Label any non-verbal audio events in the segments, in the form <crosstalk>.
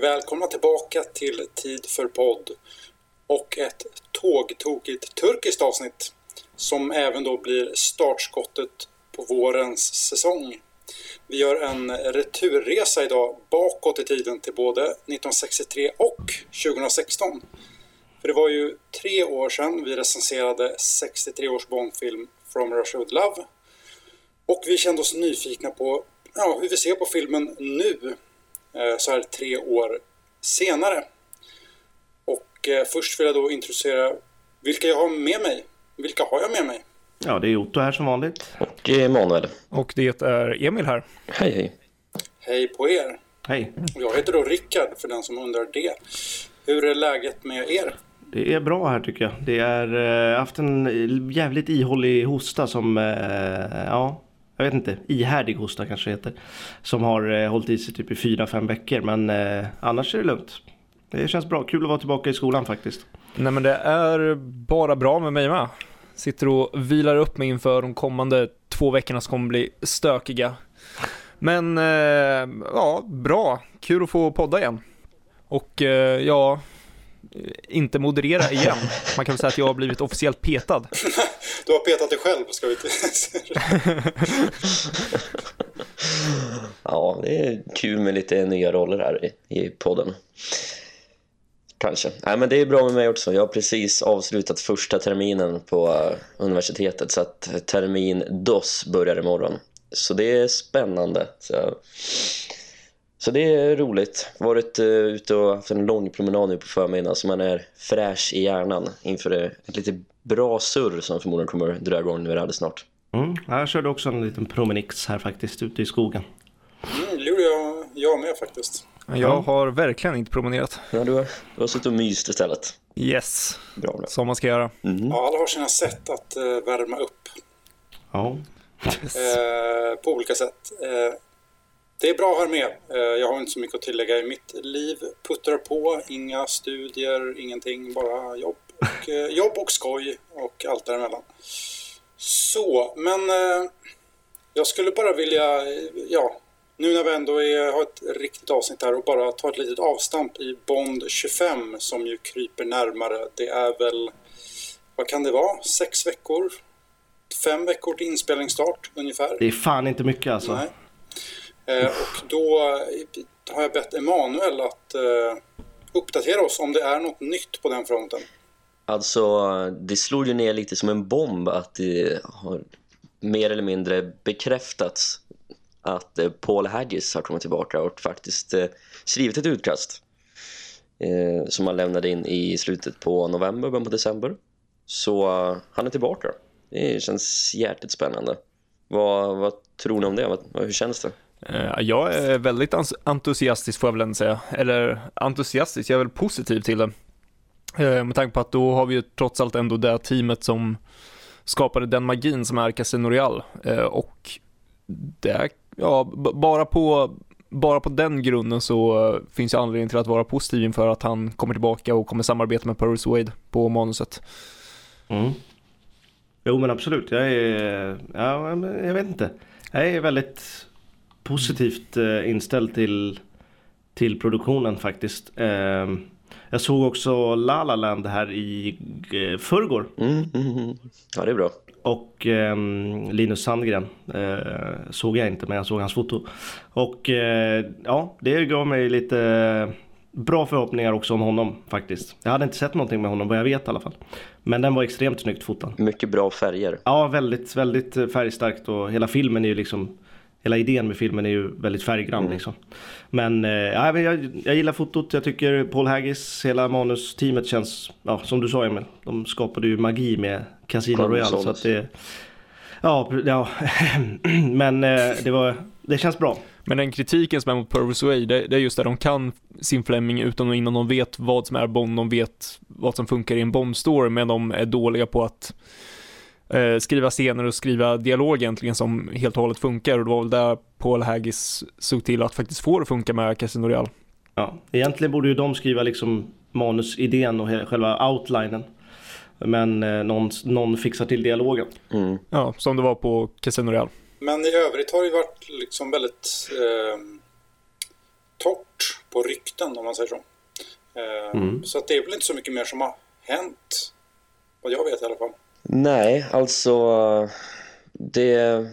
välkomna tillbaka till Tid för podd och ett tågtokigt turkiskt avsnitt som även då blir startskottet på vårens säsong. Vi gör en returresa idag bakåt i tiden till både 1963 och 2016. För det var ju tre år sedan vi recenserade 63 års Bondfilm From Russia With Love. Och vi kände oss nyfikna på ja, hur vi ser på filmen nu, så här tre år senare. Och eh, först vill jag då introducera vilka jag har med mig. Vilka har jag med mig? Ja, det är Otto här som vanligt. Och Emanuel. Och det är Emil här. Hej, hej. Hej på er. Hej. Jag heter då Rickard, för den som undrar det. Hur är läget med er? Det är bra här tycker jag. Det är eh, haft en jävligt ihållig hosta som, eh, ja, jag vet inte, ihärdig hosta kanske det heter. Som har eh, hållit i sig typ i fyra, fem veckor. Men eh, annars är det lugnt. Det känns bra. Kul att vara tillbaka i skolan faktiskt. Nej men det är bara bra med mig med. Sitter och vilar upp mig inför de kommande två veckorna som kommer bli stökiga. Men eh, ja, bra. Kul att få podda igen. Och eh, ja, inte moderera igen. Man kan väl säga att jag har blivit officiellt petad. Du har petat dig själv, ska vi inte <laughs> Ja, det är kul med lite nya roller här i, i podden. Kanske. Nej, men det är bra med mig också. Jag har precis avslutat första terminen på eh, universitetet så att termin DOS börjar imorgon. Så det är spännande. Så, så det är roligt. Varit uh, ute och haft en lång promenad nu på förmiddagen så man är fräsch i hjärnan inför ett lite bra surr som förmodligen kommer dra igång nu alldeles snart. Mm. Jag körde också en liten promenix här faktiskt ute i skogen. Mm, det gjorde jag, jag med faktiskt. Jag har verkligen inte promenerat. Ja, du har, du har suttit och myst istället. Yes, Bra, bra. som man ska göra. Mm. Ja, alla har sina sätt att eh, värma upp Ja. eh, på olika sätt. Eh, det är bra här med. Jag har inte så mycket att tillägga i mitt liv. Puttrar på, inga studier, ingenting, bara jobb. Och, eh, jobb och skoj och allt däremellan. Så, men eh, jag skulle bara vilja, eh, ja, nu när vi ändå är, har ett riktigt avsnitt här och bara ta ett litet avstamp i Bond 25 som ju kryper närmare. Det är väl, vad kan det vara, sex veckor? Fem veckor till inspelningsstart ungefär? Det är fan inte mycket alltså. Nej. Eh, och då eh, har jag bett Emanuel att eh, uppdatera oss om det är något nytt på den fronten. Alltså, det slog ju ner lite som en bomb att det har mer eller mindre bekräftats att eh, Paul Haggis har kommit tillbaka och faktiskt eh, skrivit ett utkast eh, som han lämnade in i slutet på november, början på december. Så han är tillbaka. Det känns hjärtligt spännande. Vad, vad tror ni om det? Vad, hur känns det? Jag är väldigt entusiastisk får jag väl ändå säga. Eller entusiastisk, jag är väl positiv till det. Eh, Med tanke på att då har vi ju trots allt ändå det teamet som skapade den magin som är Casino Real. Eh, Och det är, ja, bara på, bara på den grunden så eh, finns ju anledning till att vara positiv inför att han kommer tillbaka och kommer samarbeta med Paris Wade på manuset. Mm. Jo men absolut. Jag är, ja, men jag vet inte. Jag är väldigt positivt inställd till, till produktionen faktiskt. Eh, jag såg också La La Land här i eh, förrgår. Mm, mm, mm. Ja, det är bra. Och ehm, Linus Sandgren eh, såg jag inte men jag såg hans foto. Och eh, ja, det gav mig lite bra förhoppningar också om honom faktiskt. Jag hade inte sett någonting med honom vad jag vet i alla fall. Men den var extremt snyggt fotad. Mycket bra färger. Ja, väldigt, väldigt färgstarkt och hela filmen är ju liksom Hela idén med filmen är ju väldigt färggrann Mm. liksom. Men eh, ja, jag, jag gillar fotot. Jag tycker Paul Haggis, hela manusteamet känns, ja som du sa Emil. De skapade ju magi med Casino. Royale. Så att det, ja, ja. <clears throat> men eh, det, var, det känns bra. Men den kritiken som är mot Purvis Way, det, det är just det, de kan sin Fleming utan och innan de vet vad som är Bond, de vet vad som funkar i en Bond-story, men de är dåliga på att eh, skriva scener och skriva dialog egentligen som helt och hållet funkar och det var väl där Paul Haggis såg till att faktiskt få det att funka med Casino Royale. Ja, egentligen borde ju de skriva liksom manusidén och själva outlinen. Men eh, någon, någon fixar till dialogen. Mm. Ja, som det var på Casino Royale. Men i övrigt har det ju varit liksom väldigt eh, torrt på rykten om man säger så. Eh, mm. Så att det är väl inte så mycket mer som har hänt. Vad jag vet i alla fall. Nej, alltså det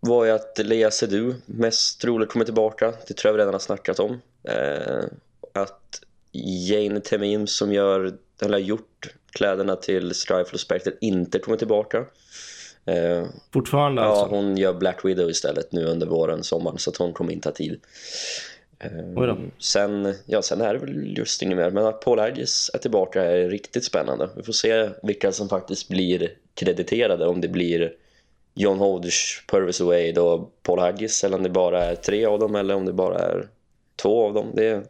var ju att Lea Seydoux mest troligt kommer tillbaka. Det tror jag vi redan har snackat om. Eh, att Jane Temin som gör, eller har gjort kläderna till Strife och Spectre inte kommer tillbaka. Eh, Fortfarande ja, alltså? Ja, hon gör Black Widow istället nu under våren, sommaren så att hon kommer inte ha tid. Eh, sen, ja, sen är det väl just inget mer. Men att Paul Haggis är tillbaka är riktigt spännande. Vi får se vilka som faktiskt blir krediterade. Om det blir John Hodge, Purvis Wade och Paul Haggis eller om det bara är tre av dem eller om det bara är två av dem. Det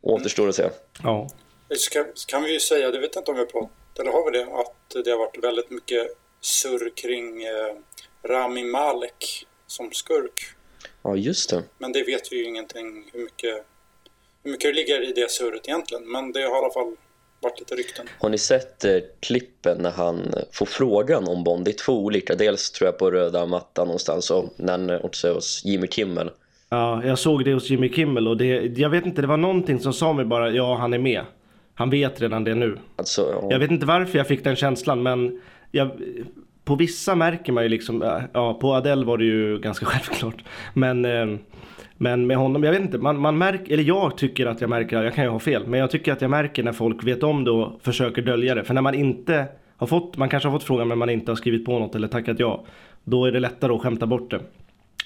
återstår att se. Ja. Så kan, vi ju säga, det vet inte om vi har pratat, eller har vi det, att det har varit väldigt mycket surr kring eh, Rami Malek som skurk. Ja, just det. Men det vet vi ju ingenting hur mycket, hur mycket det ligger i det surret egentligen. Men det har i alla fall varit lite rykten. Har ni sett eh, klippen när han får frågan om Bond? Det är två olika. Dels tror jag på röda mattan någonstans och när också hos Jimmy Kimmel. Ja, jag såg det hos Jimmy Kimmel och det, jag vet inte, det var någonting som sa mig bara ja, han är med. Han vet redan det nu. Alltså, ja. Jag vet inte varför jag fick den känslan men jag, på vissa märker man ju liksom, äh, ja på Adele var det ju ganska <laughs> självklart. Men, eh, men med honom, jag vet inte, man, man märker, eller jag tycker att jag märker, jag kan ju ha fel, men jag tycker att jag märker när folk vet om det och försöker dölja det. För när man inte har fått, man kanske har fått frågan men man inte har skrivit på något eller tackat ja. Då är det lättare att skämta bort det.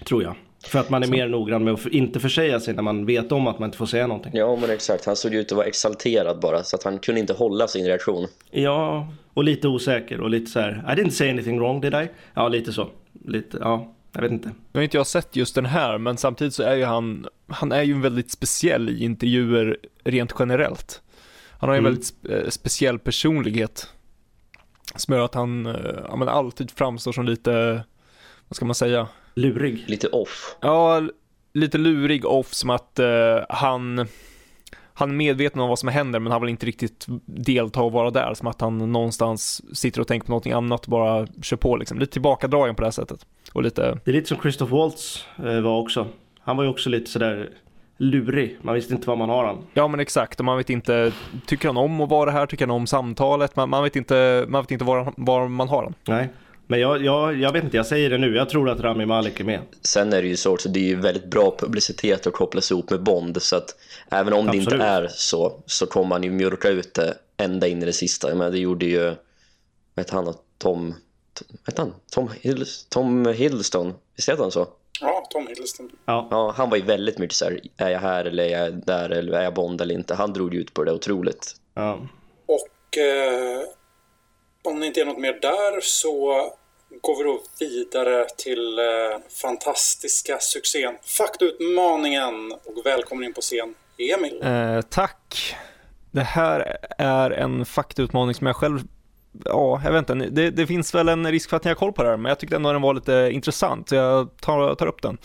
Tror jag. För att man är så. mer noggrann med att inte försäga sig när man vet om att man inte får säga någonting. Ja men exakt, han såg ut att vara exalterad bara så att han kunde inte hålla sin reaktion. Ja, och lite osäker och lite så här. I didn't say anything wrong did I? Ja, lite så. Lite, ja, jag vet inte. Nu har inte jag sett just den här, men samtidigt så är ju han, han är ju en väldigt speciell i intervjuer rent generellt. Han har ju en mm. väldigt spe speciell personlighet. Som gör att han eh, ja, men alltid framstår som lite, vad ska man säga? Lurig. Lite off. Ja, lite lurig off som att uh, han han är medveten om vad som händer men han vill inte riktigt delta och vara där. Som att han någonstans sitter och tänker på någonting annat och bara kör på liksom. Lite tillbakadragen på det här sättet. Och lite... Det är lite som Christoph Waltz eh, var också. Han var ju också lite sådär lurig. Man visste inte var man har han. Ja men exakt och man vet inte, tycker han om att vara här? Tycker han om samtalet? Man, man vet inte, man vet inte var, var man har han. Nej. Men jag, jag, jag vet inte, jag säger det nu. Jag tror att Rami Malek är med. Sen är det ju så, så det är ju väldigt bra publicitet att kopplas ihop med Bond. Så att även om Absolut. det inte är så, så kommer man ju mjölka ut det ända in i det sista. Men det gjorde ju, heter han, Tom, vet han? Tom, Hill, Tom Hiddleston, visst heter han så? Ja, Tom Hiddleston. Ja. ja, han var ju väldigt mycket så här, är jag här eller är jag där eller är jag Bond eller inte? Han drog ju ut på det otroligt. Ja. Och eh, om det inte är något mer där så går vi då vidare till eh, fantastiska succén Faktutmaningen och välkommen in på scen Emil. Eh, tack. Det här är en faktautmaning som jag själv Ja, jag vet inte, det, det, finns väl en risk för att ni har koll på det här, men jag tyckte ändå den var lite intressant, så jag tar, tar upp den.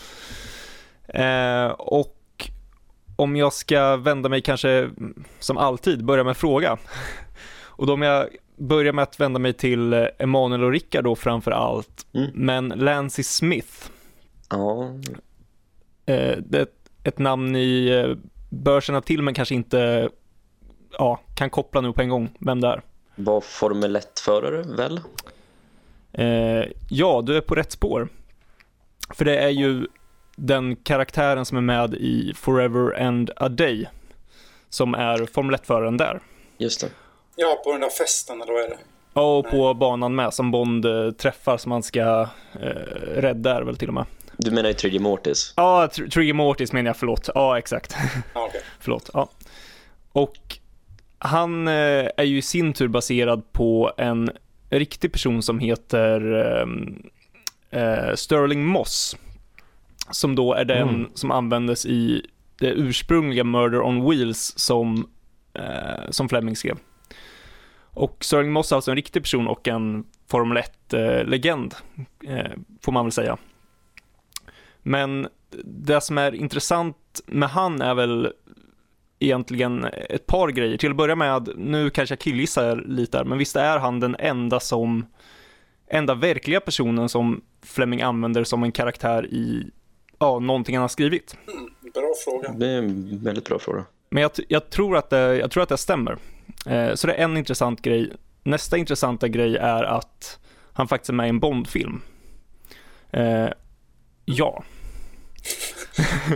Eh, och om jag ska vända mig kanske, som alltid, börja med en fråga. <laughs> Och då om jag börja med att vända mig till eh, Emanuel och Rickard då framför allt. Mm. Men Lancy Smith. Ja. Eh, det är ett namn ni eh, bör känna till men kanske inte ja, kan koppla nu på en gång. Vem det är. Var Formel 1-förare väl? ja, du är på rätt spår. För det är ju den karaktären som är med i Forever and a Day som är Formel 1-föraren där. Just det. Ja, på den där festen eller vad är det? Ja, och på Nej. banan med som Bond eh, träffar som man ska eh, rädda är väl till och med. Du menar ju Trigger Mortis? Ja, Tr Trigger Mortis menar jag, förlåt. Ja, exakt. Ah, okay. <laughs> förlåt, ja. Och han eh, är ju i sin tur baserad på en riktig person som heter eh, eh Sterling Moss. Som då är den mm. som användes i det ursprungliga Murder on Wheels som, eh, som Fleming skrev. Och Sterling Moss är alltså en riktig person och en Formel 1-legend, eh, får man väl säga. Men det som är intressant med han är väl egentligen ett par grejer. Till att börja med, nu kanske jag killgissar lite här, men visst är han den enda som enda verkliga personen som Fleming använder som en karaktär i ja, någonting han har skrivit. Bra fråga. Det är en väldigt bra fråga. Men jag, jag, tror, att det, jag tror att det stämmer. Eh, så det är en intressant grej. Nästa intressanta grej är att han faktiskt är med i en Bondfilm. Eh, ja. <laughs>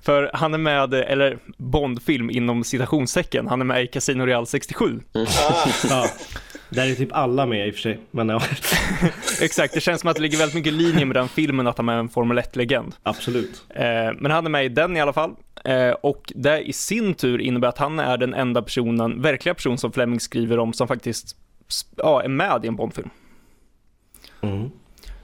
För han är med, eller Bondfilm inom citationstecken, han är med i Casino Real 67. Ah, Ja. Där är typ alla med i och för sig. Men ja, <laughs> Exakt, det känns som att det ligger väldigt mycket i linje med den filmen att han är en Formel 1-legend. absolut. Eh, men han är med i den i alla fall. Eh, och det i sin tur innebär att han är den enda personen, verkliga person som Fleming skriver om som faktiskt ja, är med i en Bondfilm. Mm.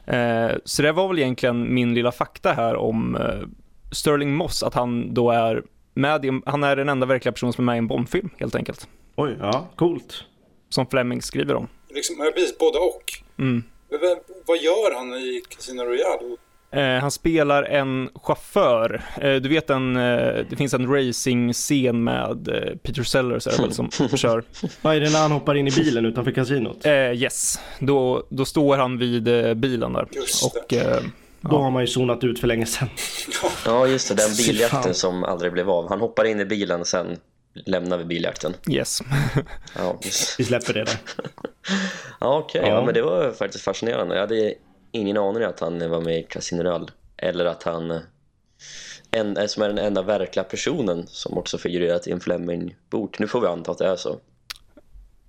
Eh, så det var väl egentligen min lilla fakta här om eh, Sterling Moss, att han då är med i, han är den enda verkliga personen som är med i en Bondfilm helt enkelt. Oj, ja, coolt. Som Fleming skriver om. liksom, både och. Mm. Men vad- Vad gör han i Casino Royale? Eh, han spelar en chaufför. Eh, du vet en, eh, det finns en racing-scen med eh, Peter Sellers är det väl som <laughs> kör. Vad är det när han hoppar in i bilen utanför kasinot? Eh, yes, då, då står han vid eh, bilen där. Och eh, Då har man ju zonat ut för länge sedan. Ja, just det. Den biljakten som aldrig blev av. Han hoppar in i bilen, sen lämnar vi biljakten. yes. Ja, Vi släpper det där. <laughs> ja okej. Ja. Ja. men det var faktiskt fascinerande. Jag hade ingen aning att han var med i Casino Royale. Eller att han en, eh, som är den enda verkliga personen som också figurerat i en Fleming-bok. Nu får vi anta att det är så.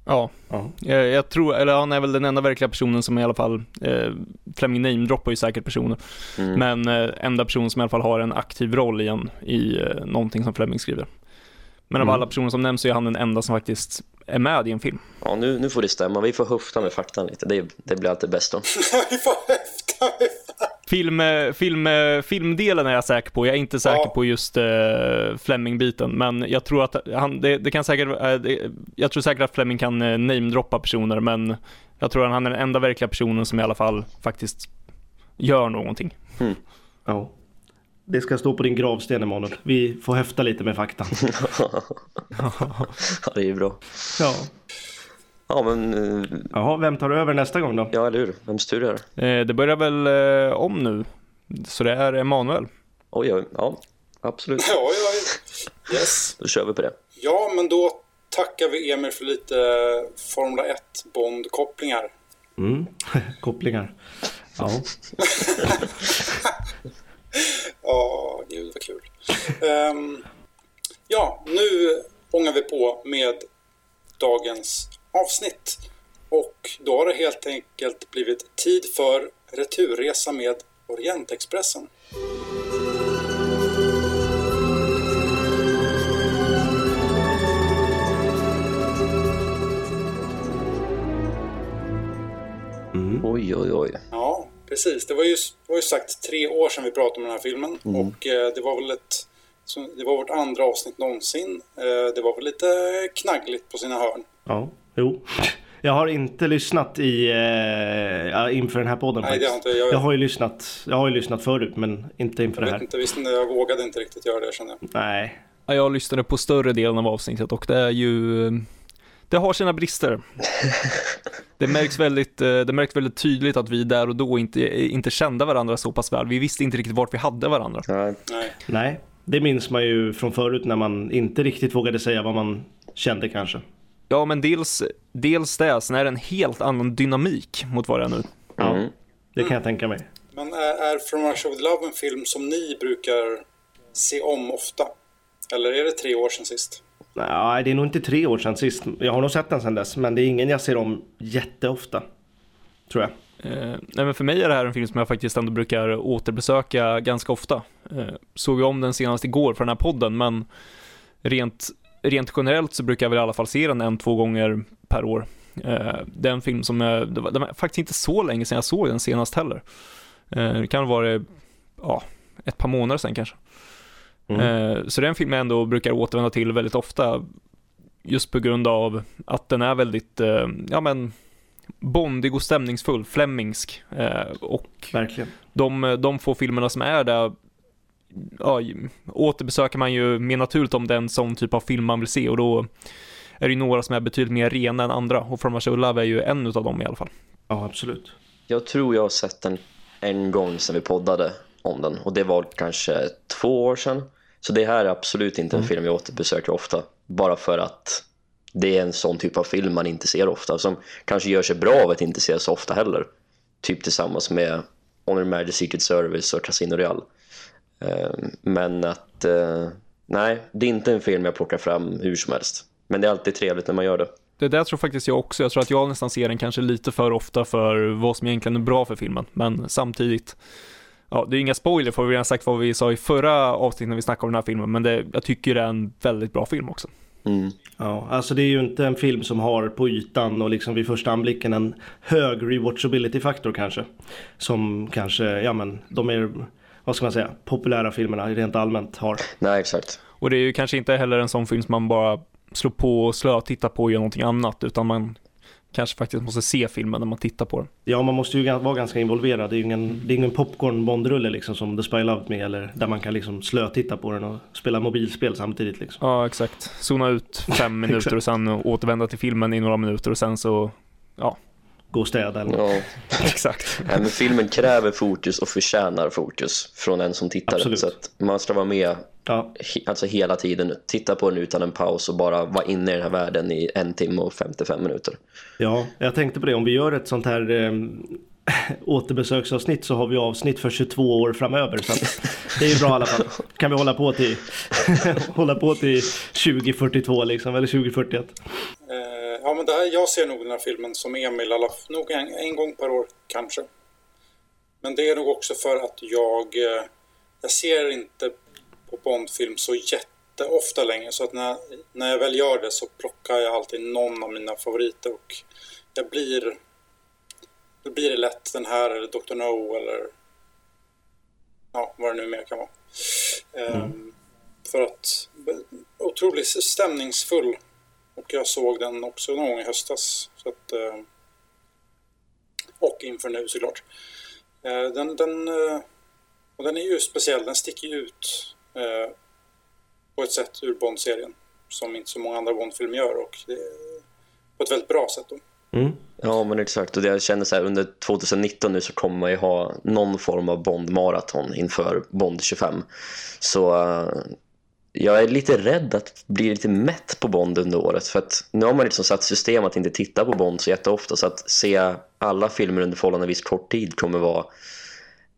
Ja, Ja. jag, jag tror, eller han är väl den enda verkliga personen som i alla fall, eh, Fleming namedroppar ju säkert personer, Mm. men eh, enda personen som i alla fall har en aktiv roll i, en, i eh, någonting som Fleming skriver. Men av Mm. alla personer som nämns så är han den enda som faktiskt är med i en film. Ja, nu, nu får det stämma. Vi får höfta med faktan lite. Det, det blir alltid bäst då. <laughs> Vi får häfta med Film, eh, film, eh, filmdelen är jag säker på, jag är inte säker Ja. på just eh, Fleming-biten, men jag tror att han, det, det kan säkert, eh, det, jag tror säkert att Fleming kan eh, namedroppa personer, men jag tror att han är den enda verkliga personen som i alla fall faktiskt gör någonting. ja. Det ska stå på din gravsten Emanuel. Vi får häfta lite med faktan. <laughs> ja, det är ju bra. Ja. Ja, men eh, Jaha, vem tar över nästa gång då? ja, eller hur? Vems tur är det? Eh, det börjar väl eh, om nu, så det är Emanuel. Oj, oj, ja, absolut. Ja, ja, yes. Då kör vi på det. Ja, men då tackar vi Emil för lite Formula 1 Bond-kopplingar. Mm. <laughs> Kopplingar. Ja. <laughs> <laughs> Ja, gud vad kul. Ehm, ja, nu ångar vi på med dagens avsnitt. Och då har det helt enkelt blivit tid för returresa med Orientexpressen. Mm. Oj, oj, oj. Ja, precis. Det var ju, var ju sagt tre år sedan vi pratade om den här filmen. Och eh, det var väl ett... Det var vårt andra avsnitt någonsin. Eh, det var väl lite knaggligt på sina hörn. Ja, jo. Jag har inte lyssnat i, eh, inför den här podden Nej, det har faktiskt. inte jag. Jag har ju lyssnat, jag har ju lyssnat förut men inte inför Jag det vet här. inte, visst, jag vågade inte riktigt göra det känner jag. Nej. Ja, Jag lyssnade på större delen av avsnittet och det är ju, det har sina brister. <laughs> Det märks väldigt, eh, det märks väldigt tydligt att vi där och då inte, inte kände varandra så pass väl. Vi visste inte riktigt vart vi hade varandra. Nej, Nej. Nej. Det minns man ju från förut när man inte riktigt vågade säga vad man kände kanske. Ja, men dels, dels det, sen är det en helt annan dynamik mot vad det är nu. Ja. Mm. Det kan jag tänka mig. Men är, är From Russia With Love en film som ni brukar se om ofta? Eller är det tre år sedan sist? Nej, det är nog inte tre år sedan sist. Jag har nog sett den sedan dess, men det är ingen jag ser om jätteofta. Tror jag. Eh, nej, men för mig är det här en film som jag faktiskt ändå brukar återbesöka ganska ofta. Eh, såg jag om den senast igår för den här podden, men rent, rent generellt så brukar jag väl i alla fall se den en, två gånger per år. Eh, det är en film som, jag, det, var, det var faktiskt inte så länge sedan jag såg den senast heller. Eh, det kan vara ja, ett par månader sedan kanske. Mm. Eh, så det är en film jag ändå brukar återvända till väldigt ofta. Just på grund av att den är väldigt, eh, ja men, bondig och stämningsfull, flemingsk. Eh, och Verkligen. de, de få filmerna som är där, ja, återbesöker man ju mer naturligt om den sån typ av film man vill se och då är det ju några som är betydligt mer rena än andra och From Russia Love är ju en utav dem i alla fall. Ja, absolut. Jag tror jag har sett den en gång sedan vi poddade om den och det var kanske två år sedan. Så det här är absolut inte en Mm. film jag återbesöker ofta. Bara för att det är en sån typ av film man inte ser ofta. Som kanske gör sig bra av att inte se så ofta heller. Typ tillsammans med Honor Majesty Secret Service och Casino Real. Eh, Men att, eh, nej, det är inte en film jag plockar fram hur som helst. Men det är alltid trevligt när man gör det. Det där tror faktiskt jag också. Jag tror att jag nästan ser den kanske lite för ofta för vad som egentligen är bra för filmen. Men samtidigt, ja, det är inga spoiler för vi har redan sagt vad vi sa i förra avsnittet när vi snackade om den här filmen. Men det, jag tycker det är en väldigt bra film också. Mm. Ja, alltså det är ju inte en film som har på ytan och liksom vid första anblicken en hög rewatchability-faktor kanske. Som kanske, ja men de är, vad ska man säga, populära filmerna rent allmänt har. Nej, exakt. Och det är ju kanske inte heller en sån film som man bara slår på och slår titta på och gör någonting annat. Utan man kanske faktiskt måste se filmen när man tittar på den. Ja, man måste ju vara ganska involverad. Det är ju ingen, det är ingen popcorn bondrulle liksom som The Spy Loved Me eller där man kan liksom slötitta på den och spela mobilspel samtidigt liksom. Ja, exakt. Zona ut fem <laughs> minuter och sen återvända till filmen i några minuter och sen så, ja, Gå och städa eller något. Ja. <laughs> exakt. <laughs> Nej, men filmen kräver fokus och förtjänar fokus från en som tittar. Absolut. Så att man ska vara med Ja, he- alltså hela tiden. Titta på den utan en paus och bara vara inne i den här världen i en timme och 55 minuter. ja, jag tänkte på det. Om vi gör ett sånt här eh, <laughs> återbesöksavsnitt så har vi avsnitt för 22 år framöver. Så att det är ju bra i alla fall. Kan vi hålla på till, hålla på till 2042 liksom, eller 2041. Ja, men det här, jag ser nog den här filmen som Emil, alla, nog en, en gång per år kanske. Men det är nog också för att jag, eh, jag ser inte på Bondfilm så jätteofta längre. Så att när, när jag väl gör det så plockar jag alltid någon av mina favoriter. Och jag blir, då blir det lätt den här eller Dr. No eller ja, vad det nu mer kan vara. Ehm, För att otroligt stämningsfull och jag såg den också någon gång i höstas. Så att, eh, och inför nu såklart. Eh, Den, den, eh, och den är ju speciell, den sticker ju ut på ett sätt ur Bond-serien som inte så många andra Bond-filmer gör och det är på ett väldigt bra sätt. Då. Mm. Ja, men exakt. Och det jag känner så här, under 2019 nu så kommer man ju ha någon form av Bond-maraton inför Bond 25. Så jag är lite rädd att bli lite mätt på Bond under året. För att nu har man liksom satt system att inte titta på Bond så jätteofta. Så att se alla filmer under förhållandevis kort tid kommer vara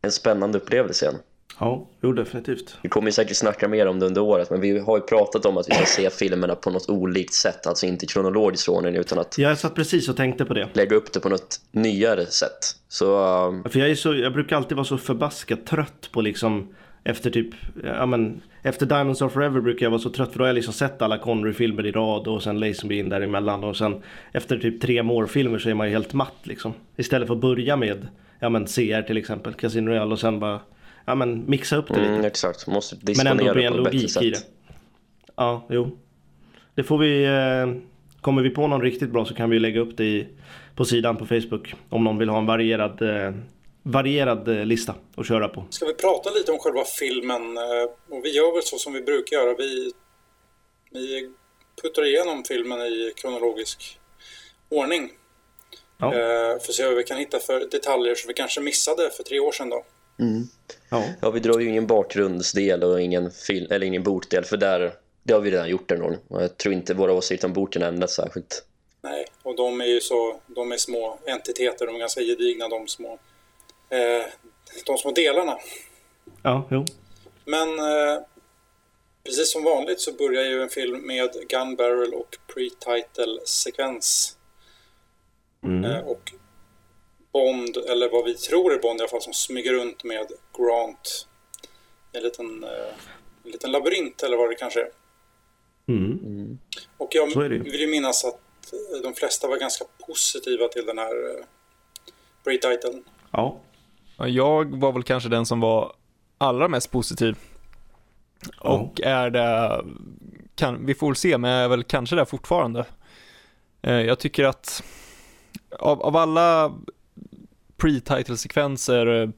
en spännande upplevelse igen. Ja, jo definitivt. Vi kommer ju säkert snacka mer om det under året men vi har ju pratat om att vi ska se filmerna på något olikt sätt. Alltså inte kronologiskt ordning utan att Jag satt precis och tänkte på det. lägga upp det på något nyare sätt. Så um, För jag, är så, jag brukar alltid vara så förbaskat trött på liksom efter typ, ja men efter Diamonds Are Forever brukar jag vara så trött för då har jag liksom sett alla Connery-filmer i rad och sen Lazenby in däremellan och sen efter typ tre Moore-filmer så är man ju helt matt liksom. Istället för att börja med, ja men CR till exempel, Casino Royale och sen bara, ja men mixa upp det lite. mm, exakt, måste Men disponera ändå blir det en logik i det. Ja, jo. Det får vi, eh, kommer vi på någon riktigt bra så kan vi lägga upp det i, på sidan på Facebook. Om någon vill ha en varierad, eh, varierad eh, lista att köra på. Ska vi prata lite om själva filmen? Eh, Och vi gör väl så som vi brukar göra. Vi, vi puttar igenom filmen i kronologisk ordning. Ja. Eh, för att se vad vi kan hitta för detaljer som vi kanske missade för tre år sedan då. Ja. Ja, vi drar ju ingen bakgrundsdel och ingen, film, eller ingen bokdel för där, det har vi redan gjort en gång. Och jag tror inte våra åsikter om boken ändras särskilt. Nej, och de är ju så, de är små entiteter, de är ganska gedigna de små, eh, de små delarna. Ja, jo. Men eh, precis som vanligt så börjar ju en film med gun barrel och pre-title sekvens. Mm. Eh, och Bond, eller vad vi tror är Bond i alla fall, som smyger runt med Grant. En liten, en liten labyrint eller vad det kanske är. Mm. Och jag vill ju minnas att de flesta var ganska positiva till den här pre-titeln. Ja. Ja, Jag var väl kanske den som var allra mest positiv. Ja. Och är det, kan, vi får väl se, men jag är väl kanske där fortfarande. Eh, Jag tycker att av, av alla pre-title-sekvenser eh,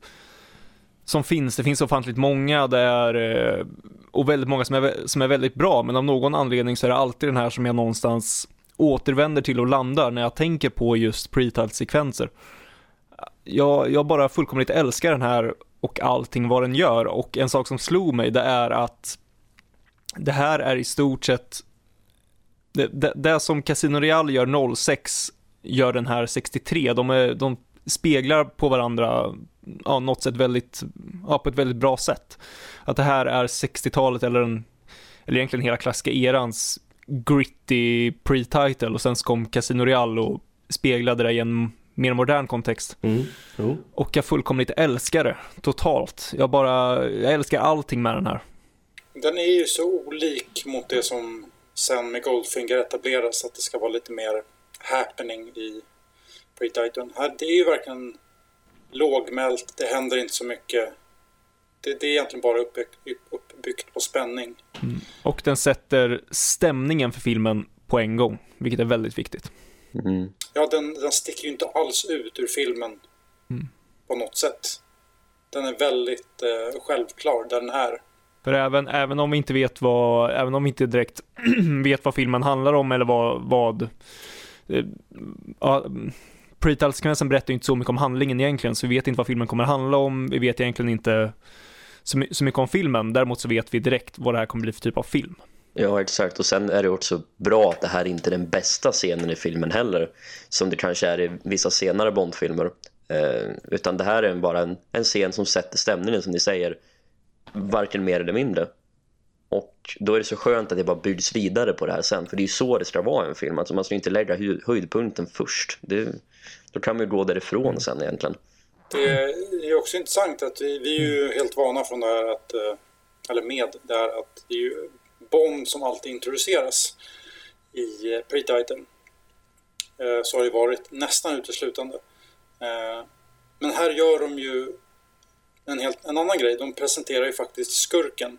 som finns, det finns ofantligt många där eh, och väldigt många som är, som är väldigt bra, men av någon anledning så är det alltid den här som jag någonstans återvänder till och landar när jag tänker på just pre-title-sekvenser. Jag, jag bara fullkomligt älskar den här och allting vad den gör och en sak som slog mig det är att det här är i stort sett det, det, det som Casino Real gör 06 gör den här 63. De, är, de speglar på varandra ja, något sätt väldigt, ja, på ett väldigt bra sätt. Att det här är 60-talet eller, en, eller egentligen hela klassiska erans gritty pre-title och sen så kom Casino Real och speglade det i en mer modern kontext. Mm. Och jag fullkomligt älskar det totalt. Jag bara, jag älskar allting med den här. Den är ju så olik mot det som sen med Goldfinger etableras, att det ska vara lite mer happening i pre-titan. Här, det är ju verkligen lågmält, det händer inte så mycket. Det, det är egentligen bara uppbyggt, uppbyggt på spänning. Mm. Och den sätter stämningen för filmen på en gång, vilket är väldigt viktigt. Mm. Ja, den, den sticker ju inte alls ut ur filmen Mm. på något sätt. Den är väldigt eh, självklar där den är. För även, även om vi inte vet vad, även om vi inte direkt <clears throat> vet vad filmen handlar om eller vad, vad eh, ja, Pre-title-sekvensen berättar ju inte så mycket om handlingen egentligen, så vi vet inte vad filmen kommer handla om, vi vet egentligen inte så, my- så mycket om filmen, däremot så vet vi direkt vad det här kommer bli för typ av film. Ja, exakt. Och sen är det också bra att det här inte är den bästa scenen i filmen heller. Som det kanske är i vissa senare Bondfilmer. Eh, utan det här är bara en, en scen som sätter stämningen, som ni säger. Varken mer eller mindre. Och då är det så skönt att det bara byggs vidare på det här sen. För det är ju så det ska vara i en film. Alltså man ska inte lägga höjdpunkten först. Det, då kan man ju gå därifrån sen egentligen. Det är också intressant att vi, vi är ju helt vana från det här att, eh, eller med det här att det är ju Bond som alltid introduceras i eh, pre-titan. Eh, så har det varit nästan uteslutande. Eh, men här gör de ju en, helt, en annan grej. De presenterar ju faktiskt skurken.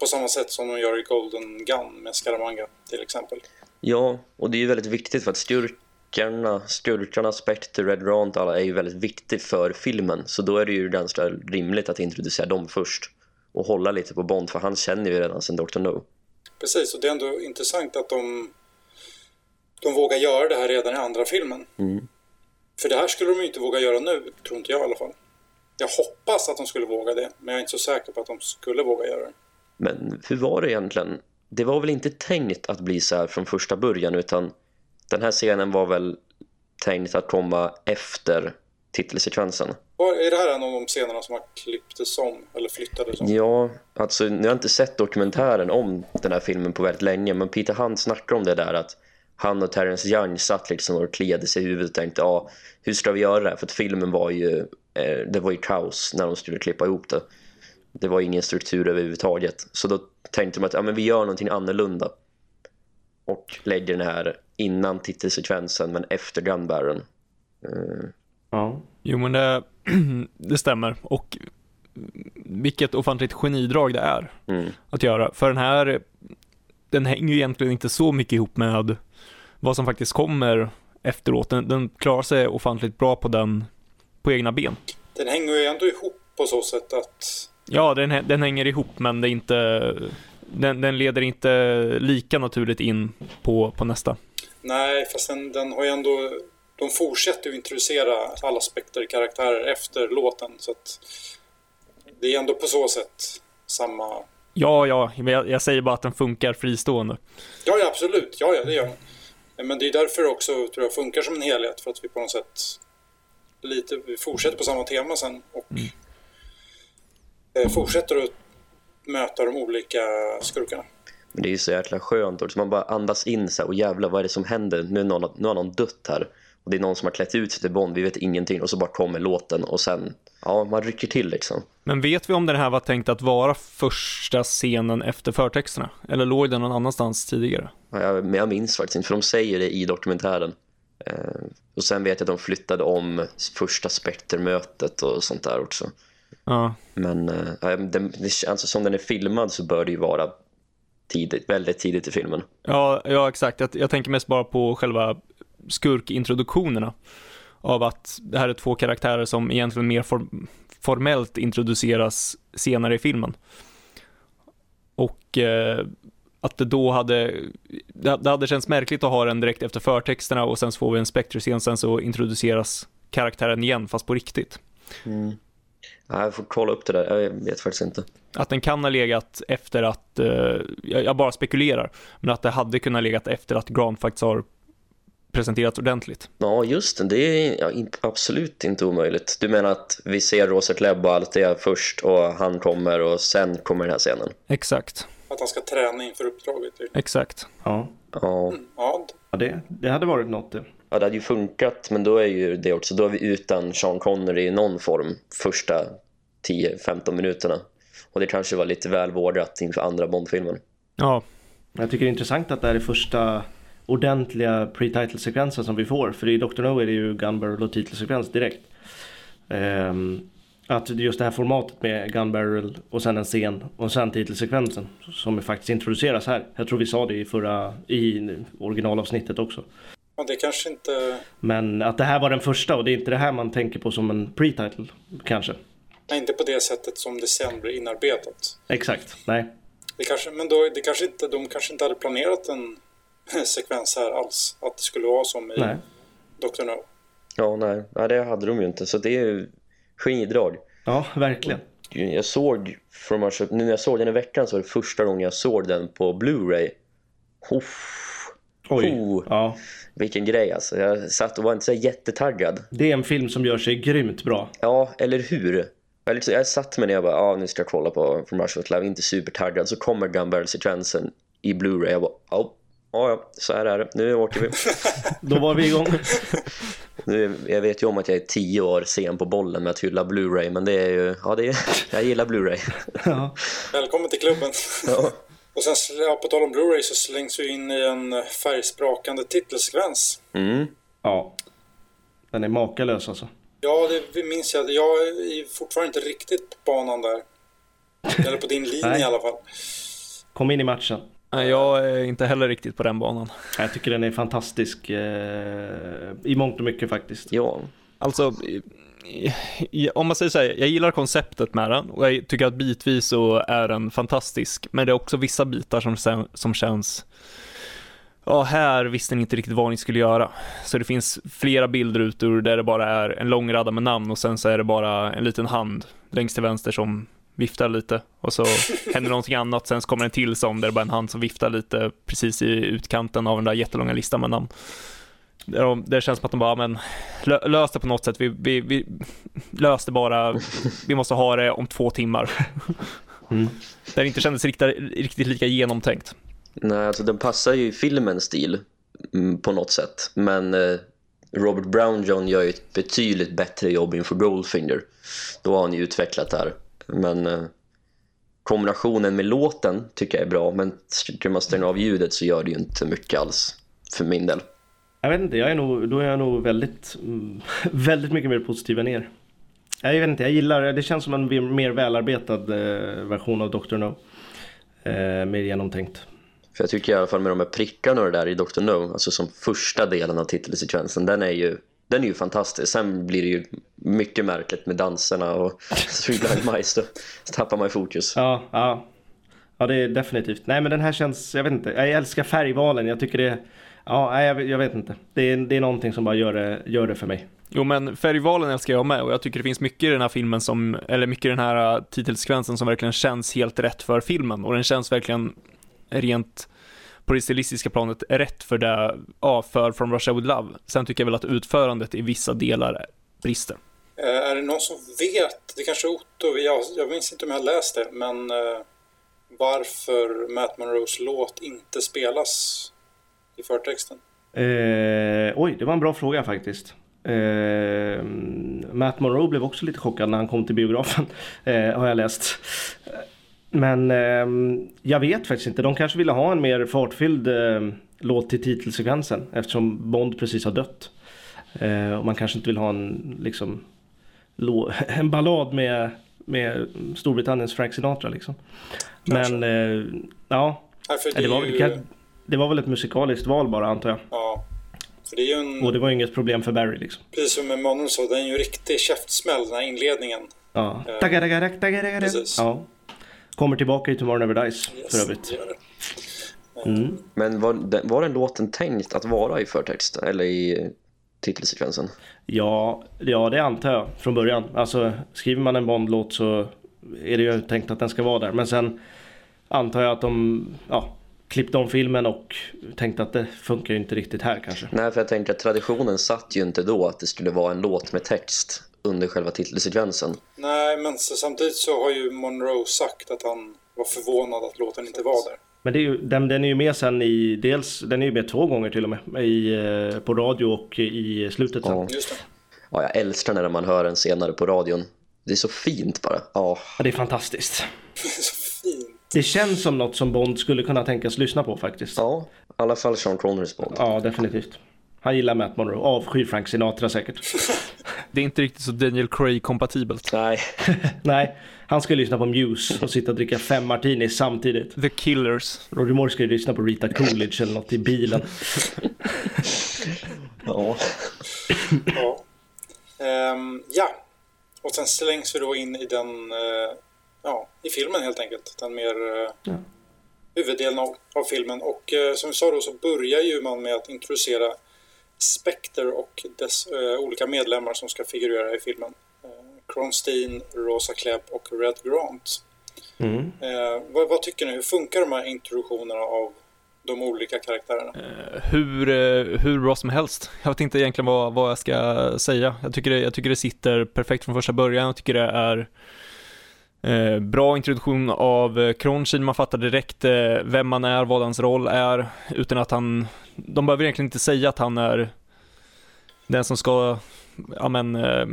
På samma sätt som de gör i Golden Gun med Scaramanga till exempel. Ja, och det är ju väldigt viktigt för att skurkarna, skurkarna, Spectre, Red Rant, alla är ju väldigt viktigt för filmen. Så då är det ju ganska rimligt att introducera dem först. Och hålla lite på Bond, för han känner ju redan sen Dr. No. Precis, och det är ändå intressant att de, de vågar göra det här redan i andra filmen. Mm. För det här skulle de ju inte våga göra nu, tror inte jag i alla fall. Jag hoppas att de skulle våga det, men jag är inte så säker på att de skulle våga göra det. Men hur var det egentligen? Det var väl inte tänkt att bli så här från första början, utan den här scenen var väl tänkt att komma efter titelsekvensen. Är det här en av de scenerna som har klipptes om, eller flyttades om? Ja, alltså nu har jag inte sett dokumentären om den här filmen på väldigt länge men Peter Hunt snackar om det där att han och Terrence Young satt liksom och kliade sig i huvudet och tänkte ja, hur ska vi göra det här? För att filmen var ju, eh, det var ju kaos när de skulle klippa ihop det. Det var ingen struktur överhuvudtaget. Så då tänkte de att ja, men vi gör någonting annorlunda. Och lägger den här innan titelsekvensen men efter Gunbarren. Eh, Ja. Jo men det, <clears throat> det stämmer och vilket ofantligt genidrag det är mm. att göra. För den här, den hänger ju egentligen inte så mycket ihop med vad som faktiskt kommer efteråt. Den, den klarar sig ofantligt bra på den, på egna ben. Den hänger ju ändå ihop på så sätt att... Ja, den, den hänger ihop men det är inte, den, den leder inte lika naturligt in på, på nästa. Nej, fast den, den har ju ändå... De fortsätter ju introducera alla Spectre-karaktärer efter låten, så att... Det är ändå på så sätt samma... Ja, ja, men jag, jag säger bara att den funkar fristående. Ja, ja absolut. Ja, ja, det gör den. Men det är därför också, tror jag, funkar som en helhet. För att vi på något sätt lite, vi fortsätter på samma tema sen och eh, fortsätter att möta de olika skurkarna. Men det är ju så jäkla skönt och man bara andas in så här, och jävlar vad är det som händer? Nu, är någon, nu har någon dött här. Och det är någon som har klätt ut sig till Bond, vi vet ingenting. Och så bara kommer låten och sen, ja man rycker till liksom. Men vet vi om den här var tänkt att vara första scenen efter förtexterna? Eller låg den någon annanstans tidigare? Ja, jag, jag minns faktiskt inte, för de säger det i dokumentären. Eh, och sen vet jag att de flyttade om första Spectre-mötet och sånt där också. Ja, Men eh, det, alltså, som den är filmad så bör det ju vara tidigt, väldigt tidigt i filmen. ja, ja exakt. Jag, jag tänker mest bara på själva skurkintroduktionerna. Av att det här är två karaktärer som egentligen mer form, formellt introduceras senare i filmen. Och eh, att det då hade, det, hade känts märkligt att ha den direkt efter förtexterna och sen så får vi en Spectre-scen, sen så introduceras karaktären igen fast på riktigt. Jag får kolla upp det där, jag vet faktiskt inte. Att den kan ha legat efter att, eh, jag bara spekulerar, men att det hade kunnat legat efter att Grant faktiskt har presenterats ordentligt. Ja, just det. Det är ja, absolut inte omöjligt. Du menar att vi ser Rosa Klebb och allt det först och han kommer och sen kommer den här scenen? Exakt. Att han ska träna inför uppdraget. Typ. Exakt. Ja, Ja. Mm, ja, ja det, det hade varit något det. ja, det hade ju funkat, men då är ju det också, då är vi utan Sean Connery i någon form första 10-15 minuterna. Och det kanske var lite väl vårdat inför andra Bondfilmen. Ja, Jag tycker det är intressant att det här är första ordentliga pre-title-sekvensen som vi får. För i Dr. No är det ju gun barrel och titelsekvens direkt. Ehm, att just det här formatet med gun barrel och sen en scen och sen titelsekvensen som faktiskt introduceras här. Jag tror vi sa det i förra, i originalavsnittet också. ja, det kanske inte... Men att det här var den första och det är inte det här man tänker på som en pre-title kanske. Nej, inte på det sättet som det sen blir inarbetat. Exakt, nej. Det kanske, men då, det kanske inte, de kanske inte hade planerat en <laughs> sekvens här alls. Att det skulle vara som i nej. Dr. No. Ja, nej, nej, det hade de ju inte. Så det är ju genidrag. Ja, verkligen. Jag såg, From Russia, nu när jag såg den i veckan så var det första gången jag såg den på Blu-ray. Oj. Oh. Ja. vilken grej alltså. Jag satt och var inte så jättetaggad. Det är en film som gör sig grymt bra. Ja, eller hur? Jag, liksom, jag satt med när jag bara, ja nu ska jag kolla på From Russia with Love, inte supertaggad. Så kommer Gun Barrel sekvensen i Blu-ray. Jag bara, ja, ja, så här är det. Nu åker vi. <laughs> Då var vi igång. <laughs> Nu, jag vet ju om att jag är tio år sen på bollen med att hylla Blu-ray, men det är ju, ja det är, jag gillar Blu-ray. Ja. Välkommen till klubben. Ja. Och sen, ja, på tal om Blu-ray så slängs vi in i en färgsprakande titelsekvens. Mm. ja. Den är makalös alltså. Ja, det minns jag. Jag är fortfarande inte riktigt på banan där. Eller på din linje i alla fall. Kom in i matchen. Jag är inte heller riktigt på den banan. Jag tycker den är fantastisk eh, i mångt och mycket faktiskt. ja. Alltså, om man säger så här, jag gillar konceptet med den och jag tycker att bitvis så är den fantastisk, men det är också vissa bitar som, som känns Ja, här visste ni inte riktigt vad ni skulle göra. Så det finns flera bildrutor där det bara är en lång radda med namn och sen så är det bara en liten hand längst till vänster som viftar lite och så <laughs> händer någonting annat. Sen så kommer en till som där det bara är en hand som viftar lite precis i utkanten av den där jättelånga listan med namn. Där de, det känns som att de bara, men lö, lös det på något sätt. Vi, vi, vi lös det bara. Vi måste ha det om två timmar. <laughs> Mm. Där det inte kändes riktigt, riktigt lika genomtänkt. Nej, alltså den passar ju i filmens stil mm, på något sätt. Men eh, Robert Brown John gör ju ett betydligt bättre jobb inför Goldfinger. Då har han ju utvecklat det här. Men eh, kombinationen med låten tycker jag är bra. Men skulle man stänga av ljudet så gör det ju inte mycket alls för min del. Jag vet inte, jag är nog, då är jag nog väldigt, <laughs> väldigt mycket mer positiv än er. Jag vet inte, jag gillar, det känns som en mer- mer välarbetad eh, version av Dr. No. Eh, mer genomtänkt. För jag tycker i alla fall med de här prickarna och det där i Dr. No, alltså som första delen av titelsekvensen, den är ju, den är ju fantastisk. Sen blir det ju mycket märkligt med danserna och Three Blind Mice, då tappar man ju fokus. Ja, ja. Ja, det är definitivt. Nej, men den här känns, jag vet inte, jag älskar färgvalen. Jag tycker det, ja, nej, jag, jag vet inte. Det är, det är någonting som bara gör det, gör det för mig. Jo men färgvalen älskar jag med och jag tycker det finns mycket i den här filmen som, eller mycket i den här uh, titelsekvensen som verkligen känns helt rätt för filmen och den känns verkligen rent på det stilistiska planet rätt för det, ja, för From Russia With Love. Sen tycker jag väl att utförandet i vissa delar brister. Eh, är det någon som vet, det kanske är Otto, jag, jag minns inte om jag har läst det, men eh, varför Matt Monroes låt inte spelas i förtexten? Eh, oj, det var en bra fråga faktiskt. Eh, Matt Monroe blev också lite chockad när han kom till biografen, <laughs> eh, har jag läst. Men eh, jag vet faktiskt inte. De kanske ville ha en mer fartfylld eh, låt till titelsekvensen eftersom Bond precis har dött. Eh, och man kanske inte vill ha en, liksom, <laughs> en ballad med, med Storbritanniens Frank Sinatra liksom. Men eh, ja, Nej, för det, det var, ju, det, det var väl ett musikaliskt val bara antar jag. ja, för det är en, Och det var inget problem för Barry liksom. precis som Monroe sa, den är ju en riktig käftsmäll den här inledningen. Ja. Eh, tagadagadak. precis. ja. Kommer tillbaka i Tomorrow Never Dies Yes, för övrigt. Mm. Men var var den låten tänkt att vara i förtexten? Eller i titelsekvensen? Ja, ja, det antar jag från början. Alltså skriver man en Bond-låt så är det ju tänkt att den ska vara där. Men sen antar jag att de ja, klippte om filmen och tänkte att det funkar ju inte riktigt här kanske. Nej, för jag tänker att traditionen satt ju inte då att det skulle vara en låt med text under själva titelsekvensen. Nej, men så, samtidigt så har ju Monroe sagt att han var förvånad att låten inte var där. Men det är ju, den, den är ju med sen i, dels, den är ju med två gånger till och med, i, eh, på radio och i slutet sen. Ja. Just det. Ja, jag älskar när man hör den senare på radion. Det är så fint bara. Ja, Ja, det är fantastiskt. <laughs> Det känns som något som Bond skulle kunna tänkas lyssna på faktiskt. ja i alla fall Sean Connerys Bond. Ja, definitivt. Han gillar Matt Monroe, avskyr Frank Sinatra säkert. <laughs> Det är inte riktigt så Daniel Craig-kompatibelt. Nej, <laughs> Nej, han ska lyssna på Muse och sitta och dricka fem martini samtidigt. The Killers. Roger Moore ska ju lyssna på Rita Coolidge eller något i bilen. <laughs> ja. Ja. Ehm, ja. Och sen slängs vi då in i den, eh, ja, i filmen helt enkelt. Den mer eh, Ja. huvuddelen av, av filmen. Och eh, som vi sa då så börjar ju man med att introducera Spectre och dess eh, olika medlemmar som ska figurera i filmen. Eh, Kronstein, Rosa Klebb och Red Grant. Mm. Eh, vad, vad tycker ni? Hur funkar de här introduktionerna av de olika karaktärerna? hur, eh, hur bra som helst. Jag vet inte egentligen vad, vad jag ska säga. Jag tycker, det, jag tycker det sitter perfekt från första början. Jag tycker det är eh, bra introduktion av eh, Kronstein. Man fattar direkt eh, vem man är, vad hans roll är, utan att han... De behöver egentligen inte säga att han är den som ska, ja men, eh,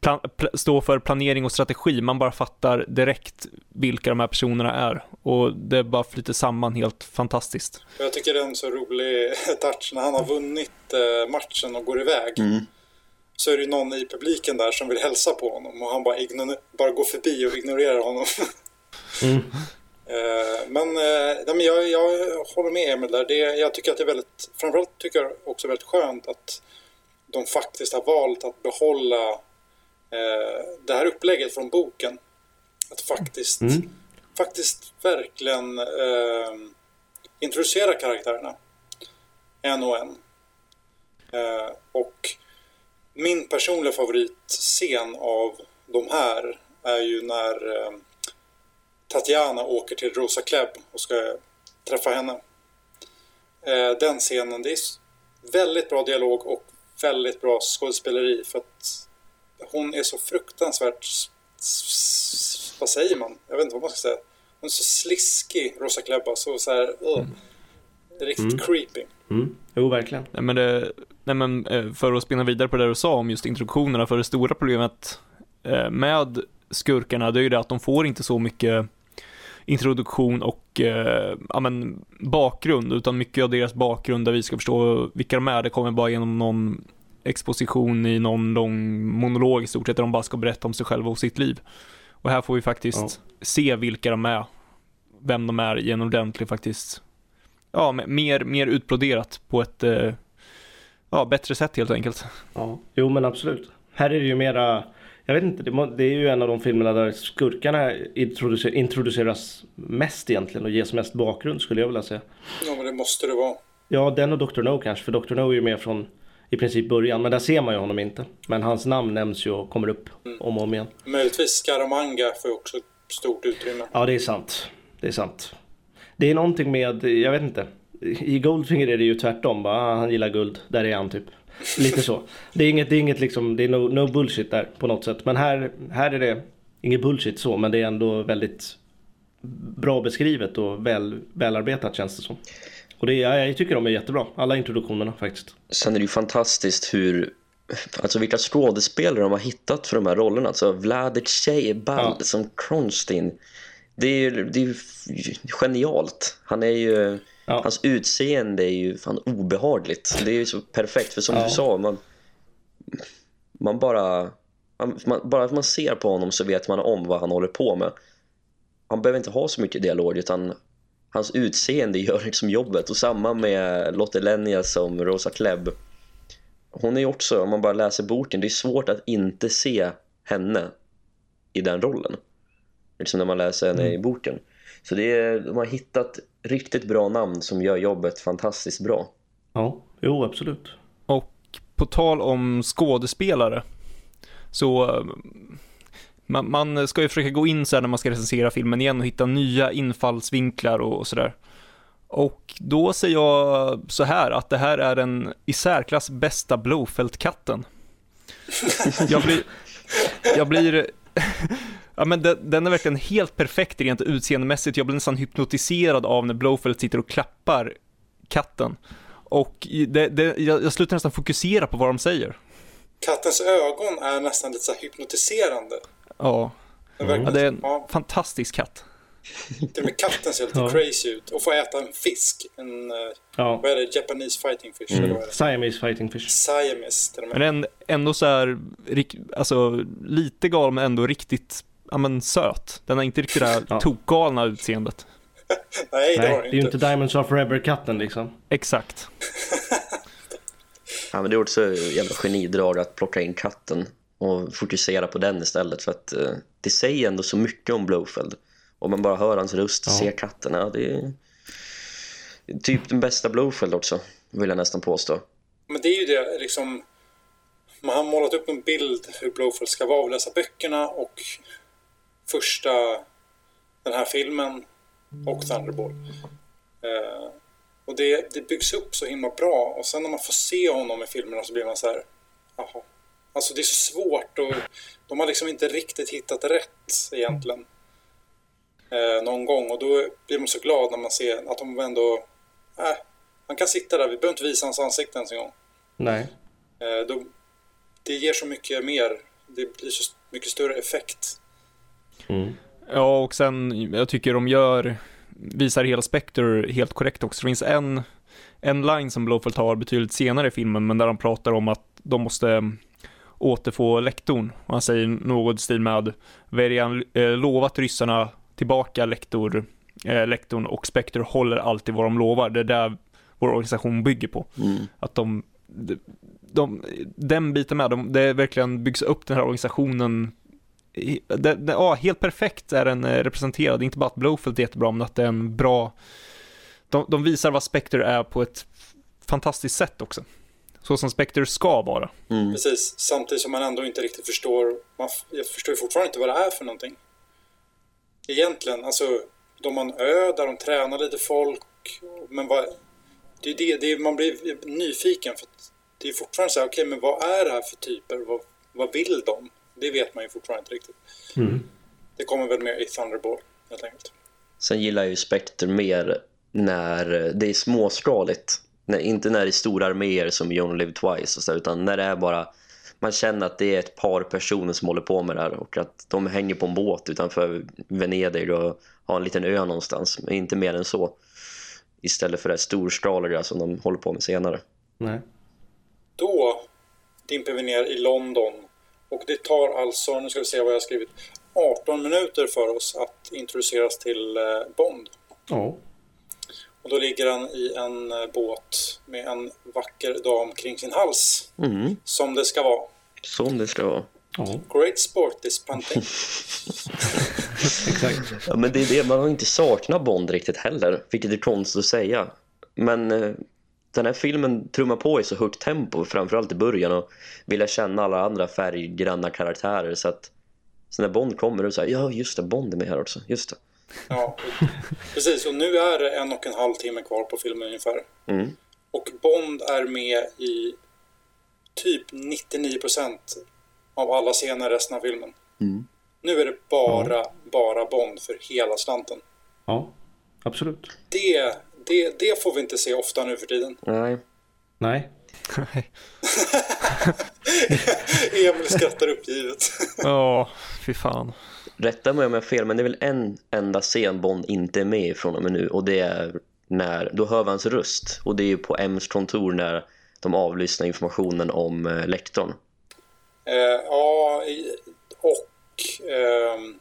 plan, pl- stå för planering och strategi. Man bara fattar direkt vilka de här personerna är. Och det bara flyter samman helt fantastiskt. Jag tycker det är en så rolig <laughs> touch när han har vunnit matchen och går iväg. Mm. Så är det någon i publiken där som vill hälsa på honom och han bara, bara går förbi och ignorerar honom. <laughs> Mm. Eh, men, eh, men jag, jag håller med Emil där. Det, jag tycker att det är väldigt, framförallt tycker jag också väldigt skönt att de faktiskt har valt att behålla eh, det här upplägget från boken. Att faktiskt, Mm. faktiskt verkligen eh, introducera karaktärerna en och en. Eh, och min personliga favoritscen av de här är ju när eh, Tatiana åker till Rosa Klebb och ska träffa henne. Eh, den scenen, det är väldigt bra dialog och väldigt bra skådespeleri för att hon är så fruktansvärt, vad säger man? Jag vet inte vad man ska säga. Hon är så sliskig, Rosa Klebb, alltså så här, uh, riktigt Mm. creepy. Mm. Jo, verkligen. Nej men, det, nej men eh, för att spinna vidare på det du sa om just introduktionerna, för det stora problemet eh, med skurkarna, det är ju det att de får inte så mycket introduktion och eh, ja, men, bakgrund, utan mycket av deras bakgrund där vi ska förstå vilka de är, det kommer bara genom någon exposition i någon lång monolog i stort sett, där de bara ska berätta om sig själva och sitt liv. Och här får vi faktiskt se vilka de är, vem de är i en ordentlig faktiskt ja, me- mer, mer utbroderat på ett eh, ja, bättre sätt helt enkelt. Ja. Jo, men absolut. Här är det ju mera, jag vet inte, det, är ju en av de filmerna där skurkarna introducer, introduceras mest egentligen och ges mest bakgrund skulle jag vilja säga. Ja, men det måste det vara. Ja, den och Dr. No kanske, för Dr. No är ju med från i princip början, men där ser man ju honom inte. Men hans namn nämns ju och kommer upp om och om igen. Möjligtvis Scaramanga får också ett stort utrymme. Ja, det är sant. Det är sant. Det är någonting med, jag vet inte. I Goldfinger är det ju tvärtom. Bara, han gillar guld, där är han typ. Lite så. Det är inget, det är inget liksom, det är no, no bullshit där på något sätt. Men här, här är det inget bullshit så, men det är ändå väldigt bra beskrivet och väl, välarbetat känns det som. Och det, är- jag tycker de är jättebra, alla introduktionerna faktiskt. Sen är det ju fantastiskt hur Alltså vilka skådespelare de har hittat för de här rollerna. Alltså Vladic Ball Ja. som Kronstein. Det är ju det är genialt. Han är ju... Ja. Hans utseende är ju fan obehagligt. Det är ju så perfekt. För som Ja. du sa, man, man bara... Man, man, bara att man ser på honom så vet man om vad han håller på med. Han behöver inte ha så mycket dialog utan hans utseende gör liksom jobbet. Och samma med Lotte Lenya som Rosa Klebb. Hon är ju också, om man bara läser boken, det är svårt att inte se henne i den rollen. Liksom när man läser henne i boken. Så det är, de har hittat riktigt bra namn som gör jobbet fantastiskt bra. Ja, jo absolut. Och på tal om skådespelare, så eh, man, man ska ju försöka gå in så här när man ska recensera filmen igen och hitta nya infallsvinklar och, och sådär. Och då säger jag så här att det här är den i särklass bästa Blowfelt-katten. Jag blir, jag blir, ja men den, den är verkligen helt perfekt rent utseendemässigt. Jag blir nästan hypnotiserad av när Blowfelt sitter och klappar katten. Och det, det, jag, jag slutar nästan fokusera på vad de säger. Kattens ögon är nästan lite så här hypnotiserande. Ja. Det, är ja, det är en ja, fantastisk katt. till och med katten ser lite Ja. crazy ut. Och får äta en fisk. En, eh, Ja. vad är det? Japanese fighting fish? Mm. Eller vad är det? Siamese fighting fish. Siamese till och med. Men en, ändå så här, alltså lite galen men ändå riktigt, ja men söt. Den har inte riktigt det här Ja. tokgalna utseendet. <laughs> Nej, det Nej, det är ju inte. Diamonds Are Forever-katten liksom. Exakt. <laughs> Ja, men det är också jävla genidrag att plocka in katten och fokusera på den istället för att eh, det säger ändå så mycket om Blowfeld. Om man bara hör hans röst och Ja. ser katten, ja, det är typ den bästa Blowfeld också, vill jag nästan påstå. Men det är ju det liksom. Man har målat upp en bild hur Blowfeld ska vara och läsa böckerna och första den här filmen och Thunderball. Eh, och det, det byggs upp så himla bra och sen när man får se honom i filmerna så blir man så här. Jaha. Alltså det är så svårt och de har liksom inte riktigt hittat rätt egentligen. Eh, någon gång och då blir man så glad när man ser att de ändå... Äh, han kan sitta där, vi behöver inte visa hans ansikte ens en gång. Nej. Eh, då, det ger så mycket mer. Det blir så mycket större effekt. Mm. Ja, och sen, jag tycker de gör, visar hela Spectre helt korrekt också. Det finns en, en line som Blowfelt har betydligt senare i filmen, men där de pratar om att de måste återfå lektorn. Och han säger något i stil med, redan eh, lovat ryssarna tillbaka lektor, eh, lektorn och Spectre håller alltid vad de lovar. Det är där vår organisation bygger på. Mm. Att de, de, de den biten med, de, det verkligen byggs upp den här organisationen det, det, ja, helt perfekt är den eh, representerad, inte bara att Blowfield är jättebra, men att det är en bra, de, de visar vad Spectre är på ett fantastiskt sätt också. Så som Spectre ska vara. Mm. Precis, samtidigt som man ändå inte riktigt förstår. Man, jag förstår ju fortfarande inte vad det är för någonting. Egentligen, alltså de har en ö där de tränar lite folk. Men vad, det är det, det är, man blir nyfiken för att det är fortfarande så här, okej men vad är det här för typer? Vad, vad vill de? Det vet man ju fortfarande inte riktigt. Mm. Det kommer väl mer i Thunderball helt enkelt. Sen gillar jag ju Spectre mer när det är småskaligt. När, inte när det är stora arméer som You Live Twice och så, utan när det är bara man känner att det är ett par personer som håller på med det här och att de hänger på en båt utanför Venedig och har en liten ö någonstans, men inte mer än så. Istället för det här storskaliga som de håller på med senare. Nej. Då dimper vi ner i London och det tar alltså, nu ska vi se vad jag har skrivit, 18 minuter för oss att introduceras till eh, Bond. Ja. Och då ligger han i en eh, båt med en vacker dam kring sin hals, Mm, som det ska vara. som det ska vara. Ja, Great sport this punting. <laughs> exakt. Ja, men det är det, man har inte saknat Bond riktigt heller, vilket är konstigt att säga. Men eh, den här filmen trummar på i så högt tempo, framförallt i början och vill jag känna alla andra färggranna karaktärer så att så när Bond kommer och säger ja just det, Bond är med här också, just det. Ja, <laughs> precis. Och nu är det en och en halv timme kvar på filmen ungefär. Mm. Och Bond är med i typ 99% av alla scener i resten av filmen. Mm. Nu är det bara, bara Bond för hela slanten. Ja, absolut. Det, det, det får vi inte se ofta nu för tiden. Nej, Nej. <laughs> Emil skrattar uppgivet. <laughs> Ja, fy fan. rätta mig om jag har fel, men det är väl en enda scen Bond inte är med från och med nu och det är när, då hör vi hans röst och det är ju på M's kontor när de avlyssnar informationen om eh, lektorn. Eh, ja, och ehm,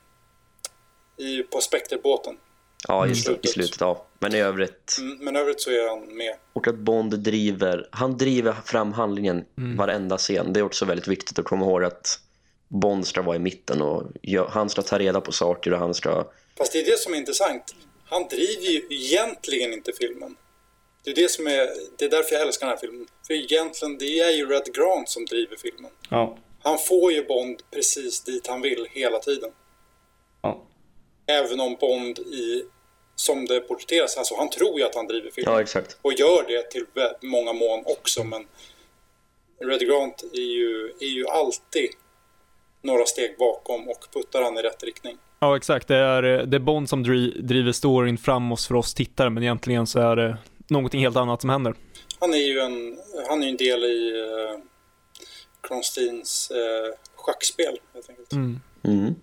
i, på Spectre-båten. Ja, Mm. i Slutet. slutet, ja. Men i övrigt, Mm, Men övrigt så är han med. och att Bond driver, han driver fram handlingen varenda scen. Det är också väldigt viktigt att komma ihåg att Bond ska vara i mitten och han ska ta reda på saker och han ska, Fast det är det som är intressant. Han driver ju egentligen inte filmen. Det är, det, som är, det är därför jag älskar den här filmen. För egentligen, det är ju Red Grant som driver filmen. Ja. Han får ju Bond precis dit han vill hela tiden. Även om Bond i, som det porträtteras, alltså han tror ju att han driver filmen. Ja, exakt. Och gör det till många mån också, men Red Grant är ju, är ju alltid några steg bakom och puttar han i rätt riktning. Ja, exakt. Det är, det är Bond som dri, driver storyn framåt för oss tittare, men egentligen så är det någonting helt annat som händer. Han är ju en, han är en del i uh, Kronsteins uh, schackspel, helt enkelt. Mm. Mm.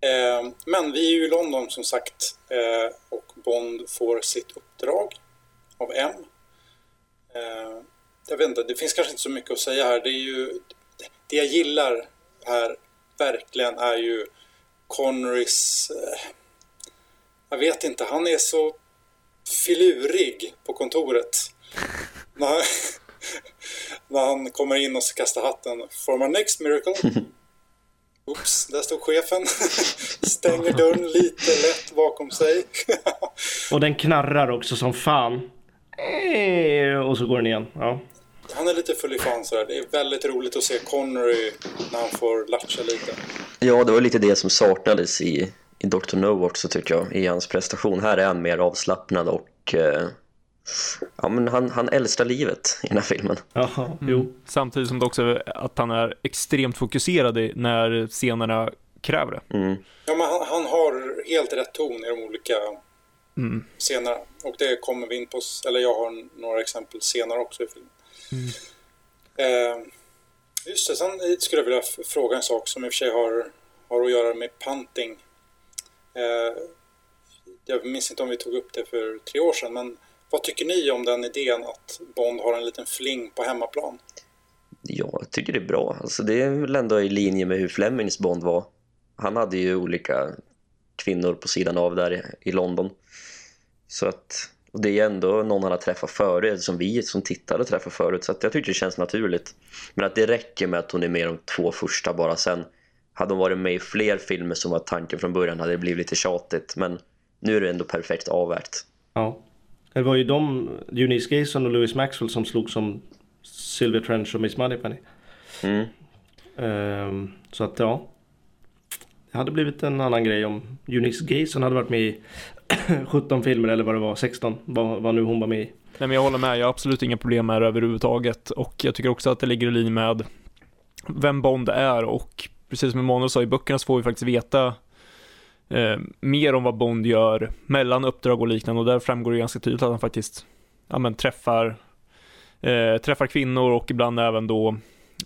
Eh, men vi är ju i London som sagt eh, och Bond får sitt uppdrag av M. Eh, jag vet inte, det finns kanske inte så mycket att säga här. Det, är ju, det jag gillar här verkligen är ju Connerys... Eh, jag vet inte, han är så filurig på kontoret. när, han, <laughs> när han kommer in och ska kasta hatten. For my next miracle. <laughs> Oops, där stod chefen. <laughs> Stänger dörren lite lätt bakom sig. <laughs> Och den knarrar också som fan. Eh, Och så går den igen. Ja. Han är lite full i fan sådär. Det är väldigt roligt att se Connery när han får latcha lite. Ja, det var lite det som saknades i, i Dr. No också tycker jag, i hans prestation. Här är han mer avslappnad och eh, ja, men han, han älskar livet i den här filmen. Jaha, jo. Samtidigt som det också är att han är extremt fokuserad i, när scenerna kräver det. Mm. Ja, men han, han har helt rätt ton i de olika Mm. scenerna. Och det kommer vi in på, eller jag har några exempel senare också i filmen. Eh, just det, sen skulle jag vilja fråga en sak som i och för sig har, har att göra med punting. Eh, jag minns inte om vi tog upp det för tre år sedan, men vad tycker ni om den idén att Bond har en liten fling på hemmaplan? Ja, jag tycker det är bra. Alltså, det är väl ändå i linje med hur Flemings Bond var. Han hade ju olika kvinnor på sidan av där i, i London. Så att, och det är ändå någon han har träffat förut, som vi som tittare träffat förut. Så att jag tycker det känns naturligt. Men att det räcker med att hon är med de två första bara sen. Hade hon varit med i fler filmer som var tanken från början hade det blivit lite tjatigt. Men nu är det ändå perfekt avvägt. Ja. Det var ju de, Eunice Gayson och Louis Maxwell som slog som Sylvia Trench och Miss Moneypenny. Mm. Ehm, så att ja. Det hade blivit en annan grej om Eunice Gayson hade varit med i <coughs> 17 filmer eller vad det var, 16, vad, vad nu hon var med i. Nej, men jag håller med, jag har absolut inga problem med det överhuvudtaget och jag tycker också att det ligger i linje med vem Bond är och precis som Emanuel sa i böckerna så får vi faktiskt veta eh, mer om vad Bond gör mellan uppdrag och liknande och där framgår det ganska tydligt att han faktiskt ja, men, träffar, eh, träffar kvinnor och ibland även då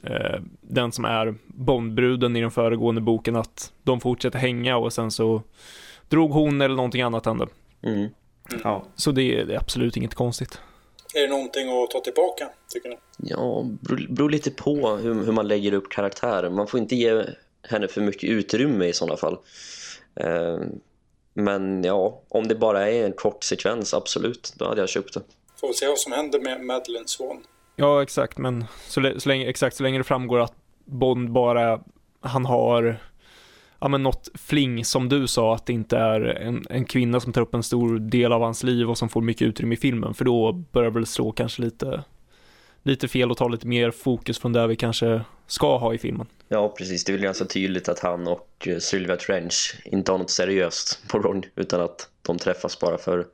eh, den som är Bondbruden i den föregående boken att de fortsätter hänga och sen så drog hon eller någonting annat hände. Mm. Ja. Så det är, det är absolut inget konstigt. Är det någonting att ta tillbaka, tycker ni? Ja, beror, beror lite på hur, hur man lägger upp karaktären. Man får inte ge henne för mycket utrymme i sådana fall. Eh, men ja, om det bara är en kort sekvens, absolut, då hade jag köpt det. Får vi se vad som händer med Madeleine Swan. Ja, exakt, men så, så länge, exakt, så länge det framgår att Bond bara, han har, ja men något fling som du sa, att det inte är en, en kvinna som tar upp en stor del av hans liv och som får mycket utrymme i filmen, för då börjar det väl slå kanske lite, lite fel och ta lite mer fokus från där vi kanske ska ha i filmen. Ja, precis. Det är väl ganska tydligt att han och eh, Sylvia Trench inte har något seriöst på gång utan att de träffas bara för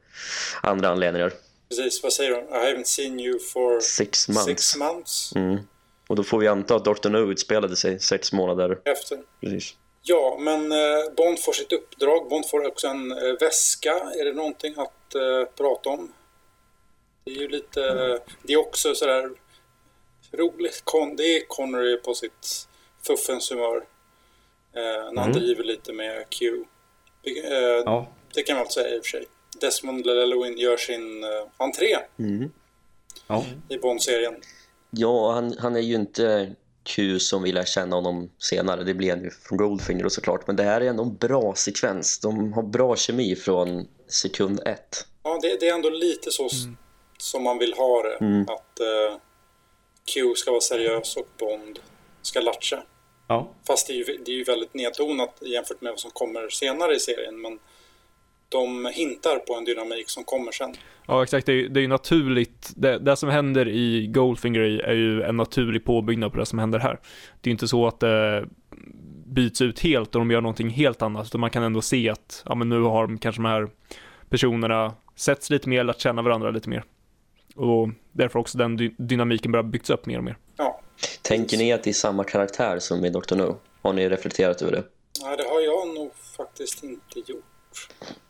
andra anledningar. Precis, vad säger de? I haven't seen you for Six months. six months. Mm. Och då får vi anta att Dr. No utspelade sig sex månader. Efter. Precis. Ja, men eh, Bond får sitt uppdrag. Bond får också en eh, väska. Är det någonting att prata om? Det är ju lite... Det är också sådär roligt. Con, det är Connery på sitt fuffens humör. Eh, när han Mm. driver lite med Q. Det, eh, Ja. det kan man väl säga i och för sig. Desmond Llewellyn gör sin eh, entré Mm. Ja. i Bond-serien. Ja, han, han är ju inte Q som vi lär känna honom senare. Det blir han ju från Goldfinger och såklart. Men det här är ändå en bra sekvens. De har bra kemi från sekund ett. Ja, det, det är ändå lite så s- som man vill ha det. Mm. Att eh, Q ska vara seriös och Bond ska latcha. Ja. Fast det är, ju, det är ju väldigt nedtonat jämfört med vad som kommer senare i serien. Men de hintar på en dynamik som kommer sen. Ja, exakt. Det är, det är ju naturligt. Det, det som händer i Goldfinger är ju en naturlig påbyggnad på det som händer här. Det är inte så att det byts ut helt och de gör någonting helt annat, utan man kan ändå se att ja, men nu har de kanske de här personerna setts lite mer, lärt känna varandra lite mer. Och därför också den dy dynamiken börjar byggas upp mer och mer. Ja. Tänker ni att det är samma karaktär som i Dr. No? Har ni reflekterat över det? Nej, det har jag nog faktiskt inte gjort.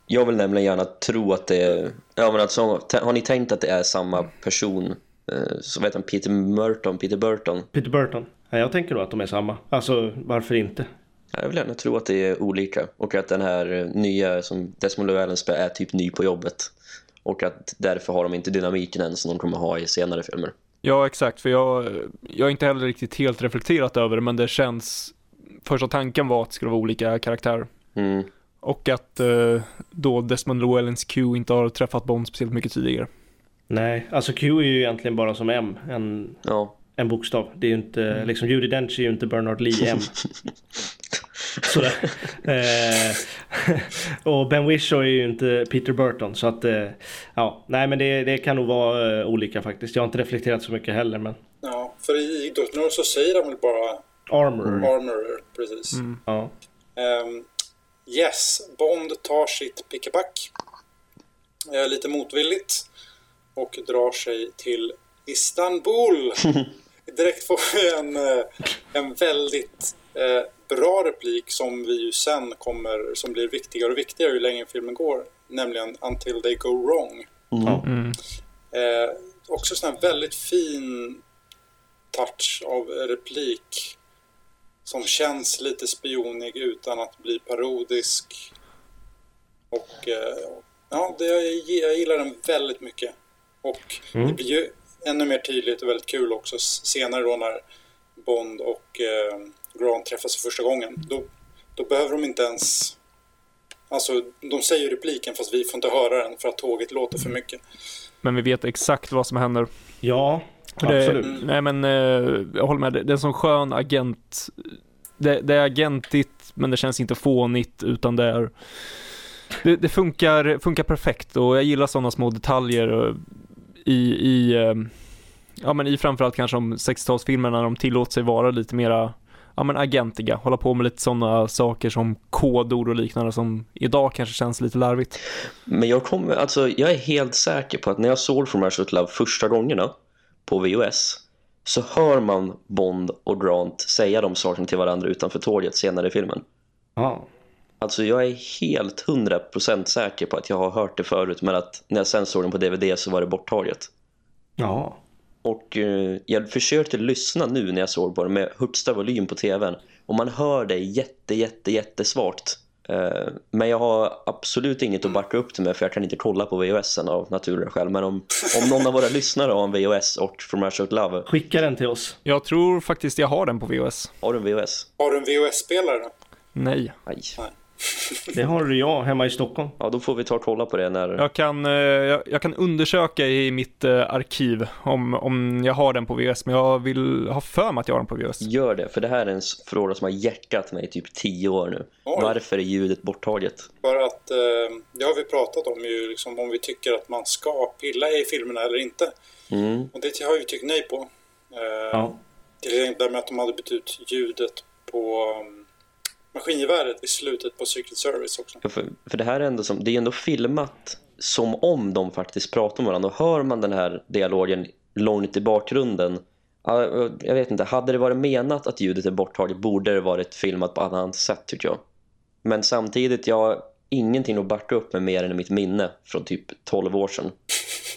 Jag vill nämligen gärna tro att det är... Ja, men alltså, har ni tänkt att det är samma person? Eh, vet han Peter Merton, Peter Burton. Peter Burton. Ja, jag tänker nog att de är samma. Alltså, varför inte? Jag vill gärna tro att det är olika. Och att den här nya som Desmond Llewellyn spelar är typ ny på jobbet. Och att därför har de inte dynamiken än som de kommer ha i senare filmer. Ja, exakt. För jag, jag har inte heller riktigt helt reflekterat över det, men det känns... Första tanken var att det skulle vara olika karaktärer. Mm. Och att eh, då Desmond Llewellyns Q inte har träffat Bond speciellt mycket tidigare. Nej, alltså Q är ju egentligen bara som M. En, Ja. En bokstav. Det är ju inte, liksom Judi Dench är ju inte Bernard Lee M. <laughs> Sådär. Eh, och Ben Whishaw är ju inte Peter Burton. Så att, eh, ja, nej men det, det kan nog vara eh, olika faktiskt. Jag har inte reflekterat så mycket heller men. Ja, för i Dr. No så säger de väl bara Armor. Armorer, precis. Ja. Ehm, yes, Bond tar sitt pickeback. Eh, lite motvilligt. Och drar sig till Istanbul. <laughs> Direkt får vi en, eh, en väldigt eh, bra replik som vi ju sen kommer, som blir viktigare och viktigare ju längre filmen går. Nämligen Until they go wrong. Ja. Mm. Eh, också sån här väldigt fin touch av replik som känns lite spionig utan att bli parodisk. Och eh, ja, det, jag, jag gillar den väldigt mycket. Och Mm. det blir ju ännu mer tydligt och väldigt kul också senare då när Bond och eh, Grant träffas för första gången. Då, då behöver de inte ens... Alltså, de säger repliken fast vi får inte höra den för att tåget låter för mycket. Men vi vet exakt vad som händer. ja, Det, absolut. nej men eh, jag håller med, det det är en sån skön agent. Det, det är agentigt men det känns inte fånigt utan det är det, det funkar, funkar perfekt och jag gillar sådana små detaljer i, i, eh, ja men i framförallt kanske om 60-talsfilmerna när de tillåter sig vara lite mera ja men agentiga, hålla på med lite sådana saker som kodord och liknande som idag kanske känns lite larvigt. Men jag kommer, alltså jag är helt säker på att när jag såg From with Love första gångerna på VOS så hör man Bond och Grant säga de sakerna till varandra utanför tåget senare i filmen. Ja. Alltså jag är helt 100% säker på att jag har hört det förut men att när jag sen såg den på DVD så var det borttaget. Ja. Och eh, jag försökte lyssna nu när jag såg på det med högsta volym på tvn. Och man hör det jätte, jätte, jättesvagt. Eh, men jag har absolut inget att backa upp det med för jag kan inte kolla på VHSen av naturliga skäl. Men om, om någon av våra <laughs> lyssnare har en VHS och From Russia With Love, Skicka den till oss. Jag tror faktiskt jag har den på VHS. har du en VHS? Har du en VHS-spelare då? Nej. Nej. Det har jag hemma i Stockholm. Ja, då får vi ta och kolla på det när... Jag kan, eh, jag, jag kan undersöka i mitt eh, arkiv om, om jag har den på VHS, men jag vill ha för mig att jag har den på VHS. Gör det, för det här är en fråga som har jäckat mig i typ tio år nu. Oj. Varför är ljudet borttaget? För att eh, det har vi pratat om ju, liksom, om vi tycker att man ska pilla i filmerna eller inte. Mm. Och det har vi tyckt nej på. Ja. Till exempel med att de hade bytt ut ljudet på maskingeväret i slutet på Secret Service också. Ja, För, för det här är ändå som, det är ändå filmat som om de faktiskt pratar med varandra. Och hör man den här dialogen långt i bakgrunden. ja, Jag vet inte, hade det varit menat att ljudet är borttaget borde det varit filmat på annat sätt tycker jag. Men samtidigt, jag har ingenting att backa upp med mer än mitt minne från typ 12 år sedan. <laughs>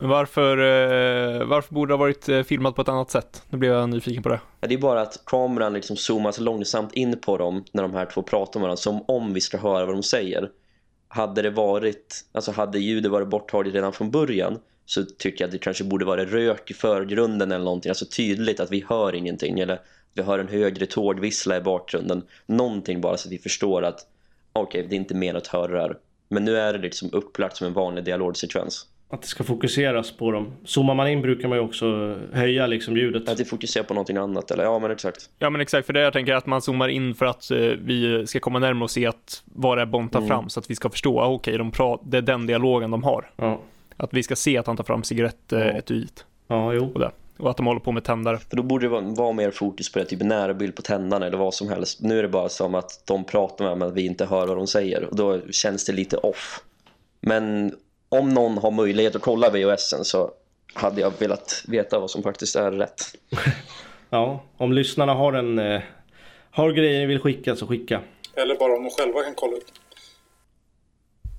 Men varför, eh, varför borde det ha varit eh, filmat på ett annat sätt? Nu blev jag nyfiken på det. Ja, Det är bara att kameran liksom zoomas långsamt in på dem när de här två pratar med varandra som om vi ska höra vad de säger. Hade det varit, alltså hade ljudet varit borttaget redan från början så tycker jag att det kanske borde vara rök i förgrunden eller någonting. Alltså tydligt att vi hör ingenting eller vi hör en högre tågvissla i bakgrunden. Någonting bara så att vi förstår att okej, det är inte mer att höra det här. Men nu är det liksom upplagt som en vanlig dialogsekvens att det ska fokuseras på dem. Zoomar man in brukar man ju också höja liksom ljudet. Att vi fokuserar på någonting annat eller ja men exakt. Ja men exakt, för det jag tänker att man zoomar in för att eh, vi ska komma närmare och se att vad det är Bond tar Mm. fram så att vi ska förstå, ah, okej, de pra- det är den dialogen de har. Ja, Att vi ska se att han tar fram cigarettetuiet ja jo. och det. Och att de håller på med tändare. För då borde det vara, vara mer fokus på det, typ närbild på tändarna eller vad som helst. Nu är det bara som att de pratar med men att vi inte hör vad de säger och då känns det lite off. Men om någon har möjlighet att kolla VHSen så hade jag velat veta vad som faktiskt är rätt. <laughs> Ja, om lyssnarna har en... Eh, har grejer ni vill skicka så skicka. Eller bara om de själva kan kolla upp.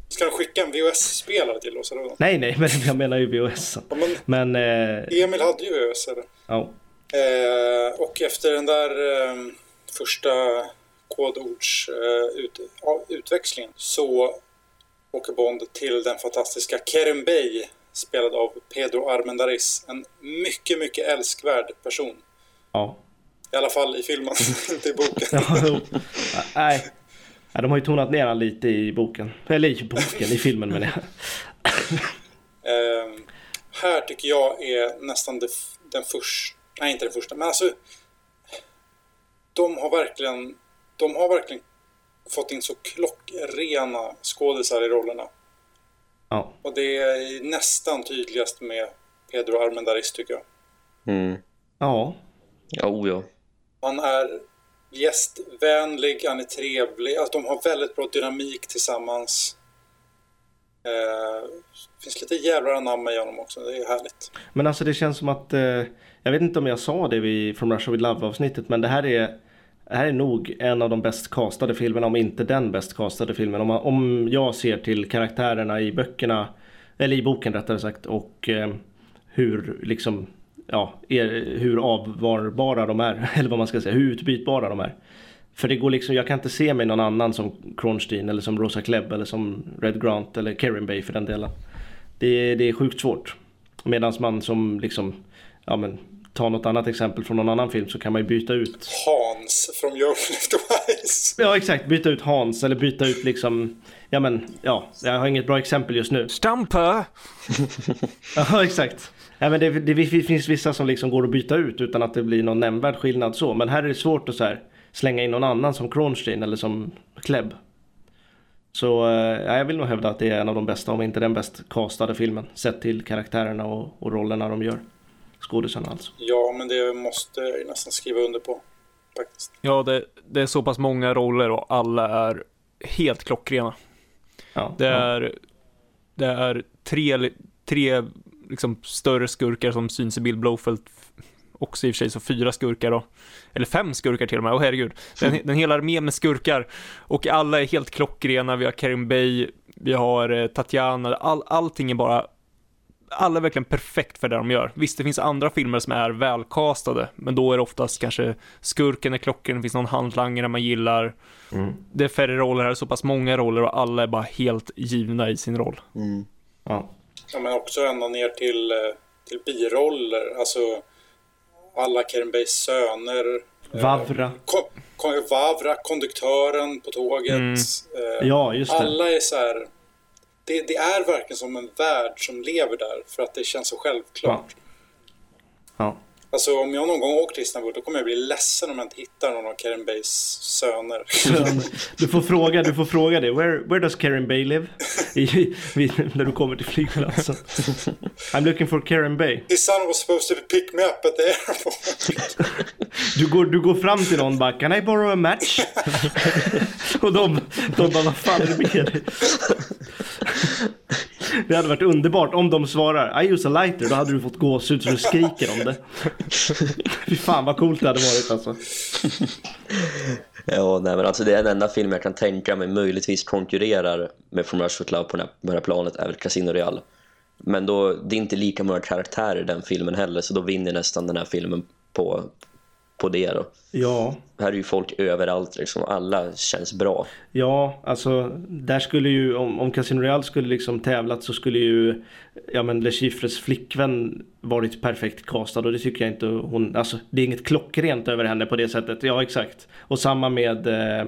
Ska de skicka en VHS-spelare till oss? Eller? Nej, nej, men jag menar ju VHS. Ja, men Men, eh, Emil hade ju VHS. Eller? ja. Eh, och efter den där eh, första kodords eh, ut, ja, utväxlingen så åker Bond till den fantastiska Kerem Bey spelad av Pedro Armendariz. En mycket, mycket älskvärd person. Ja. I alla fall i filmen, <laughs> inte i boken. Ja. Nej. Ja, de har ju tonat ner han lite i boken. Eller i boken, i filmen menar jag. Eh, här tycker jag är nästan det, den första, nej inte den första, men alltså de har verkligen, de har verkligen fått in så klockrena skådisar i rollerna. Ja. Och det är nästan tydligast med Pedro Armendariz tycker jag. Mm. Ja. Ja, oh, ja. Han är gästvänlig, han är trevlig, alltså de har väldigt bra dynamik tillsammans. Eh, finns lite jävlar anamma i honom också, det är härligt. Men alltså det känns som att, eh, jag vet inte om jag sa det vid From Russia With Love avsnittet, men det här är det här är nog en av de bäst castade filmerna, om inte den bäst castade filmen. Om, man, om jag ser till karaktärerna i böckerna, eller i boken rättare sagt, och eh, hur liksom, ja, er, hur avvarbara de är, <laughs> eller vad man ska säga, hur utbytbara de är. För det går liksom, jag kan inte se mig någon annan som Kronstein eller som Rosa Klebb eller som Red Grant eller Karen Bay för den delen. Det, det är sjukt svårt. Medan man som liksom, ja men ta något annat exempel från någon annan film så kan man ju byta ut Hans från Your Left Wise. Ja exakt, byta ut Hans eller byta ut liksom Ja men, ja, jag har inget bra exempel just nu. Stampa! <laughs> Ja exakt. Ja, men det, det finns vissa som liksom går att byta ut utan att det blir någon nämnvärd skillnad så. Men här är det svårt att så här, slänga in någon annan som Kronstein eller som Klebb. Så eh, ja, jag vill nog hävda att det är en av de bästa, om inte den bäst castade filmen. Sett till karaktärerna och, och rollerna de gör. Skådisarna alltså. Ja, men det måste jag ju nästan skriva under på. Faktiskt. Ja, det, det är så pass många roller och alla är helt klockrena. Ja, Det ja. är, det är tre, tre liksom större skurkar som syns i Bill Blowfelt. Också i och för sig så fyra skurkar då. Eller fem skurkar till och med, åh herregud. Den, den hela armén med skurkar. Och alla är helt klockrena, vi har Karim Bey, vi har eh, Tatjana, all, allting är bara alla är verkligen perfekt för det de gör. Visst, det finns andra filmer som är välkastade, men då är det oftast kanske skurken är klockren, det finns någon handlangare man gillar. Mm. Det är färre roller här, så pass många roller och alla är bara helt givna i sin roll. Mm. ja. Ja, men också ända ner till, eh, till biroller. Alltså alla Kerim Beys söner. eh, Vavra. Ko- Ko- Vavra, konduktören på tåget. Mm. eh, Ja, just det. Alla är så här... Det, det är verkligen som en värld som lever där för att det känns så självklart. Ja. Alltså om jag någon gång åker till Istanbul då kommer jag bli ledsen om jag inte hittar någon av Kerim Beys söner. Du får fråga, du får fråga det. Where, where does Karen Bay live? I, vid, när du kommer till flygplatsen. I'm looking for Karen Bay. His son was supposed to pick me up at the airport. Du går, du går fram till någon bara, can I borrow a match? Och de, de bara, vad fan är det med dig? Det hade varit underbart om de svarar, I use a lighter. Då hade du fått gåshud så du skriker om det. <laughs> Fy fan vad coolt det hade varit alltså. Ja, nej, men alltså det är den enda film jag kan tänka mig möjligtvis konkurrerar med From Russia With Love på det här, på det här planet är väl Casino Real. Men då, det är inte lika många karaktärer i den filmen heller så då vinner nästan den här filmen på, på det då. Ja, Här är ju folk överallt liksom, alla känns bra. Ja, alltså där skulle ju om, om Casino Real skulle liksom tävlat så skulle ju ja men Le Chiffres flickvän varit perfekt castad och det tycker jag inte hon, alltså det är inget klockrent över henne på det sättet. Ja exakt. Och samma med, eh,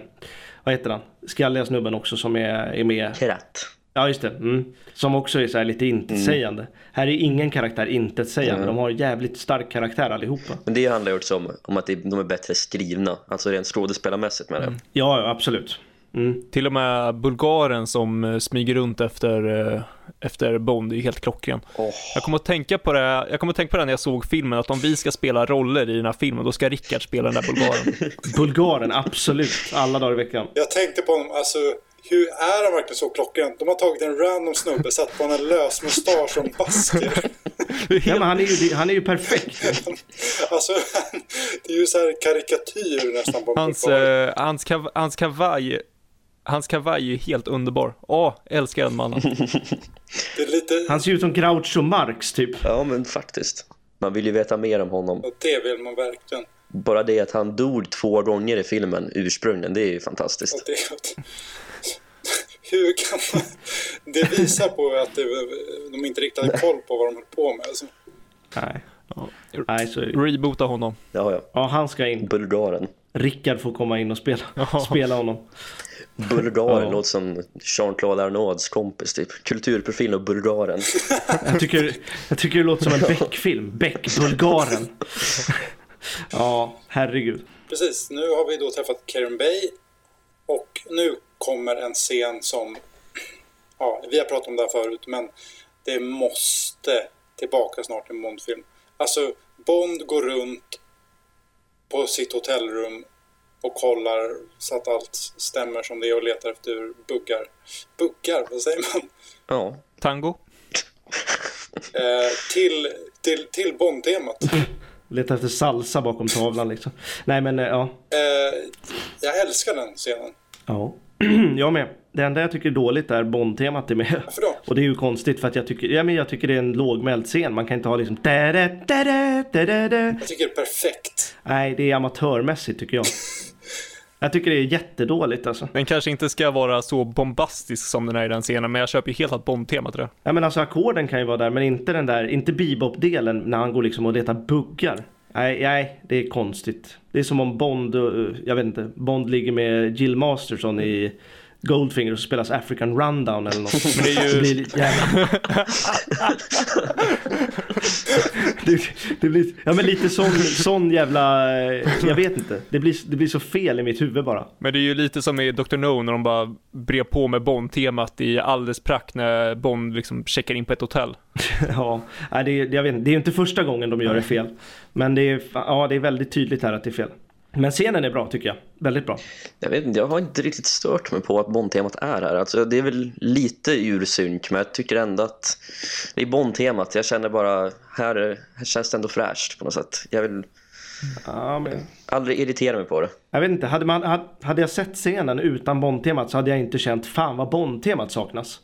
vad heter han? Skalliga snubben också som är, är med. Kratt. Ja, just det. Mm. Som också är så här lite intetsägande. Här är ingen karaktär intetsägande. Mm. De har jävligt stark karaktär allihopa. Men det handlar ju också om, om att de är bättre skrivna, alltså rent skådespelarmässigt med det. Ja, ja, absolut. Mm. Till och med bulgaren som eh, smyger runt efter, eh, efter Bond är helt klockren. Åh. Jag kommer att tänka på det, jag kommer att tänka på det när jag såg filmen, att om vi ska spela roller i den här filmen, då ska Rickard spela den där bulgaren. <laughs> Bulgaren, absolut. Alla dagar i veckan. Jag tänkte på honom, alltså hur är han verkligen så klockren? De har tagit en random snubbe, satt på en lös mustasch och en basker. <laughs> Ja, men han, är ju, han är ju perfekt. Alltså, det är ju så här karikatyr nästan på Hans, eh, hans, kav, hans kavaj, hans kavaj är ju helt underbar. Åh, älskar den mannen. Det är lite, Han ser ut som Groucho Marx typ. Ja, men faktiskt. Man vill ju veta mer om honom. det vill man verkligen. Bara det att han dog två gånger i filmen ursprungligen, det är ju fantastiskt. Och det, hur kan man... Det visar på att det, de inte riktigt hade koll på vad de höll på med. Alltså. Nej. Nej, så... Reboota honom. Ja, ja. Ja, han ska in. Bulgaren. Rickard får komma in och spela, spela honom. Bulgaren Ja. låter som Jean-Claude Arnauds kompis typ. Kulturprofilen och Bulgaren. <laughs> Jag tycker, jag tycker det låter som en Beck-film. Beck, Bulgaren. <laughs> Ja, herregud. Precis, nu har vi då träffat Karen Bay och nu kommer en scen som, <clears throat> ja, vi har pratat om det här förut, men det måste tillbaka snart i en Bond-film. Alltså, Bond går runt på sitt hotellrum och kollar så att allt stämmer som det är och letar efter buggar. Buggar, vad säger man? Ja. Tango? <laughs> Eh, till, till, till Bond-temat. <laughs> Letar efter salsa bakom tavlan liksom. Nej men eh, ja. Eh, jag älskar den scenen. Ja. <clears throat> Jag med. Det enda jag tycker är dåligt är Bond-temat är med. Varför då? Och det är ju konstigt för att jag tycker, ja, men jag tycker det är en lågmäld scen. Man kan inte ha liksom da, da, da. Jag tycker det är perfekt. Nej, det är amatörmässigt tycker jag. Jag tycker det är jättedåligt alltså. Den kanske inte ska vara så bombastisk som den är i den scenen, men jag köper ju helt att Bond-temat det. Ja men alltså ackorden kan ju vara där men inte den där, inte bebop-delen när han går liksom och letar buggar. Nej, nej, det är konstigt. Det är som om Bond, eh, jag vet inte, Bond ligger med Jill Masterson i Goldfinger och spelas African Rundown eller något. Men det är ju- Det blir jävla... <laughs> <laughs> det, det blir, ja men lite sån, sån jävla, eh, jag vet inte. Det blir, det blir så fel i mitt huvud bara. Men det är ju lite som i Dr. No när de bara brer på med Bond-temat i alldeles prakt när Bond liksom checkar in på ett hotell. <laughs> Ja, det, är- jag vet inte, det är ju inte första gången de gör det fel. Men det är, ja, det är väldigt tydligt här att det är fel. Men scenen är bra tycker jag. Väldigt bra. Jag vet inte, jag har inte riktigt stört mig på att Bond-temat är här. Alltså, det är väl lite ur synk, men jag tycker ändå att det är Bond-temat. Jag känner bara, här, är- här känns det ändå fräscht på något sätt. Jag vill Ja, men, aldrig irritera mig på det. jag vet inte, hade, man, hade, jag sett scenen utan Bond-temat så hade jag inte känt fan vad Bond-temat saknas.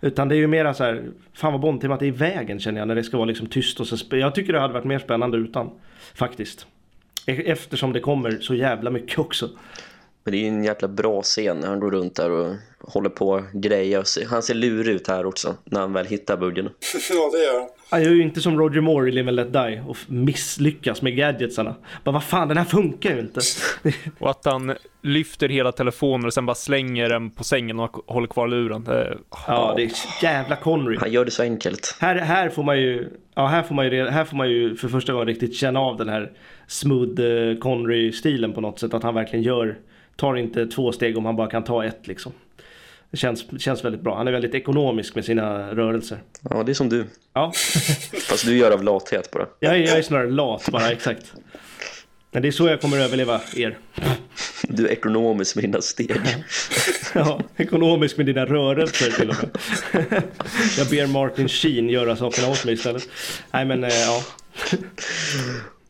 Utan det är ju mera så här, fan vad Bond-temat är i vägen känner jag när det ska vara liksom tyst och så Jag tycker det hade varit mer spännande utan. Faktiskt. E- Eftersom det kommer så jävla mycket också. Men det är ju en jäkla bra scen när han går runt där och håller på grejer. Han ser lurig ut här också när han väl hittar buggen. <laughs> ja, det gör han. Jag är ju inte som Roger Moore i Live and Let Die och misslyckas med gadgetsarna. Bara vad fan den här funkar ju inte. <laughs> Och att han lyfter hela telefonen och sen bara slänger den på sängen och håller kvar luren. Det, Ja det är jävla Connery. Han gör det så enkelt. Här, här får man ju, ja här får man ju, här får man ju för första gången riktigt känna av den här smooth eh, Connery-stilen på något sätt. Att han verkligen gör, tar inte två steg om han bara kan ta ett liksom. Det känns, känns väldigt bra. Han är väldigt ekonomisk med sina rörelser. Ja, det är som du. Ja, <laughs> Fast du gör av lathet bara. jag jag är snarare lat bara, exakt. Men det är så jag kommer överleva er. Du är ekonomisk med dina steg. <laughs> Ja, ekonomisk med dina rörelser till och med. <laughs> Jag ber Martin Sheen göra sakerna åt mig istället. Nej men eh, ja.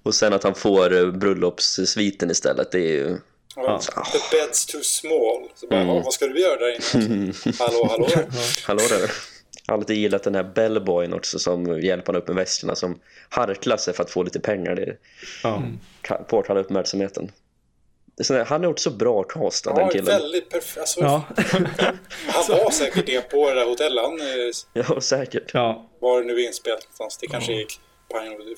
Och sen att han får eh, bröllopssviten istället, det är ju... Ja. The bed's too small. Så bara, "Ja, vad ska du göra där inne? <laughs> hallå, hallå. Hallå där. Jag har alltid gillat den här bellboyn också som hjälper han upp med väskorna som harklar sig för att få lite pengar. Det ja. ka- påkallar uppmärksamheten. Det är sån där, han är också bra castad den Ja, killen. väldigt perfekt. Alltså, Ja, <laughs> Han var säkert det på det där hotellet. Han Ja, säkert. ja. var det nu inspelat någonstans. Det kanske gick och dur.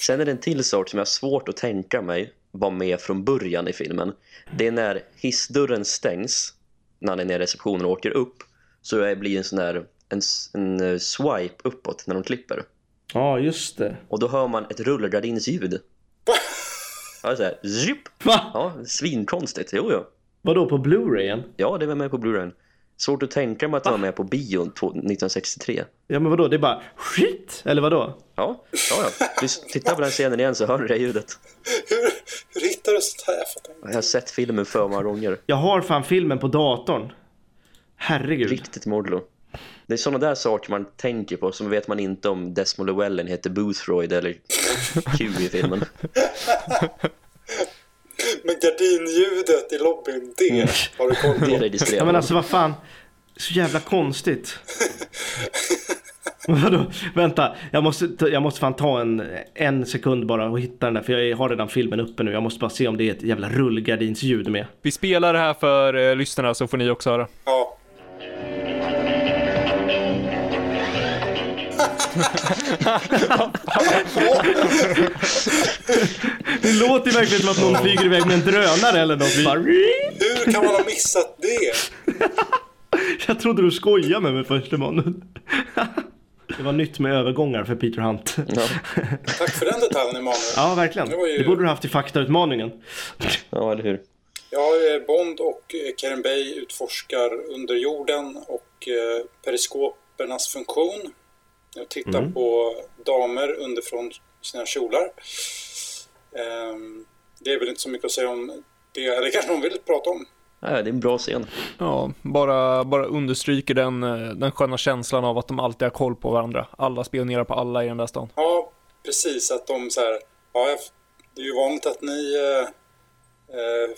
Sen är det en till sak som jag har svårt att tänka mig var med från början i filmen. Det är när hissdörren stängs, när han är nere i receptionen och åker upp, så det blir en sån där en, en eh, swipe uppåt när de klipper. Ja, just det. Och då hör man ett rullgardinsljud. <laughs> Ja, så här, zip. Va? Ja, svinkonstigt. Jo, jo. Vadå på Blu-rayen? Ja, det var med på Blu-ray. Svårt att tänka mig att det var med på bion to- 1963. Ja men vadå, det är bara skit? Eller vadå? Ja, ja, ja. Du tittar på den scenen igen så hör du det ljudet. Hur, hur hittar du sånt här? Jag. Jag har sett filmen för många gånger. Jag har fan filmen på datorn. Herregud. Riktigt Mordlo. Det är sådana där saker man tänker på som vet man inte om Desmond Llewellyn heter Boothroyd eller Q i filmen. <laughs> Men gardinljudet i lobbyn, det har du koll Det på. registrerar Ja men alltså vad fan. Så jävla konstigt. <laughs> Vadå? Vänta, jag måste, jag måste fan ta en, en sekund bara och hitta den där för jag har redan filmen uppe nu. Jag måste bara se om det är ett jävla rullgardinsljud med. Vi spelar det här för eh, lyssnarna så får ni också höra. Ja. <laughs> <laughs> Det låter ju verkligen som att någon flyger iväg med en drönare eller något. Bara, Hur kan man ha missat det? <laughs> jag trodde du skojade med mig först Emanuel. Det var nytt med övergångar för Peter Hunt. Ja, Tack för den detaljen Emanuel. Ja, verkligen. Det ju- Det borde du haft i faktautmaningen. ja, eller hur? Ja, eh, Bond och eh, Karen Bay utforskar under jorden och eh, periskopernas funktion. Och tittar på damer underifrån sina kjolar. Ehm, Det är väl inte så mycket att säga om det, eller kanske någon vill prata om. Ja, det är en bra scen. Ja, bara, bara understryker den, eh, den sköna känslan av att de alltid har koll på varandra. Alla spionerar på alla i den där stan. Ja, precis. Att de så här, ja, det är ju vanligt att ni eh, eh,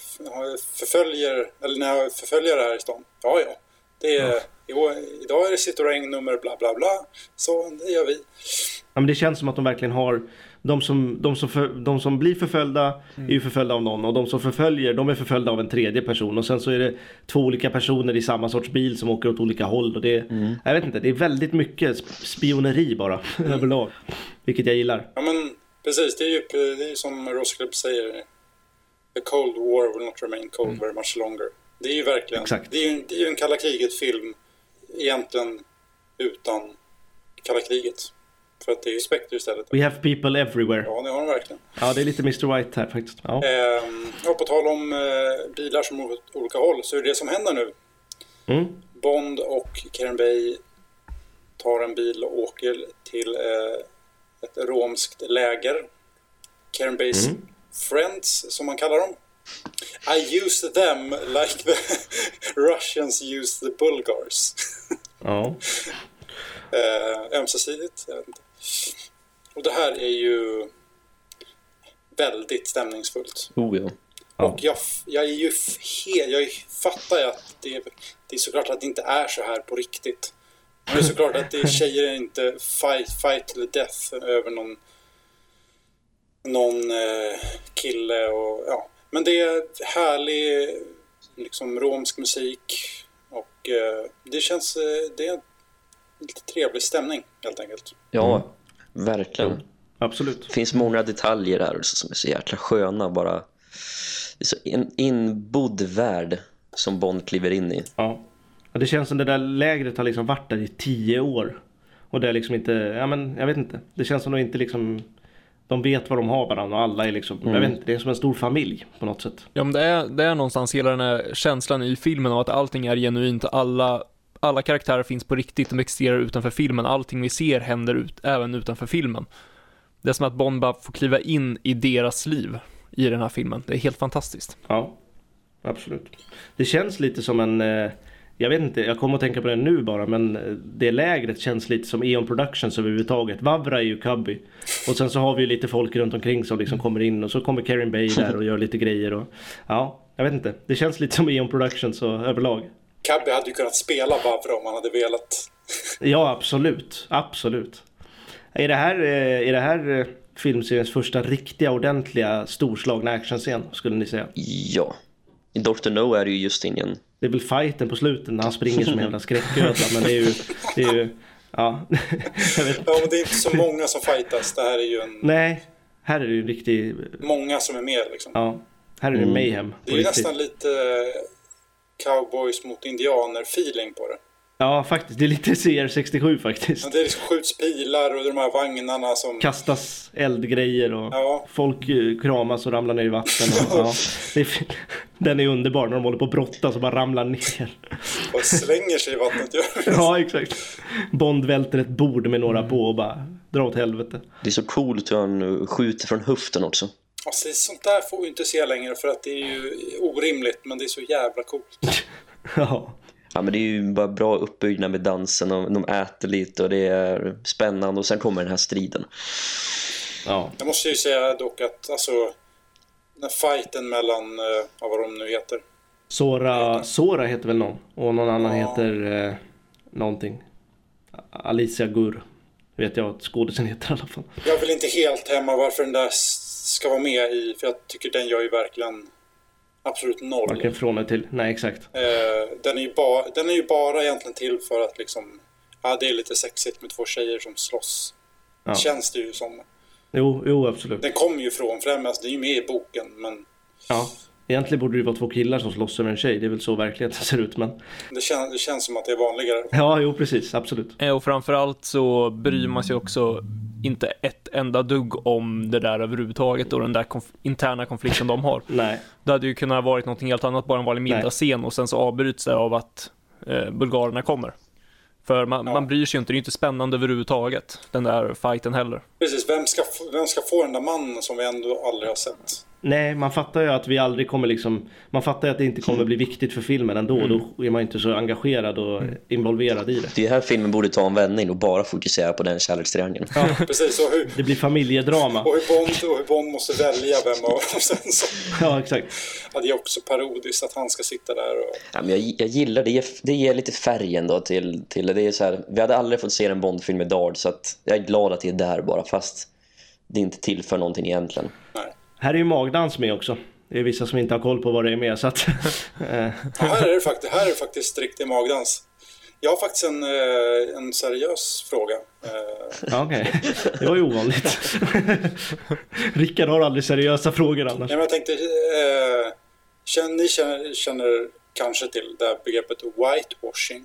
förföljer, eller ni har förföljare här i stan. Ja, ja. Det är, jo, idag är det Citroën nummer bla bla bla. Så det gör vi. Ja, men det känns som att de verkligen har de som, de, som för, de som blir förföljda är ju förföljda av någon och de som förföljer de är förföljda av en tredje person och sen så är det två olika personer i samma sorts bil som åker åt olika håll och det Jag vet inte, det är väldigt mycket sp- spioneri bara <laughs> överlag. Vilket jag gillar. Ja, men precis. Det är ju, det är som Rose Club säger. The Cold War will not remain cold very much longer. Det är ju verkligen, Exakt. det är ju, det är ju en kalla kriget-film egentligen utan kalla kriget. För att det är ju Spectre istället. We have people everywhere. Ja, det har de verkligen. Ja, det är lite Mr White här faktiskt. Ja. Ehm, ja, på tal om eh, bilar som åker åt olika håll så är det det som händer nu. Mm. Bond och Karen Bay tar en bil och åker till eh, ett romskt läger. Karen Bays friends, som man kallar dem. I use them like the <laughs> Russians use the Bulgars. Ja. eh, ömsesidigt, jag vet inte. Och det här är ju väldigt stämningsfullt. Oh, ja. Ja. Och jag, jag är ju f- he, jag fattar ju att det, det är såklart att det inte är så här på riktigt. Men det är såklart att det, tjejer är inte fight, fight to the death över någon, någon eh, kille och ja. Men det är härlig liksom romsk musik och eh, det känns, eh, det är en lite trevlig stämning helt enkelt. ja verkligen. Absolut. Det finns många detaljer här också som är så jäkla sköna bara. Det är så en inbodd värld som Bond kliver in i. Ja. ja. Det känns som det där lägret har liksom varit där i tio år. Och det är liksom inte, ja men jag vet inte. Det känns som de inte liksom de vet vad de har varandra och alla är liksom, jag vet inte, det är som en stor familj på något sätt. Ja, men det är, det är någonstans hela den här känslan i filmen av att allting är genuint, alla, alla karaktärer finns på riktigt, de existerar utanför filmen, allting vi ser händer ut, även utanför filmen. Det är som att Bond bara får kliva in i deras liv i den här filmen. Det är helt fantastiskt. Ja, absolut. Det känns lite som en, eh, jag vet inte, jag kommer att tänka på det nu bara, men eh, det lägret känns lite som Eon Productions överhuvudtaget. Vavra är ju Cubby. Och sen så har vi ju lite folk runt omkring som liksom kommer in och så kommer Karin Bay där och gör lite <laughs> grejer och ja, jag vet inte. Det känns lite som Eon Productions och överlag. Cabby hade ju kunnat spela Bavra om han hade velat. <laughs> Ja, absolut. Absolut. Är det här, eh, är det här eh, filmseriens första riktiga, ordentliga, storslagna actionscen, skulle ni säga? Ja. I Dr. No är det ju just ingen... Det är väl fighten på slutet när han springer som en jävla skräcködla, men det är ju, det är ju, ja, jag vet Ja, men det är inte så många som fightas. Det här är ju en, Nej, här är det ju en riktig, många som är med liksom. ja, här är det mayhem. Det är ju riktigt. nästan lite cowboys mot indianer feeling på det. Ja, faktiskt. Det är lite CR67 faktiskt. Men det liksom skjuts pilar och de här vagnarna som... Kastas eldgrejer och Ja. folk eh, kramas och ramlar ner i vatten. Och, <laughs> ja, det är, <laughs> den är underbar när de håller på att brottas och bara ramlar ner. och slänger sig i vattnet. Ja, exakt. Bond välter ett bord med några på och bara drar åt helvete. Det är så coolt hur han skjuter från höften också. Alltså, sånt där får vi inte se längre för att det är ju orimligt men det är så jävla coolt. <laughs> Ja, Ja, men det är ju bara bra uppbyggnad med dansen och de äter lite och det är spännande och sen kommer den här striden. ja. Jag måste ju säga dock att alltså den fighten mellan, eh, ja, vad de nu heter. Sora, Sora heter väl någon? Och någon annan Ja. heter eh, någonting. Alicia Gur. Vet jag att skådisen heter i alla fall. Jag vill inte helt hemma varför den där ska vara med i, för jag tycker den gör ju verkligen absolut noll. Varken från eller till. Nej, exakt. Eh, den, är ju bara, den är ju bara egentligen till för att liksom, ja det är lite sexigt med två tjejer som slåss. Ja. Känns det ju som. Jo, jo absolut. Den kommer ju från främst, det är ju med i boken, men Ja. Egentligen borde det ju vara två killar som slåss över en tjej. Det är väl så verkligheten <laughs> ser ut. Men det, kän, det känns som att det är vanligare. ja, jo precis. Absolut. Eh, Och framförallt så bryr man sig också inte ett enda dugg om det där överhuvudtaget och den där konf- interna konflikten de har. Nej. Det hade ju kunnat varit något helt annat, bara en vanlig middagsscen och sen så avbryts det av att eh, bulgarerna kommer. För man, Ja. man bryr sig ju inte, det är ju inte spännande överhuvudtaget, den där fighten heller. Precis, vem ska, få- vem ska få den där mannen som vi ändå aldrig har sett? Nej, man fattar ju att vi aldrig kommer liksom... Man fattar ju att det inte kommer bli viktigt för filmen ändå. Mm. Då är man inte så engagerad och involverad i det. Det är här filmen borde ta en vändning och bara fokusera på den kärlekstriangeln. <laughs> Precis, och hur, Det blir familjedrama. och hur, Bond, och hur Bond måste välja vem av <laughs> dem sen så. Ja, exakt. Ja, det är också parodiskt att han ska sitta där och... Ja, men jag, jag gillar det, det ger lite färg ändå till, till det. är så här, vi hade aldrig fått se en Bondfilm idag så att jag är glad att det är där bara fast det inte tillför någonting egentligen. Nej. Här är ju magdans med också. Det är vissa som inte har koll på vad det är med så att... <laughs> Ja, här, är det faktiskt, här är det faktiskt riktig magdans. Jag har faktiskt en, eh, en seriös fråga. Eh, ja, okej. Det var ju ovanligt. <laughs> Rickard har aldrig seriösa frågor annars. Nej, men jag tänkte, eh, känner, ni känner, känner kanske till det här begreppet whitewashing.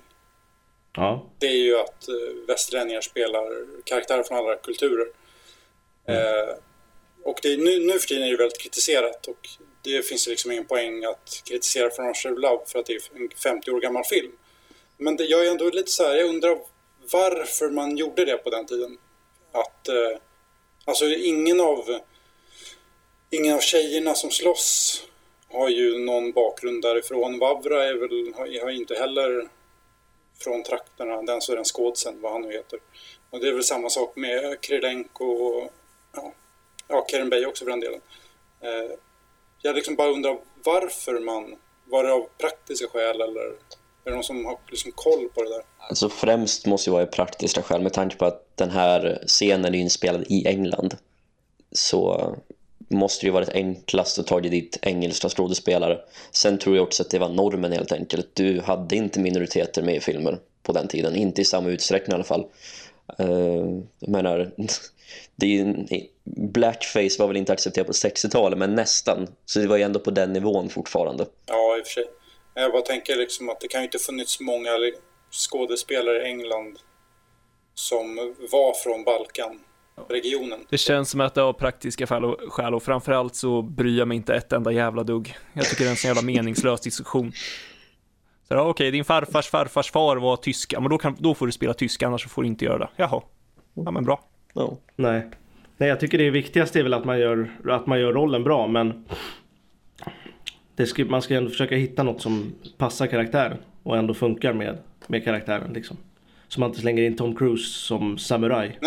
Ja. Det är ju att eh, västerlänningar spelar karaktärer från andra kulturer. Eh, och det är, nu, nu för tiden är det väldigt kritiserat och det finns ju liksom ingen poäng att kritisera från Russia of Love för att det är en 50 år gammal film. Men det, jag är ändå lite så här, jag undrar varför man gjorde det på den tiden. Att, eh, alltså ingen av, ingen av tjejerna som slåss har ju någon bakgrund därifrån. Vavra är väl, har, har inte heller från trakterna, den så är den skådsen, vad han nu heter. Och det är väl samma sak med Krylenko och ja, ja, Karen Bay också för den delen. Eh, jag liksom bara undrar varför man, var det av praktiska skäl eller är det någon som har liksom koll på det där? Alltså främst måste ju vara i praktiska skäl med tanke på att den här scenen är inspelad i England. Så måste det ju varit enklast att ta dit engelska skådespelare. Sen tror jag också att det var normen helt enkelt. Du hade inte minoriteter med i filmer på den tiden. Inte i samma utsträckning i alla fall. Uh, jag menar, <laughs> det är ju, blackface var väl inte accepterat på 60-talet men nästan. Så det var ju ändå på den nivån fortfarande. Ja, i och för sig. Jag bara tänker liksom att det kan ju inte funnits många skådespelare i England som var från Balkanregionen. Det känns som att det har praktiska skäl och, skäl och framförallt så bryr jag mig inte ett enda jävla dugg. Jag tycker det är en så jävla meningslös diskussion. Så, ja, okej, din farfars farfars far var tyska, men då, kan, då får du spela tyska, annars får du inte göra det. Jaha, ja men bra. No. Nej. Nej, jag tycker det viktigaste är väl att man gör, att man gör rollen bra, men det ska, man ska ändå försöka hitta något som passar karaktären och ändå funkar med, med karaktären liksom. Så man inte slänger in Tom Cruise som samuraj.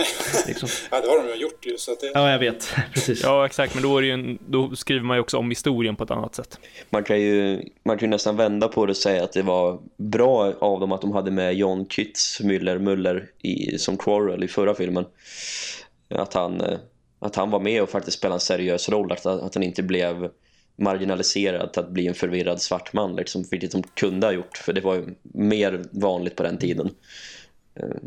Liksom. <laughs> Ja, det har de ju gjort ju. Så att det... Ja, jag vet. <laughs> Precis. Ja, exakt, men då, är det ju en, då skriver man ju också om historien på ett annat sätt. Man kan, ju, man kan ju nästan vända på det och säga att det var bra av dem att de hade med John Kitts Müller Muller i, som Quarrel i förra filmen. Att han, eh, att han var med och faktiskt spelade en seriös roll. Att, att han inte blev marginaliserad till att bli en förvirrad svart man. Liksom, vilket de kunde ha gjort. För det var ju mer vanligt på den tiden. Eh,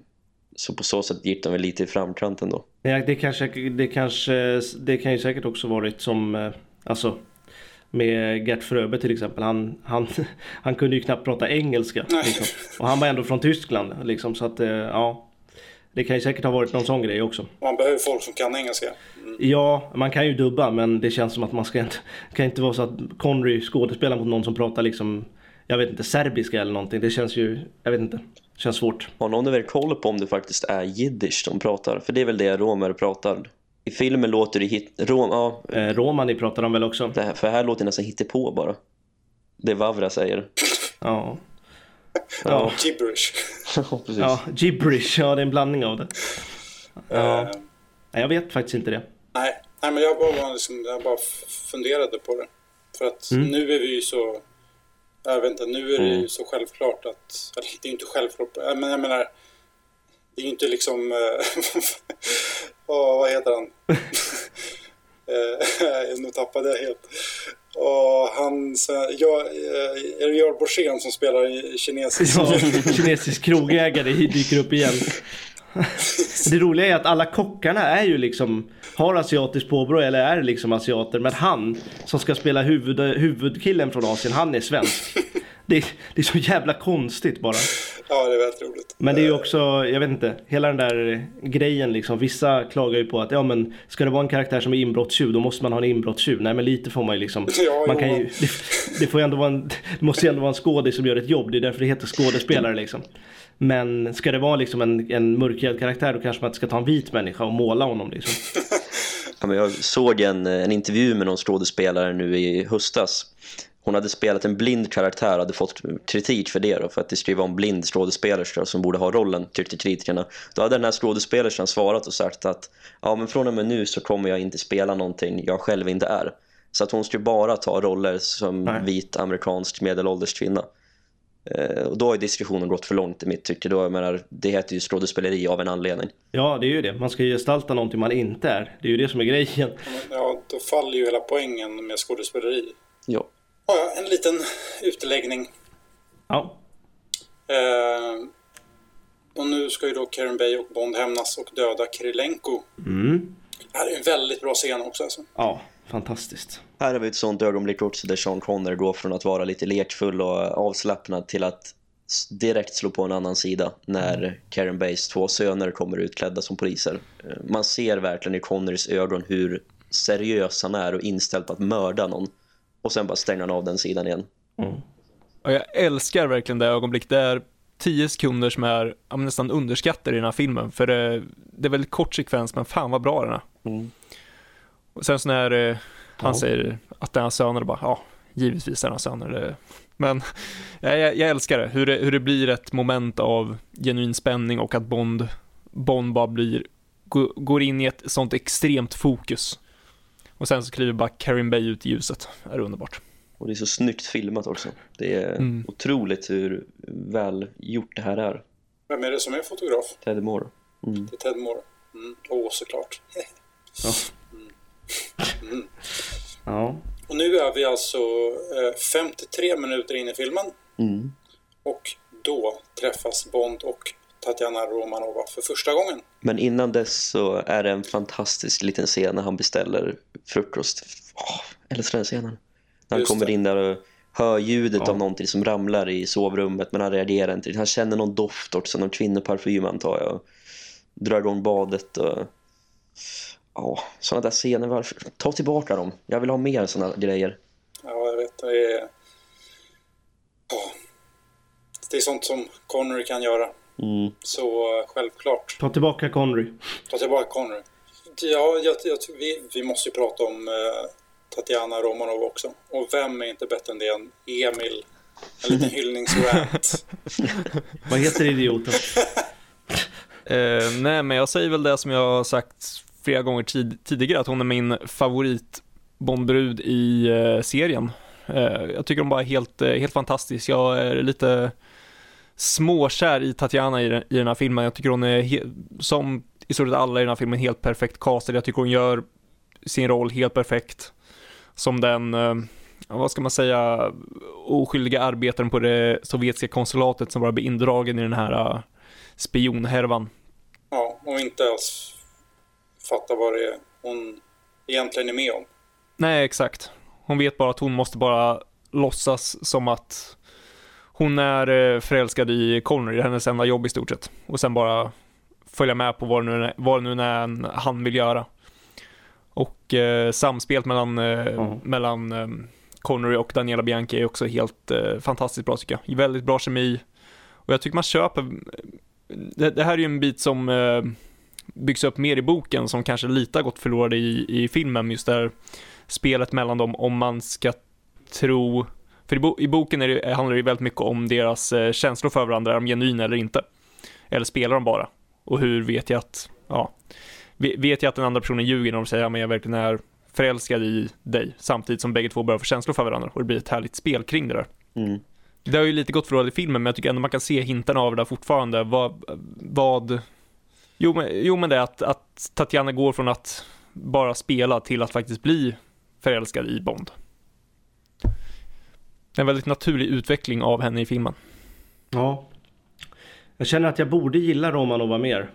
Så på så sätt gick de väl lite i framkant ändå. Ja, det, kanske, det, kanske, det kan ju säkert också varit som, eh, alltså med Gert Fröbe till exempel. Han, han, <laughs> han kunde ju knappt prata engelska. Liksom. Och han var ändå från Tyskland liksom, så att eh, ja. Det kan ju säkert ha varit någon sån grej också. Man behöver folk som kan engelska. Mm. Ja, man kan ju dubba men det känns som att man ska inte... <laughs> kan inte vara så att Connery skådespelar mot någon som pratar liksom... Jag vet inte, serbiska eller någonting. Det känns ju... Jag vet inte. Känns svårt. Har någon väl koll på om det faktiskt är jiddisch de pratar? För det är väl det romer pratar. I filmen låter det hit... Rom, ja. Eh, romani pratar de väl också? Det här, för här låter det nästan hittepå bara. Det Vavra säger. Ja. Ja, gibberish. <laughs> ja, precis. Ja, gibberish. Ja, det är en blandning av det. Ja. Nej, Jag vet faktiskt inte det. nej. nej, men jag bara, liksom, jag bara funderade på det. För att Mm. nu är vi ju så... Jag vet inte, nu är det ju Mm. så självklart att... Eller det är ju inte självklart, men jag menar... Det är ju inte liksom... <laughs> Åh, vad heter han? <laughs> Eh, <laughs> nu tappade jag helt. Och han... Ja, eh, är det Georg Borssén som spelar i kinesisk? Ja, kinesisk krogägare dyker upp igen. Det roliga är att alla kockarna är ju liksom har asiatiskt påbrå eller är liksom asiater. Men han som ska spela huvud, huvudkillen från Asien, han är svensk. Det är, det är så jävla konstigt bara. Ja, det är väldigt roligt. Men det är ju också, jag vet inte, hela den där grejen liksom. Vissa klagar ju på att ja men ska det vara en karaktär som är inbrottstjuv då måste man ha en inbrottstjuv. Nej men lite får man ju liksom. <laughs> Ja, man jo, kan ju, det, det får ju ändå vara en, det måste ju ändå vara en skådis som gör ett jobb. Det är därför det heter skådespelare liksom. Men ska det vara liksom en, en mörkhyad karaktär då kanske man inte ska ta en vit människa och måla honom liksom. <laughs> Jag såg en, en intervju med någon skådespelare nu i höstas. Hon hade spelat en blind karaktär och hade fått kritik för det då, för att det vara en blind skådespelerska som borde ha rollen, tyckte kritikerna. Då hade den här skådespelerskan svarat och sagt att ja, men från och med nu så kommer jag inte spela någonting jag själv inte är. Så att hon skulle bara ta roller som Nej. vit amerikansk medelålders kvinna. Eh, och då har diskussionen gått för långt i mitt tycke. Då, jag menar, det heter ju skådespeleri av en anledning. Ja det är ju det. Man ska ju gestalta någonting man inte är. Det är ju det som är grejen. Ja, då faller ju hela poängen med skådespeleri. Ja. Ja, ja, en liten utläggning. Ja. Eh, och nu ska ju då Karen Bay och Bond hämnas och döda Kirilenko. Mm. Det här är en väldigt bra scen också alltså. Ja, fantastiskt. Här har vi ett sånt ögonblick också där Sean Connery går från att vara lite lekfull och avslappnad till att direkt slå på en annan sida när Karen Bays två söner kommer utklädda som poliser. Eh, Man ser verkligen i Connerys ögon hur seriös han är och inställd på att mörda någon. Och sen bara stänger han av den sidan igen. Och jag älskar verkligen det ögonblick. Det är tio sekunder som är nästan underskattade i den här filmen. För det, det är väldigt kort sekvens, men fan vad bra den är. Och sen så när eh, han Ja. säger att den har söner, bara ja, givetvis den har söner. Det, men <laughs> jag, jag, jag älskar det. Hur, det, hur det blir ett moment av genuin spänning och att Bond, Bond bara blir, gå- går in i ett sånt extremt fokus. Och sen så kliver bara Karin Bay ut i ljuset. Det är underbart. Och det är så snyggt filmat också. Det är Mm. otroligt hur väl gjort det här är. Vem är det som är fotograf? Teddy Moore. Mm. Det är Ted Moore. Mm. Åh, såklart. <laughs> Ja. Mm. Ja. Och nu är vi alltså eh, 53 minuter in i filmen. Mm. Och då träffas Bond och Tatjana Romanova för första gången. Men innan dess så är det en fantastisk liten scen när han beställer frukost. Åh, älskar den scenen. När han kommer in där och hör ljudet Ja. av någonting som ramlar i sovrummet men han reagerar inte. Han känner någon doft också, någon kvinnoparfym antar jag. Drar igång badet och... Ja, sådana där scener. Varför? Ta tillbaka dem. Jag vill ha mer sådana grejer. Ja, jag vet. Det är... Ja. Det är sånt som Connery kan göra. Mm. Så eh, självklart. Ta tillbaka Connery. Ta tillbaka Connery. Ja, jag, jag, vi, vi måste ju prata om eh, Tatjana Romanov också. Och vem är inte bättre än det än Emil? En liten <laughs> hyllningsrant. Vad heter idioten? <laughs> Eh, nej, men jag säger väl det som jag har sagt flera gånger tid, tidigare, att hon är min favorit Bondbrud i eh, serien. Eh, jag tycker hon bara är helt, eh, helt fantastisk. Jag är lite småkär i Tatjana i, den- i den här filmen. Jag tycker hon är, som i stort sett alla i den här filmen, helt perfekt castad. Jag tycker hon gör sin roll helt perfekt. Som den, eh, vad ska man säga, oskyldiga arbetaren på det sovjetiska konsulatet som bara blir indragen i den här eh, spionhärvan. Ja, och inte alls fatta vad det är hon egentligen är med om. Nej, exakt. Hon vet bara att hon måste bara låtsas som att hon är eh, förälskad i Connor, i hennes enda jobb i stort sett. Och sen bara följa med på vad det nu, vad det nu är han vill göra. Och eh, samspelet mellan, eh, Mm. mellan eh, Connery och Daniela Bianchi är också helt eh, fantastiskt bra tycker jag. Väldigt bra kemi. Och jag tycker man köper, det, det här är ju en bit som eh, byggs upp mer i boken som kanske lite har gått förlorad i, i filmen, just där spelet mellan dem, om man ska tro, för i, bo, i boken det, handlar det väldigt mycket om deras eh, känslor för varandra, är de genuina eller inte? Eller spelar de bara? Och hur vet jag att, ja, ve- vet jag att den andra personen ljuger när de säger att jag verkligen är förälskad i dig, samtidigt som bägge två börjar få känslor för varandra och det blir ett härligt spel kring det där. Mm. Det har ju lite gått förlorat i filmen, men jag tycker ändå man kan se hintarna av det där fortfarande. Vad, vad... Jo, men, jo, men det är att, att Tatjana går från att bara spela till att faktiskt bli förälskad i Bond. En väldigt naturlig utveckling av henne i filmen. Ja. Jag känner att jag borde gilla Romanova mer.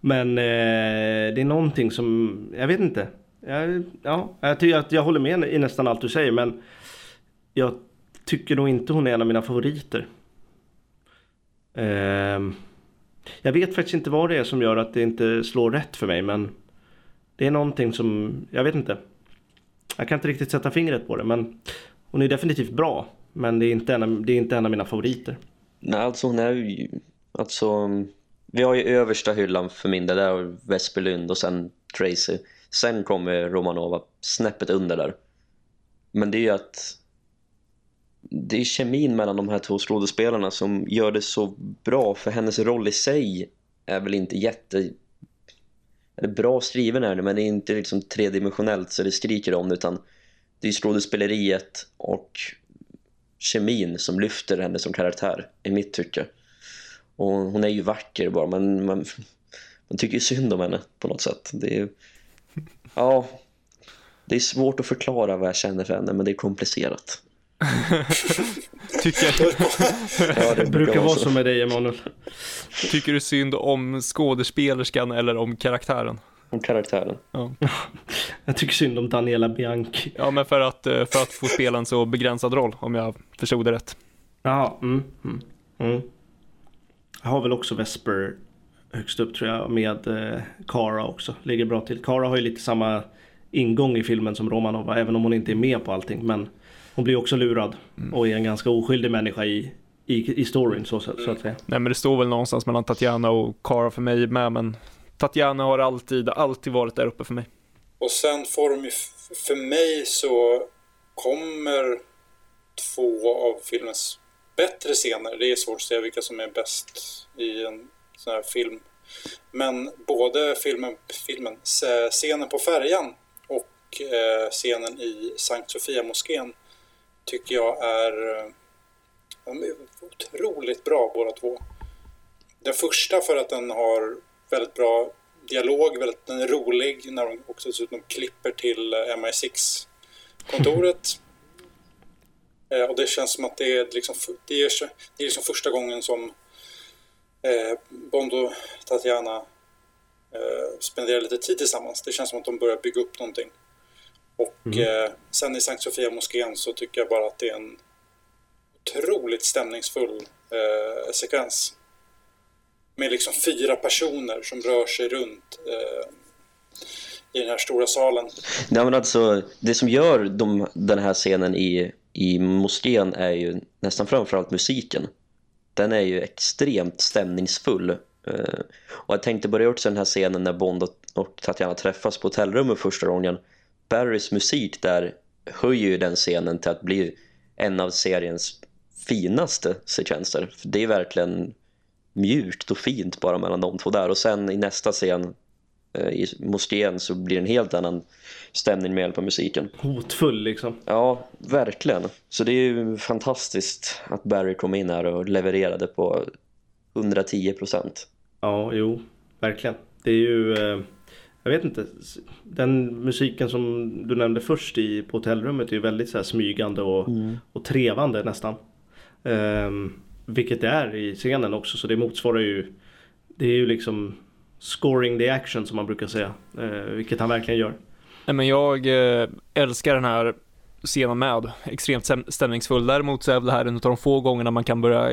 Men eh, det är någonting som, jag vet inte. Jag, ja, jag tycker att jag håller med i nästan allt du säger men jag tycker nog inte hon är en av mina favoriter. Eh, jag vet faktiskt inte vad det är som gör att det inte slår rätt för mig men det är någonting som, jag vet inte. Jag kan inte riktigt sätta fingret på det men hon är definitivt bra. Men det är inte en av, det är inte en av mina favoriter. Nej, alltså hon är ju... Alltså, vi har ju översta hyllan för min del, där har Vesperlund och sen Tracy. Sen kommer Romanova snäppet under där. Men det är ju att det är kemin mellan de här två skådespelarna som gör det så bra för hennes roll i sig är väl inte jätte eller bra skriven är det men det är inte liksom tredimensionellt så det skriker om det utan det är skådespeleriet och kemin som lyfter henne som karaktär i mitt tycke. Och hon är ju vacker bara men man, man tycker ju synd om henne på något sätt. Det är, ja, det är svårt att förklara vad jag känner för henne men det är komplicerat. <laughs> Tycker, Ja, det brukar vara så med dig Emanuel. tycker du synd om skådespelerskan eller om karaktären? Om karaktären. Ja. <laughs> Jag tycker synd om Daniela Bianchi. ja, men för att, eh, för att få spela en så begränsad roll, om jag förstod det rätt. Ja, mm, mm, mm. Jag har väl också Vesper högst upp tror jag med eh, Kara också. Ligger bra till. Kara har ju lite samma ingång i filmen som Romanova även om hon inte är med på allting. Men hon blir också lurad och är en ganska oskyldig människa i, i, i storyn så, så, så att säga. Nej, men det står väl någonstans mellan Tatjana och Cara för mig med, men Tatjana har alltid, alltid varit där uppe för mig. Och sen får de ju, för mig så kommer två av filmens bättre scener. Det är svårt att säga vilka som är bäst i en sån här film. Men både filmen, filmen scenen på färjan och eh, scenen i Sankt Sofia-moskén tycker jag är, eh, de är otroligt bra båda två. Den första för att den har väldigt bra dialog, väldigt, den är rolig när de också dessutom klipper till eh, MI6-kontoret. <laughs> eh, och det känns som att det är liksom, det är, det är liksom första gången som eh, Bond och Tatiana eh, spenderar lite tid tillsammans. Det känns som att de börjar bygga upp någonting. Och eh, sen i Sankt Sofia-moskén så tycker jag bara att det är en otroligt stämningsfull eh, sekvens med liksom fyra personer som rör sig runt eh, i den här stora salen. Nej, men alltså, det som gör de, den här scenen i, i moskén är ju nästan framförallt musiken. Den är ju extremt stämningsfull. Eh, och jag tänkte börja också den här scenen när Bond och, och Tatjana träffas på hotellrummet första gången. Barrys musik där höjer ju den scenen till att bli en av seriens finaste sekvenser. För det är verkligen mjukt och fint bara mellan de två där. Och sen i nästa scen eh, i moskén så blir det en helt annan stämning med hjälp av musiken. Hotfull liksom. Ja, verkligen. Så det är ju fantastiskt att Barry kom in här och levererade på 110 procent. Ja, jo, verkligen. Det är ju, eh, jag vet inte, den musiken som du nämnde först i, på hotellrummet är ju väldigt så här smygande och, och trevande nästan. Ehm, vilket det är i scenen också, så det motsvarar ju, det är ju liksom scoring the action som man brukar säga, eh, vilket han verkligen gör. Nej, men jag eh, älskar den här scenen med. Extremt stämningsfull. Däremot så är det här en av de få gångerna man kan börja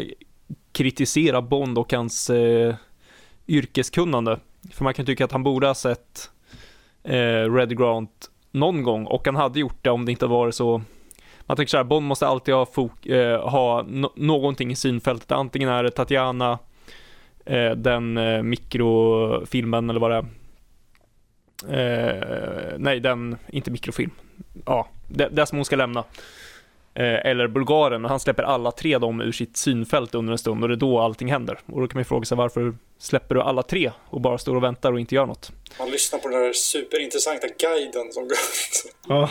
kritisera Bond och hans eh, yrkeskunnande. För man kan tycka att han borde ha sett eh, Red Grant någon gång och han hade gjort det om det inte varit så man tänker så här, Bond måste alltid ha, fok eh, ha no någonting i synfältet. Antingen är det Tatiana, eh, den eh, mikrofilmen eller vad det är. Eh, nej, den, inte mikrofilm. Ja, det, det som hon ska lämna. Eh, eller Bulgaren, och han släpper alla tre dem ur sitt synfält under en stund och det är då allting händer. Och då kan man fråga sig varför släpper du alla tre och bara står och väntar och inte gör något? Man lyssnar på den där superintressanta guiden som går. Ja,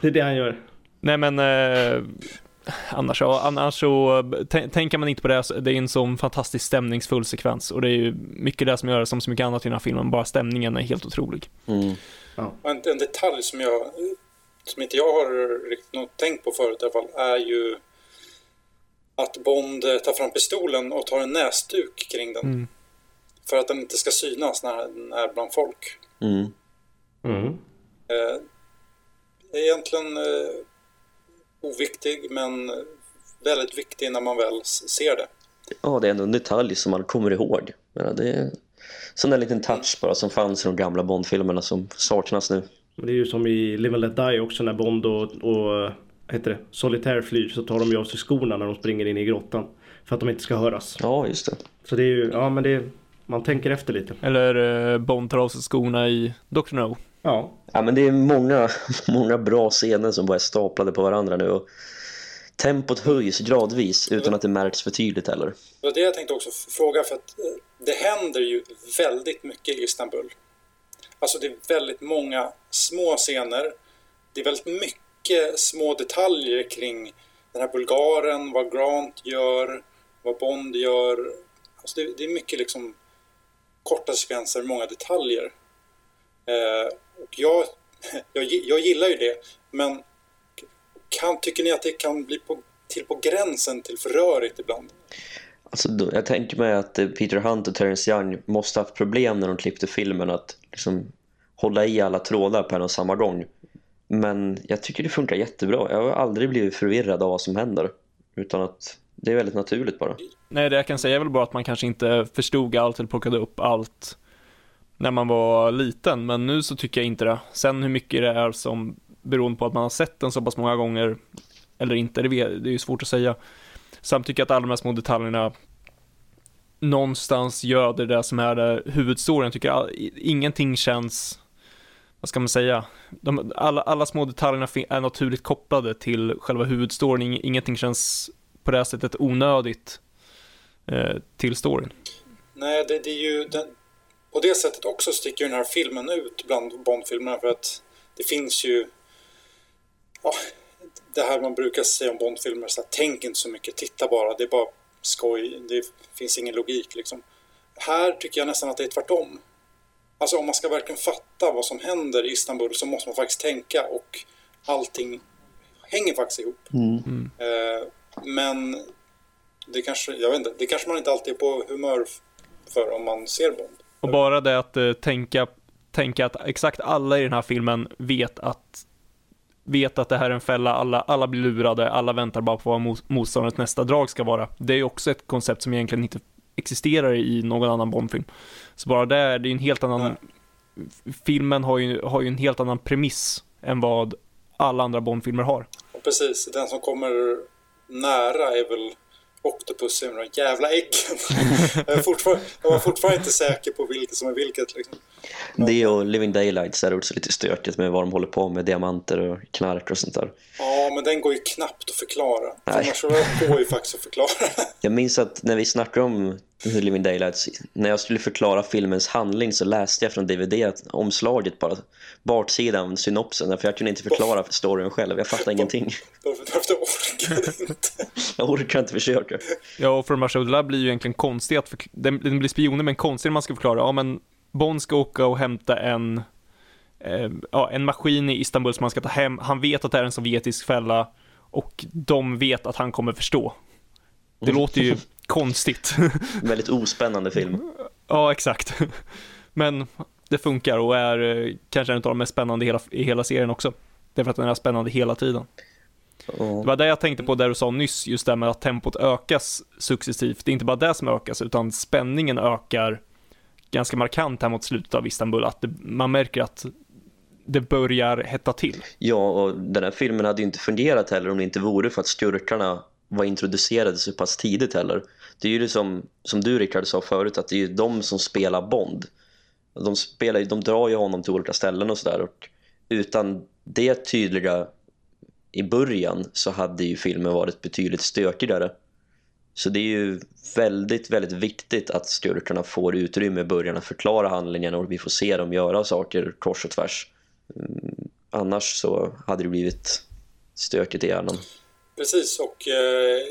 det är det han gör. Nej men eh, annars, så, annars så tänker man inte på det. Det är en sån fantastiskt stämningsfull sekvens och det är ju mycket det som gör det som så mycket annat i den här filmen. Bara stämningen är helt otrolig. Mm. Ja. En, en, detalj som jag som inte jag har riktigt tänkt på förut i alla fall är ju att Bond tar fram pistolen och tar en näsduk kring den. Mm. För att den inte ska synas när den är bland folk. Mm. Mm. Eh, egentligen eh, oviktig men väldigt viktig när man väl ser det. Ja, det är ändå en detalj som man kommer ihåg. Men det är sån där liten touch bara som fanns i de gamla Bond-filmerna som saknas nu. Det är ju som i Live and Let Die också när Bond och, och heter det, Solitaire flyr så tar de ju av sig skorna när de springer in i grottan. För att de inte ska höras. Ja, just det. Så det är ju, ja men det man tänker efter lite. Eller eh, Bond tar av sig skorna i Dr. No. Ja. Ja, men det är många, <laughs> många bra scener som bara är staplade på varandra nu. Och tempot höjs gradvis utan att det märks för tydligt heller. Det var det jag tänkte också fråga för att eh, det händer ju väldigt mycket i Istanbul. Alltså det är väldigt många små scener. Det är väldigt mycket små detaljer kring den här Bulgaren, vad Grant gör, vad Bond gör. Alltså det, det är mycket liksom korta sekvenser, många detaljer. Eh, och jag, <laughs> jag, jag gillar ju det, men kan, tycker ni att det kan bli på, till på gränsen till för rörigt ibland? Alltså, jag tänker mig att Peter Hunt och Terence Young måste ha haft problem när de klippte filmen att liksom hålla i alla trådar på en och samma gång. Men jag tycker det funkar jättebra. Jag har aldrig blivit förvirrad av vad som händer. Utan att det är väldigt naturligt bara. Nej, det jag kan säga är väl bara att man kanske inte förstod allt eller plockade upp allt när man var liten. Men nu så tycker jag inte det. Sen hur mycket det är som beroende på att man har sett den så pass många gånger eller inte, det är ju svårt att säga. Samt tycker jag att alla de här små detaljerna någonstans göder det som är huvudstoryn. Tycker jag. ingenting känns, vad ska man säga, de, alla, alla små detaljerna är naturligt kopplade till själva huvudstoryn. Ingenting känns på det här sättet onödigt eh, till storyn. Nej, det, det är ju den, på det sättet också sticker den här filmen ut bland Bondfilmerna för att det finns ju ja, det här man brukar säga om Bondfilmer, så här, tänk inte så mycket, titta bara, det är bara skoj, det finns ingen logik liksom. Här tycker jag nästan att det är tvärtom. Alltså om man ska verkligen fatta vad som händer i Istanbul så måste man faktiskt tänka och allting hänger faktiskt ihop. Mm. Eh, men det kanske, jag vet inte, det kanske man inte alltid är på humör för om man ser Bond. Och bara det att uh, tänka, tänka att exakt alla i den här filmen vet att vet att det här är en fälla, alla, alla blir lurade, alla väntar bara på vad motståndarens nästa drag ska vara. Det är ju också ett koncept som egentligen inte existerar i någon annan Bondfilm. Så bara det, är, det är en helt annan... Mm. Filmen har ju, har ju en helt annan premiss än vad alla andra Bondfilmer har. Precis, den som kommer nära är väl Octopus med de jävla äggen. <laughs> jag var fortfarande inte säker på vilket som är vilket. Liksom. Det och Living Daylights är också lite stökigt med vad de håller på med, diamanter och knark och sånt där. Ja, men den går ju knappt att förklara. Annars går ju faktiskt att förklara. <laughs> jag minns att när vi snackade om Living Daylights, när jag skulle förklara filmens handling så läste jag från DVD omslaget bara baksidan, synopsen, för jag kunde inte förklara för storyn själv. Jag fattade <laughs> ingenting. Därför orkar inte. <laughs> jag orkar inte försöka. Ja, och för Marshall Lab blir ju egentligen konstigt att den, den blir spioner men konstigt när man ska förklara. Ja, men Bond ska åka och hämta en eh, ja, en maskin i Istanbul som han ska ta hem. Han vet att det är en sovjetisk fälla och de vet att han kommer förstå. Det mm. låter ju <laughs> konstigt. Väldigt ospännande film. Ja, exakt. Men det funkar och är eh, kanske en av de mest spännande i hela, i hela serien också. Därför att den är spännande hela tiden. Det var det jag tänkte på där du sa nyss, just det med att tempot ökas successivt. Det är inte bara det som ökas, utan spänningen ökar ganska markant här mot slutet av Istanbul. Att det, man märker att det börjar hetta till. Ja, och den här filmen hade ju inte fungerat heller om det inte vore för att skurkarna var introducerade så pass tidigt heller. Det är ju det som, som du Rickard sa förut, att det är ju de som spelar Bond. De, spelar, de drar ju honom till olika ställen och sådär. Utan det tydliga i början så hade ju filmen varit betydligt stökigare. Så det är ju väldigt, väldigt viktigt att skurkarna får utrymme i början att förklara handlingen och vi får se dem göra saker kors och tvärs. Mm, annars så hade det blivit stökigt i hjärnan. Precis, och eh,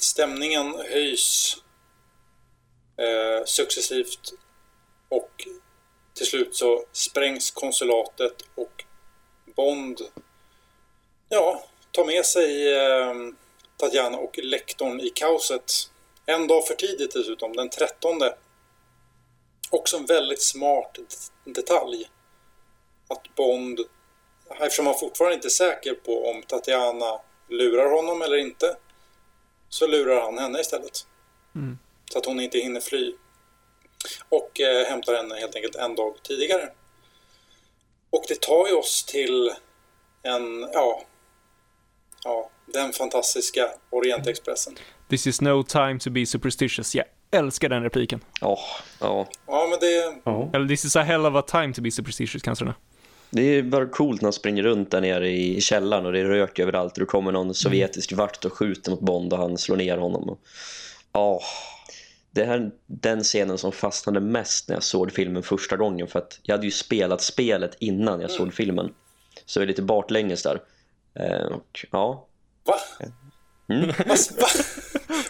stämningen höjs eh, successivt och till slut så sprängs konsulatet och Bond ja, tar med sig eh, Tatjana och lektorn i kaoset. En dag för tidigt dessutom, den 13. Också en väldigt smart detalj. Att Bond, eftersom han fortfarande inte är säker på om Tatjana lurar honom eller inte, så lurar han henne istället. Mm. Så att hon inte hinner fly. Och eh, hämtar henne helt enkelt en dag tidigare. Och det tar ju oss till en, ja, ja, den fantastiska Orientexpressen. This is no time to be superstitious. Jag älskar den repliken. Ja, oh, ja. Oh. Ja, men det... Oh. Eller this is a hell of a time to be superstitious kanske det det är bara coolt när han springer runt där nere i källaren och det är rök överallt och det kommer någon sovjetisk vakt och skjuter mot Bond och han slår ner honom. Ja, oh, det här den scenen som fastnade mest när jag såg filmen första gången för att jag hade ju spelat spelet innan jag såg mm. filmen. Så jag är lite baklänges där. Eh, och, ja. Va? Mm. <laughs> vad, vad,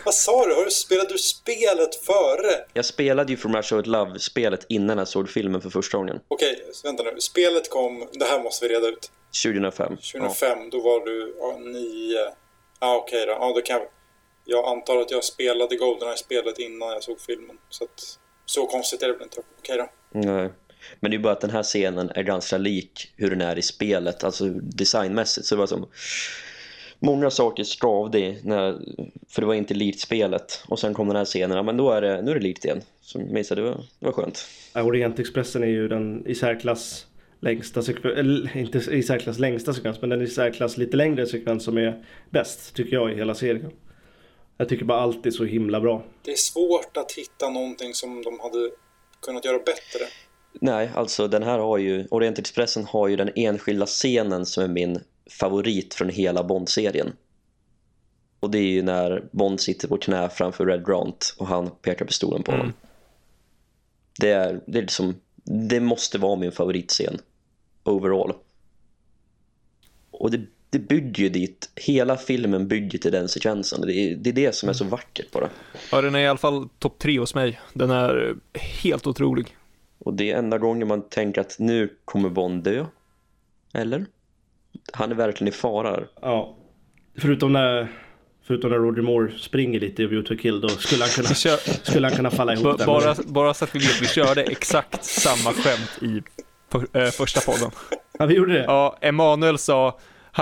vad sa du? Har du spelade du spelet före? Jag spelade ju From Russia With Love-spelet innan jag såg filmen för första gången. Okej, vänta nu. Spelet kom, det här måste vi reda ut. 2005. 2005, ja. då var du ja, nio. Ja, ah, okej okay då. Ja, då kan jag... jag antar att jag spelade Goldeneye-spelet innan jag såg filmen. Så att, så konstigt är det väl inte. Okej okay då. Nej. Men det är bara att den här scenen är ganska lik hur den är i spelet, alltså designmässigt. Så det var som många saker skavde när, för det var inte likt spelet. Och sen kom den här scenen, men då är det, nu är det likt igen. Så minns det var, det var skönt. Orientexpressen är ju den i särklass längsta sekvens, inte i särklass längsta sekvens, men den i särklass lite längre sekvens som är bäst, tycker jag, i hela serien. Jag tycker bara allt är så himla bra. Det är svårt att hitta någonting som de hade kunnat göra bättre. Nej, alltså den här har ju Orientexpressen har ju den enskilda scenen som är min favorit från hela Bond-serien. Och det är ju när Bond sitter på knä framför Red Grant och han pekar pistolen på honom. Mm. Det är, det är liksom det måste vara min favoritscen overall. Och det, det bygger ju dit, hela filmen bygger till den sekvensen. Det är, det är det som är så vackert på det. Ja, den är i alla fall topp tre hos mig. Den är helt otrolig. Och det är enda gången man tänker att nu kommer Bond dö. Eller? Han är verkligen i fara. Ja. Förutom när, förutom när Roger Moore springer lite i View to Kill då skulle han kunna, skulle han kunna falla ihop. B bara, bara så att vi vet, vi körde exakt samma skämt i för, äh, första podden. Ja, vi gjorde det. Ja, Emanuel sa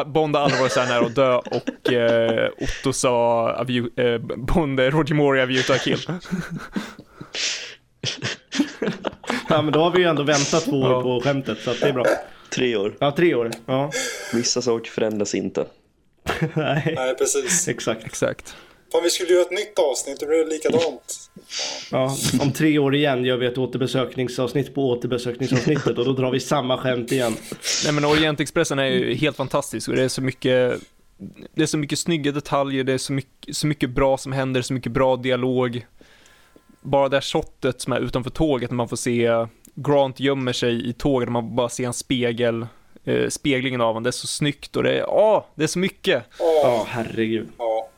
Bond aldrig varit så här nära att dö och eh, Otto sa eh, Bond, Roger Moore i View to Kill. ja men då har vi ju ändå väntat två år ja. på skämtet så det är bra. Tre år. Ja, tre år. Ja. Vissa saker förändras inte. <laughs> Nej. Nej, precis. Exakt. Exakt. Fan, vi skulle göra ett nytt avsnitt, det blev likadant. Ja, om tre år igen gör vi ett återbesökningsavsnitt på återbesökningsavsnittet och då drar vi samma skämt igen. Nej men Orientexpressen är ju helt fantastisk och det är så mycket det är så mycket snygga detaljer, det är så mycket, så mycket bra som händer, så mycket bra dialog. Bara det här shotet som är utanför tåget när man får se Grant gömmer sig i tåget man bara ser en spegel, eh, speglingen av honom. Det är så snyggt och det är, åh, det är så mycket. Ja, oh, herregud. Ja.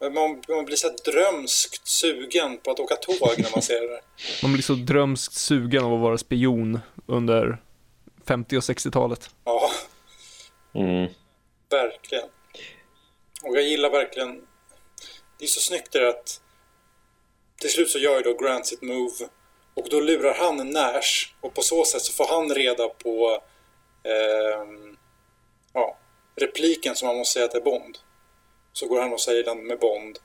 Man, man blir så drömskt sugen på att åka tåg när man ser det. <laughs> Man blir så drömskt sugen av att vara spion under 50 och 60-talet. Ja. Mm. Verkligen. Och jag gillar verkligen... Det är så snyggt det att till slut så gör ju då Grant sitt move och då lurar han Nash och på så sätt så får han reda på eh, repliken som man måste säga är Bond. Så går han och säger den med Bond.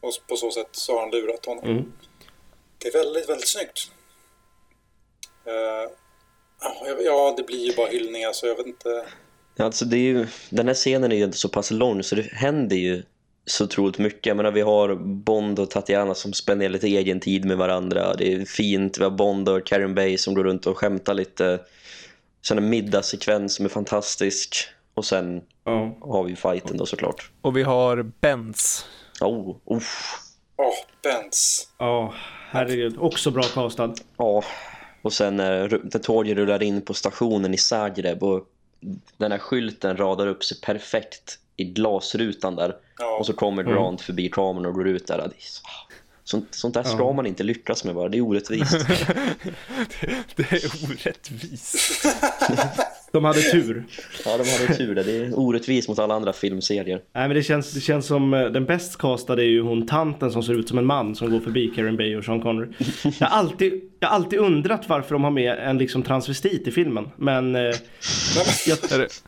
Och på så sätt så har han lurat honom. Mm. Det är väldigt, väldigt snyggt. Ja, ja, det blir ju bara hyllningar så jag vet inte. Alltså det är ju, den här scenen är ju inte så pass lång så det händer ju så otroligt mycket. Jag menar, vi har Bond och Tatiana som spenderar lite egen tid med varandra. Det är fint. Vi har Bond och Karen Bay som går runt och skämtar lite. Sen en middagssekvens som är fantastisk. Och sen Ja. har vi fighten då såklart. Och vi har Benz. Oh, uff. Åh, Benz. Ja, herregud. Också bra castad. Ja, och sen när, när tåget rullar in på stationen i Zagreb och den här skylten radar upp sig perfekt i glasrutan där. Ja. Och så kommer Mm. Grant förbi kameran och går ut där. Det är så, sånt, sånt där ska Ja. man inte lyckas med bara, det är orättvist. <laughs> Det är orättvist. <laughs> <laughs> De hade tur. ja, de hade tur. Det är orättvist mot alla andra filmserier. Nej men det känns, det känns som eh, den bäst castade är ju hon tanten som ser ut som en man som går förbi Karen Bay och Sean Connery. Jag har alltid, jag har alltid undrat varför de har med en liksom transvestit i filmen. Men eh, jag,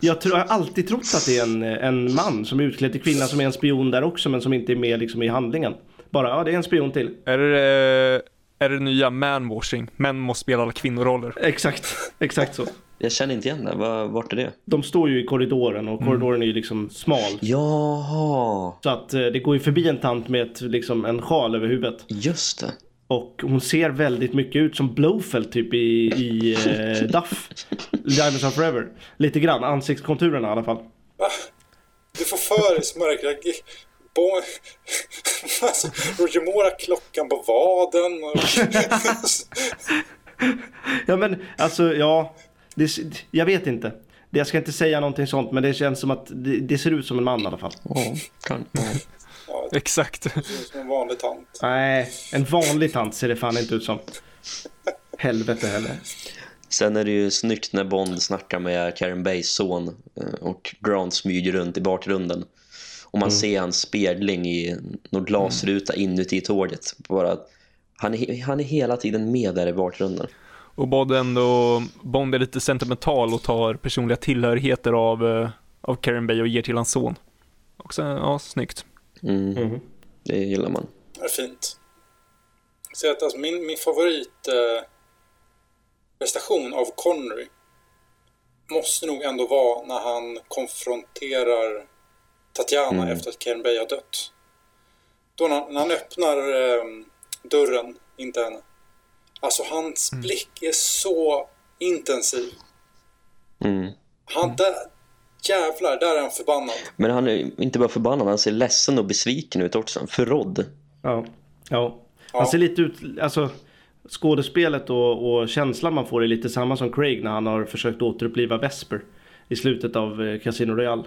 jag, tror, jag har alltid trott att det är en, en man som är utklädd till kvinna som är en spion där också men som inte är med liksom i handlingen. Bara, ja det är en spion till. är det, är det nya manwashing? Män måste spela alla kvinnoroller. Exakt, exakt så. Jag känner inte igen det. Va- Vart är det? De står ju i korridoren och korridoren är ju liksom smal. Jaha, Så att eh, det går ju förbi en tant med ett, liksom en sjal över huvudet. just det. Och hon ser väldigt mycket ut som Blowfelt typ i, i eh, <laughs> Duff. Diamonds Are Forever. Lite grann, ansiktskonturerna i alla fall. Du får för dig. Bo... <laughs> alltså, Roger Moore har klockan på vaden. Och... <laughs> Ja men alltså ja, det, jag vet inte. Jag ska inte säga någonting sånt men det känns som att det, det ser ut som en man i alla fall. Ja, kan, ja. ja, det Exakt. ser ut som en vanlig tant. Nej, en vanlig tant ser det fan inte ut som. Helvete heller. Sen är det ju snyggt när Bond snackar med Karen Bays son eh, och Grant smyger runt i bakgrunden. Och man ser hans spegling i någon glasruta inuti tåget. Bara, han, är, han är hela tiden med där i bakgrunden. Och Bond, ändå, Bond är lite sentimental och tar personliga tillhörigheter av, eh, av Karen Bay och ger till hans son. Också, ja, snyggt. Mm, Mhm. Det gillar man. Det är fint. Så att alltså, min, min favorit eh, prestation av Connery måste nog ändå vara när han konfronterar Tatiana Mm. efter att Karen Bay har dött. Då när, när han öppnar eh, dörren in till henne. Alltså hans blick är så intensiv. Mm. Han, där, jävlar, där är han förbannad. Men han är inte bara förbannad, han ser ledsen och besviken ut också. Förrådd. Ja. ja. Han Ja. ser lite ut, alltså skådespelet och, och känslan man får är lite samma som Craig när han har försökt återuppliva Vesper i slutet av eh, Casino Royale.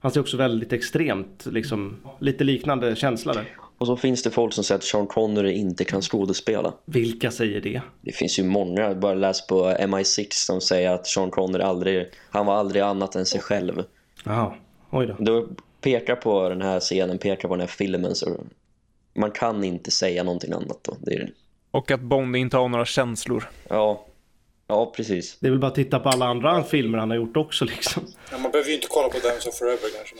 Han ser också väldigt extremt, liksom, lite liknande känsla där. Och så finns det folk som säger att Sean Connery inte kan skådespela. Vilka säger det? Det finns ju många, bara läs på MI6 som säger att Sean Connery aldrig, han var aldrig annat än sig själv. Jaha, oj då. Då pekar på den här scenen, pekar på den här filmen så man kan inte säga någonting annat då. Det är, Och att Bond inte har några känslor. ja, ja precis. Det är väl bara att titta på alla andra filmer han har gjort också liksom. Ja, man behöver ju inte kolla på Diamonds of Forever kanske.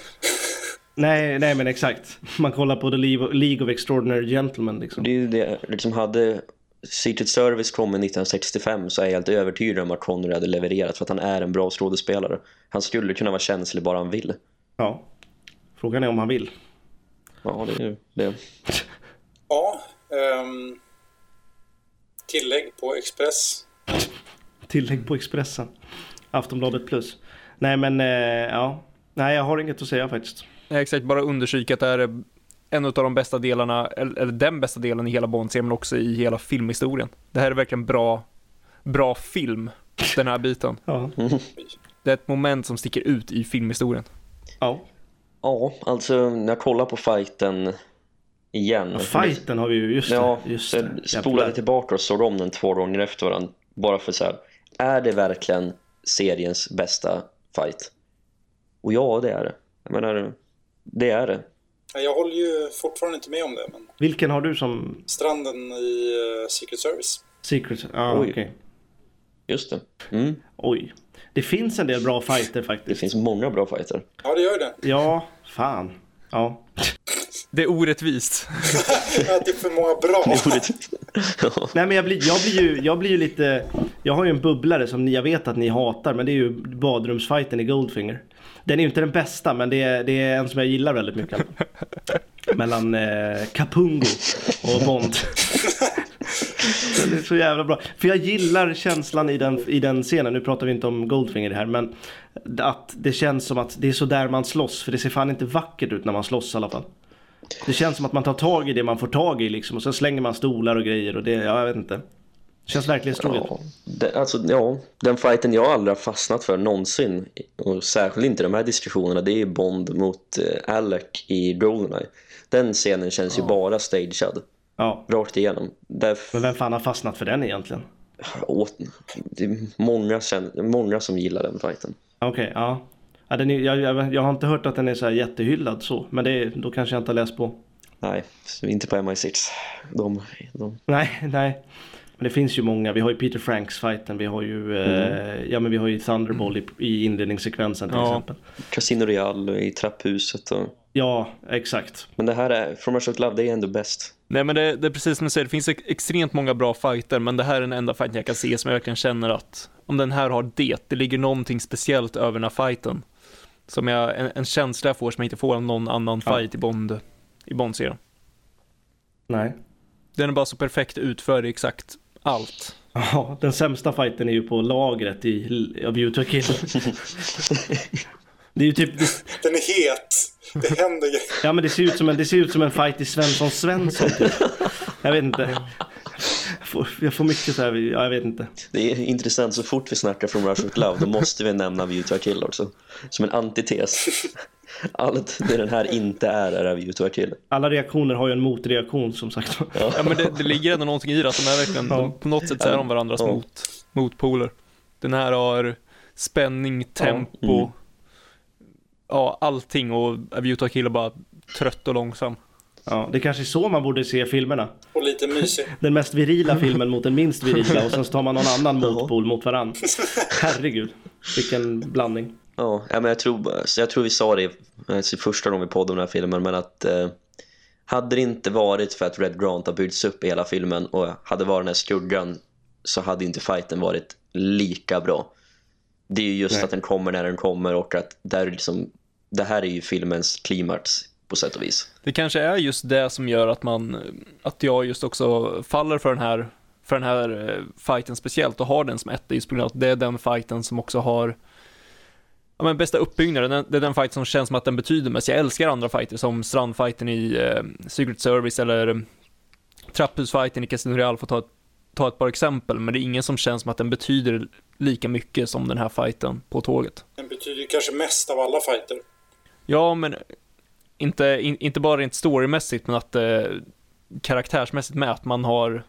Nej, nej men exakt. Man kollar på The League of- Extraordinary Gentlemen liksom. Det är ju det, liksom hade Secret Service kommit 1965 så är jag helt övertygad om att Connery hade levererat för att han är en bra skådespelare. Han skulle kunna vara känslig bara han vill. Ja. Frågan är om han vill. Ja, det är ju det. <laughs> Ja, ehm, tillägg på Express. <laughs> Tillägg på Expressen. Aftonbladet plus. Nej men, eh, ja. Nej jag har inget att säga faktiskt. Ja, exakt, bara understryka att det här är en av de bästa delarna, eller den bästa delen i hela Bond-serien, men också i hela filmhistorien. Det här är verkligen bra, bra film, den här biten. Ja. Det är ett moment som sticker ut i filmhistorien. Ja. Ja, alltså när jag kollar på fighten igen. ja fighten har vi ju, just Ja, det. Just så det. jag spolade Jävlar. tillbaka och såg om den två gånger efter varandra. Bara för så här, är det verkligen seriens bästa fight? Och ja, det är det. Jag menar, det är det. Ja, Jag håller ju fortfarande inte med om det, men Vilken har du som stranden i eh, Secret Service. secret? Ja, Oj. okej. Just det. Mm. Oj. det finns en del bra fighter Det faktiskt. finns många bra fighter. Ja, det gör det. Ja, fan. Ja. Det är orättvist. <laughs> Att det är för många bra. Det. Ja. <laughs> Nej men jag blir, jag blir ju, jag blir ju lite, jag har ju en bubblare som ni, jag vet att ni hatar men det är ju badrumsfighten i Goldfinger. Den är inte den bästa men det är, det är en som jag gillar väldigt mycket. <laughs> Mellan eh, Kapungo och Bond. <laughs> Den är så jävla bra. För jag gillar känslan i den, i den scenen, nu pratar vi inte om Goldfinger här men att det känns som att det är så där man slåss för det ser fan inte vackert ut när man slåss i alla fall. Det känns som att man tar tag i det man får tag i liksom och sen slänger man stolar och grejer och det, ja, jag vet inte. Känns verkligen troget. Ja, det, alltså, ja, den fighten jag aldrig har fastnat för någonsin, och särskilt inte de här diskussionerna, det är Bond mot eh, Alec i Goldeneye. Den scenen känns ju bara stagead, Ja. rakt igenom. Där, Men vem fan har fastnat för den egentligen? åt, det är många, många som gillar den fighten. Okej, ja. ja den är, jag, jag, jag har inte hört att den är så här jättehyllad så. Men det då kanske jag inte har läst på. Nej, inte på MI6. De, de, Nej, nej. Men det finns ju många. Vi har ju Peter Franks fighten. Vi har ju, eh, ja, men vi har ju Thunderball i, i inledningssekvensen till Ja. exempel. Casino Real i trapphuset. Och, Ja, exakt. men det här är, From Russia with Love, det är ändå bäst. Nej men det, det är precis som du säger, det finns ex- extremt många bra fighter, men det här är den enda fighten jag kan se som jag verkligen känner att om den här har det, det ligger någonting speciellt över den här fighten. Som jag, en, en känsla jag får som jag inte får av någon annan Ja. fight i Bond, i Bond-serien. Nej. Den är bara så perfekt utförd i exakt allt. Ja, den sämsta fighten är ju på lagret i A View to a Kill. Det är ju typ, Den är het. Det händer grejer. ja men det ser ut som en, det ser ut som en fight i Svensson Svensson typ. Jag vet inte. Jag får, jag får mycket så här, ja, jag vet inte. Det är intressant, så fort vi snackar From Russia with Love, då måste vi nämna View to a Kill också. Som en antites. Allt det den här inte är, är A View to a Kill. Alla reaktioner har ju en motreaktion som sagt. Ja men det, det ligger ändå någonting i det, att de är verkligen, Ja. de, på något sätt så är de varandras Ja. mot, motpoler. Den här har spänning, tempo, Mm. ja allting och View to a Kill är bara trött och långsam. Ja, det kanske är så man borde se filmerna. Och lite mysig. Den mest virila filmen mot den minst virila och sen så tar man någon annan motpol mot varandra. Herregud, vilken blandning. Ja, ja, men jag tror, jag tror vi sa det alltså, första gången vi poddade om den här filmen, men att eh, hade det inte varit för att Red Grant har byggts upp i hela filmen och hade varit den här skuggan så hade inte fighten varit lika bra. Det är ju just Nej. att den kommer när den kommer och att där är liksom, det här är ju filmens klimax på sätt och vis. Det kanske är just det som gör att man, att jag just också faller för den här, för den här eh, fighten speciellt och har den som etta just på grund av att det är den fighten som också har Ja men bästa uppbyggnaden, den- det är den fight som känns som att den betyder mest. Jag älskar andra fighter som strandfighten i eh, Secret Service eller eh, trapphusfighten i Casino Real för att ta ett, ta ett par exempel, men det är ingen som känns som att den betyder lika mycket som den här fighten på tåget. Den betyder kanske mest av alla fighter. Ja, men inte, in, inte bara rent storymässigt, men att eh, karaktärsmässigt med att man har,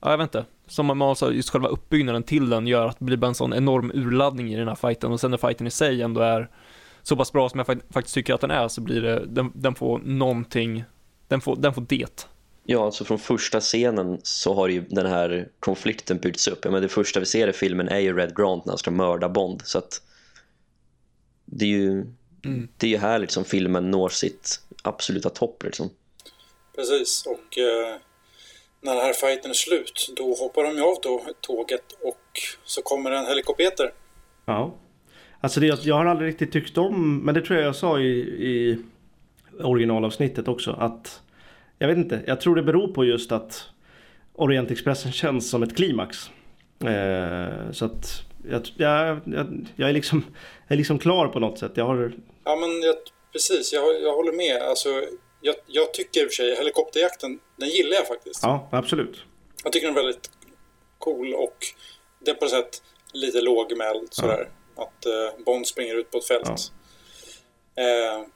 ja, jag vet inte, som man alltså just själva uppbyggnaden till den gör att det blir bara en sån enorm urladdning i den här fighten och sen när fighten i sig ändå är så pass bra som jag fakt- faktiskt tycker att den är så blir det, den, den får någonting, den får, den får det. Ja, alltså från första scenen så har ju den här konflikten byggts upp. Ja, men det första vi ser i filmen är ju Red Grant när han ska mörda Bond. Så att det är ju, Mm. det är ju här liksom filmen når sitt absoluta topp. Liksom. Precis, och eh, när den här fighten är slut, då hoppar de ju av då tåget och så kommer en helikopter. Ja. Alltså det, jag har aldrig riktigt tyckt om, men det tror jag jag sa i, i originalavsnittet också, att jag vet inte, jag tror det beror på just att Orientexpressen känns som ett klimax. Eh, så att jag, jag, jag, jag, är liksom, är liksom klar på något sätt. Jag har, Ja, men jag, precis, jag, jag håller med. Alltså, jag, jag tycker i och för sig helikopterjakten, den gillar jag faktiskt. ja absolut. Jag tycker den är väldigt cool och det är på något sätt lite lågmäld sådär. Att eh, Bond springer ut på ett fält. Eh,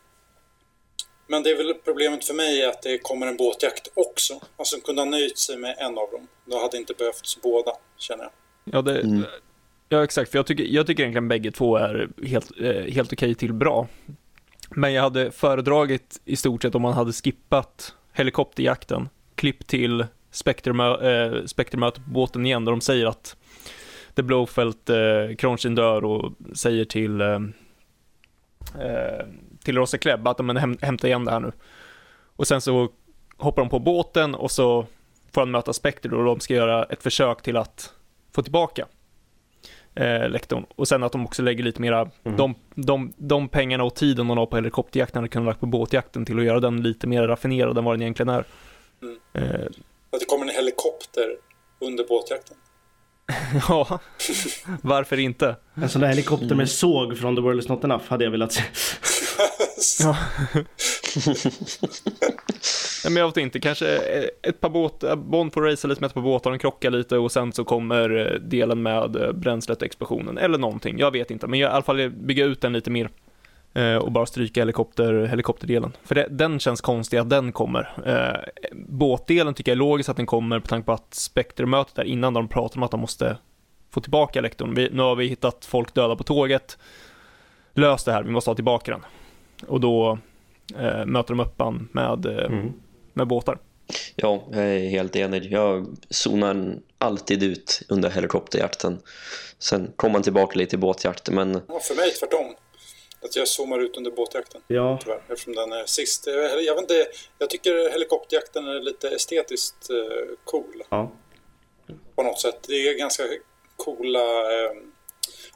men det är väl problemet för mig att det kommer en båtjakt också. Alltså kunde ha nöjt sig med en av dem. Då hade inte behövts båda, känner jag. Ja, det, Mm ja exakt, för jag tycker, jag tycker egentligen bägge två är helt, eh, helt okej till bra. Men jag hade föredragit i stort sett om man hade skippat helikopterjakten, klipp till spektrummöte eh, på båten igen där de säger att The Blowfelt, eh, Kronstein dör och säger till eh, eh till Rosa Klebb att men häm, hämta igen det här nu. Och sen så hoppar de på båten och så får han möta Spectre och de ska göra ett försök till att få tillbaka eh, lektorn. Och sen att de också lägger lite mera, Mm. de, de, de pengarna och tiden de har på helikopterjakten hade kunnat lagt på båtjakten till att göra den lite mer raffinerad än vad den egentligen är. Mm. Eh, Att det kommer en helikopter under båtjakten. <laughs> ja, <laughs> varför inte? En sån där helikopter med såg från The World Is Not Enough hade jag velat se. Ja. <laughs> Nej, men jag vet inte, kanske ett par båtar, Bond får racea lite med ett par båtar, de krockar lite och sen så kommer eh, delen med eh, bränslet och explosionen, eller någonting, jag vet inte, men jag, i alla fall bygga ut den lite mer eh, och bara stryka helikopter, helikopterdelen. För det, den känns konstig att den kommer. Eh, båtdelen tycker jag är logiskt att den kommer på tanke på att Spectre-mötet där innan de pratar om att de måste få tillbaka lektorn. Vi, nu har vi hittat folk döda på tåget, lös det här, vi måste ha tillbaka den. Och då eh, möter de upp han med, eh, Mm. med båtar. Ja, jag är helt enig. Jag zonar alltid ut under helikopterjakten. Sen kommer man tillbaka lite i båtjakten, men Ja, för mig tvärtom. Att jag zoomar ut under båtjakten. Ja, Tyvärr, eftersom den är sist. Jag, jag vet inte, jag tycker helikopterjakten är lite estetiskt eh, cool ja. på något sätt. Det är ganska coola eh,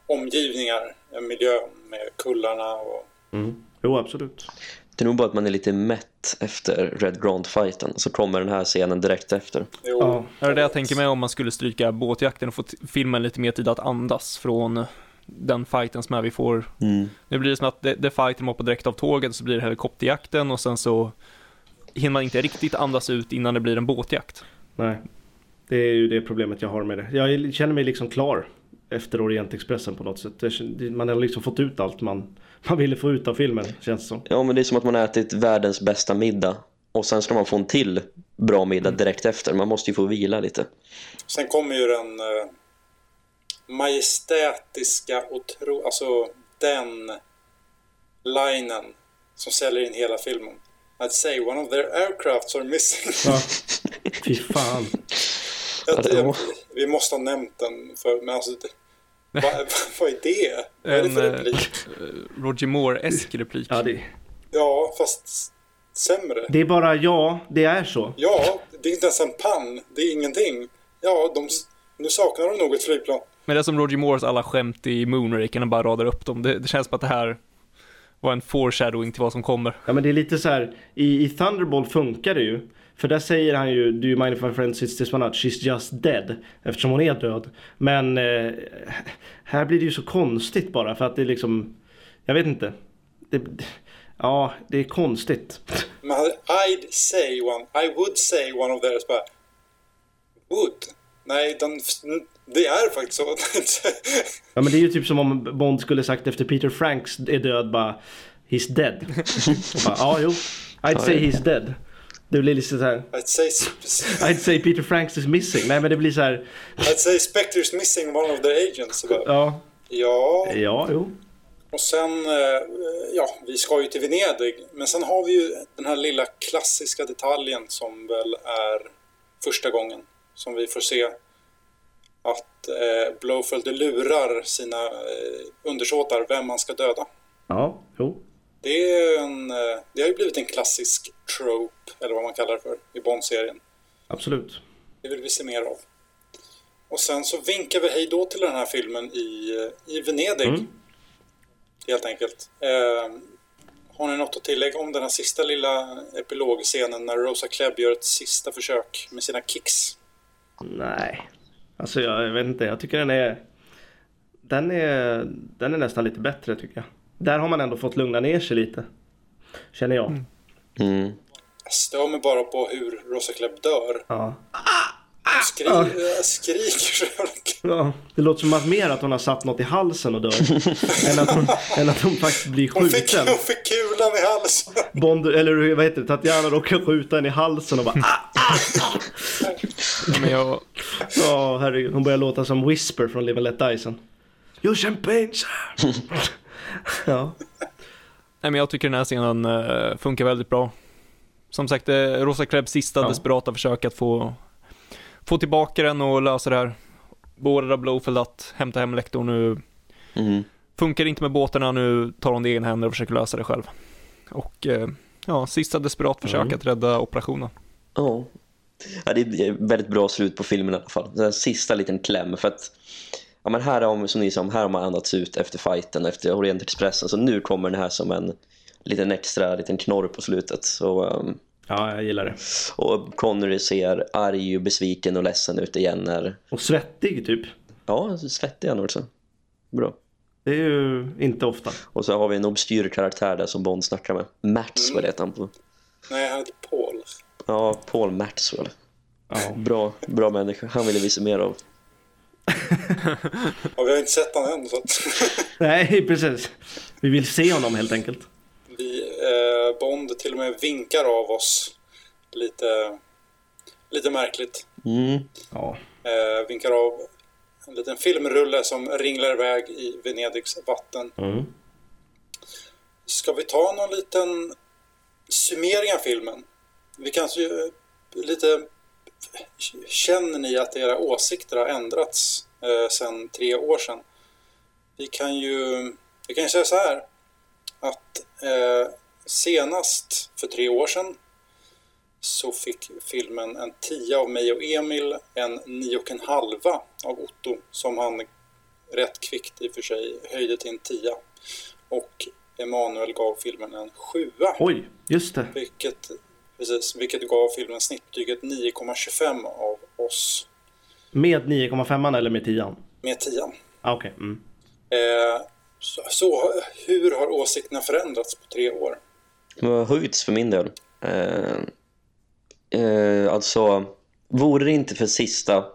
omgivningar, en miljö med kullarna och Mm. Jo, absolut. det är nog bara att man är lite mätt efter Red Grant-fighten. Så kommer den här scenen direkt efter. jo, Ja. Det är det jag tänker mig om man skulle stryka båtjakten och få filmen lite mer tid att andas från den fighten som är vi får. Mm. Nu blir det som att det, det fighten hoppar direkt av tåget så blir det helikopterjakten och sen så hinner man inte riktigt andas ut innan det blir en båtjakt. Nej. Det är ju det problemet jag har med det. Jag känner mig liksom klar efter Orientexpressen på något sätt. Man har liksom fått ut allt man, man ville få ut av filmen, känns det som. Ja, men det är som att man har ätit världens bästa middag. Och sen ska man få en till bra middag direkt efter. Man måste ju få vila lite. Sen kommer ju den eh, majestätiska och tro, alltså den linen som säljer in hela filmen. I'd say one of their aircrafts are missing. Ja. <laughs> Fy fan. Jag, Ja, jag, vi måste ha nämnt den för, men alltså, det, <laughs> vad, är det? Vad är det för replik? eh, Roger Moore-esk replik. Ja, det, Ja, fast sämre. det är bara ja, det är så. Ja, det är inte ens en pann. Det är ingenting. Ja, de, nu saknar de nog ett flygplan. Men det är som Roger Moores alla skämt i Moonraker, han bara radar upp dem. Det, det känns som att det här var en foreshadowing till vad som kommer. Ja men det är lite så här, i, i Thunderball funkar det ju. För där säger han ju Do you mind if my friend sits this one out? She's just dead. Eftersom hon är död. Men eh, här blir det ju så konstigt bara för att det är liksom Jag vet inte. Det, ja, det är konstigt. Men I'd say one, I would say one of theirs bara Would? Nej, den, det är faktiskt så. <laughs> Ja men det är ju typ som om Bond skulle sagt efter Peter Franks är död bara He's dead. <laughs> Bara, ja jo. I'd say he's dead. Det blir lite så här. I'd say, I'd say Peter Franks is missing. Nej men det blir så här. I'd say Spectre's missing one of their agents. Ja, ja, ja jo. och sen, eh, ja, vi ska ju till Venedig. Men sen har vi ju den här lilla klassiska detaljen som väl är första gången som vi får se att eh, Blowfield lurar sina eh, undersåtar vem man ska döda. Ja, jo. Det, är en, eh, det har ju blivit en klassisk trope, eller vad man kallar det för, i Bond-serien. Absolut. Det vill vi se mer av. Och sen så vinkar vi hej då till den här filmen i, eh, i Venedig. Mm. Helt enkelt. Eh, har ni något att tillägga om den här sista lilla epilogscenen när Rosa Klebb gör ett sista försök med sina kicks? Nej. Alltså jag, jag vet inte, jag tycker den är den är, den är nästan lite bättre tycker jag. Där har man ändå fått lugna ner sig lite. Känner jag. Mm. Jag stör mig bara på hur Rosa Klebb dör. Ja. Skri äh, skriker ja. Det låter som att mer att hon har satt något i halsen och dör. än, att hon, än att hon faktiskt blir Hon fick, skjuten. hon fick kulan i halsen. Bond, eller vad heter det? Tatiana råkar skjuta henne i halsen och bara ah! Men jag, Ja, herregud. Hon börjar låta som Whisper från Live and Let Die sen. Your champagne sir! Ja. nej, men jag tycker den här scenen eh, funkar väldigt bra. Som sagt, eh, Rosa Krebbs sista Ja. desperata försök att få, få tillbaka den och lösa det här. beordrar Blowfield att hämta hem lektorn nu. Mm. Funkar inte med båtarna, nu tar hon det i egen händer och försöker lösa det själv. Och eh, ja, sista desperat försök Mm. att rädda operationen. Ja. ja, det är ett väldigt bra slut på filmen i alla fall. Den sista liten kläm för att ja, men här har, som ni sa, här har man andats ut efter fighten, efter Orientexpressen. Så nu kommer den här som en liten extra liten knorr på slutet. Så, um, Ja, jag gillar det. och Connery ser arg och besviken och ledsen ut igen när... Och svettig typ. Ja, svettig han också. Bra. Det är ju inte ofta. Och så har vi en obskyr karaktär där som Bond snackar med. Maxwell heter han på. Nej, han heter Paul. Ja, Paul Maxwell. Ja. Bra, bra människa. Han ville vi se mer av. Och vi har inte sett honom än så att <laughs> Nej, precis. Vi vill se honom helt enkelt. vi, eh, Bond till och med vinkar av oss lite, lite märkligt. Mm. Ja. Eh, vinkar av en liten filmrulle som ringlar iväg i Venedigs vatten. Mm. Ska vi ta någon liten summering av filmen? Vi kanske ju lite... Känner ni att era åsikter har ändrats eh, sedan tre år sedan? Vi kan ju, vi kan ju säga så här att eh, senast för tre år sedan så fick filmen en 10 av mig och Emil, en 9,5 av Otto som han rätt kvickt i och för sig höjde till en 10. Och Emanuel gav filmen en 7 Oj, just det. vilket, precis, vilket gav filmen snittbetyget 9,25 av oss Med 9,5 eller med 10? med 10. Ah, Okej. Mm. Eh, så, så hur har åsikterna förändrats på tre år? Det har höjts för min del. Eh, eh, alltså, vore det inte för sista,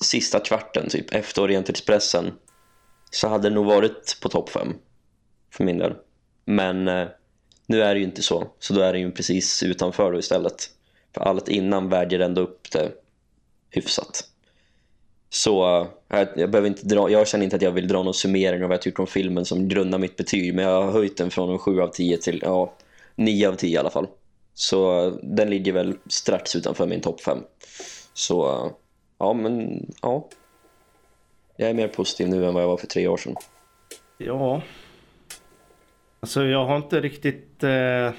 sista kvarten typ efter Orientexpressen så hade det nog varit på topp fem för min del. Men eh, nu är det ju inte så. Så då är det ju precis utanför då istället. För allt innan väger ändå upp det hyfsat. Så eh, jag, jag, behöver inte dra, jag känner inte att jag vill dra någon summering av vad jag tycker om filmen som grundar mitt betyg. Men jag har höjt den från en 7 av 10 till ja, 9 av 10 i alla fall. Så eh, den ligger väl strax utanför min topp 5. Så eh, ja, men ja. Jag är mer positiv nu än vad jag var för tre år sedan. Ja. Alltså jag har inte riktigt... Eh, jag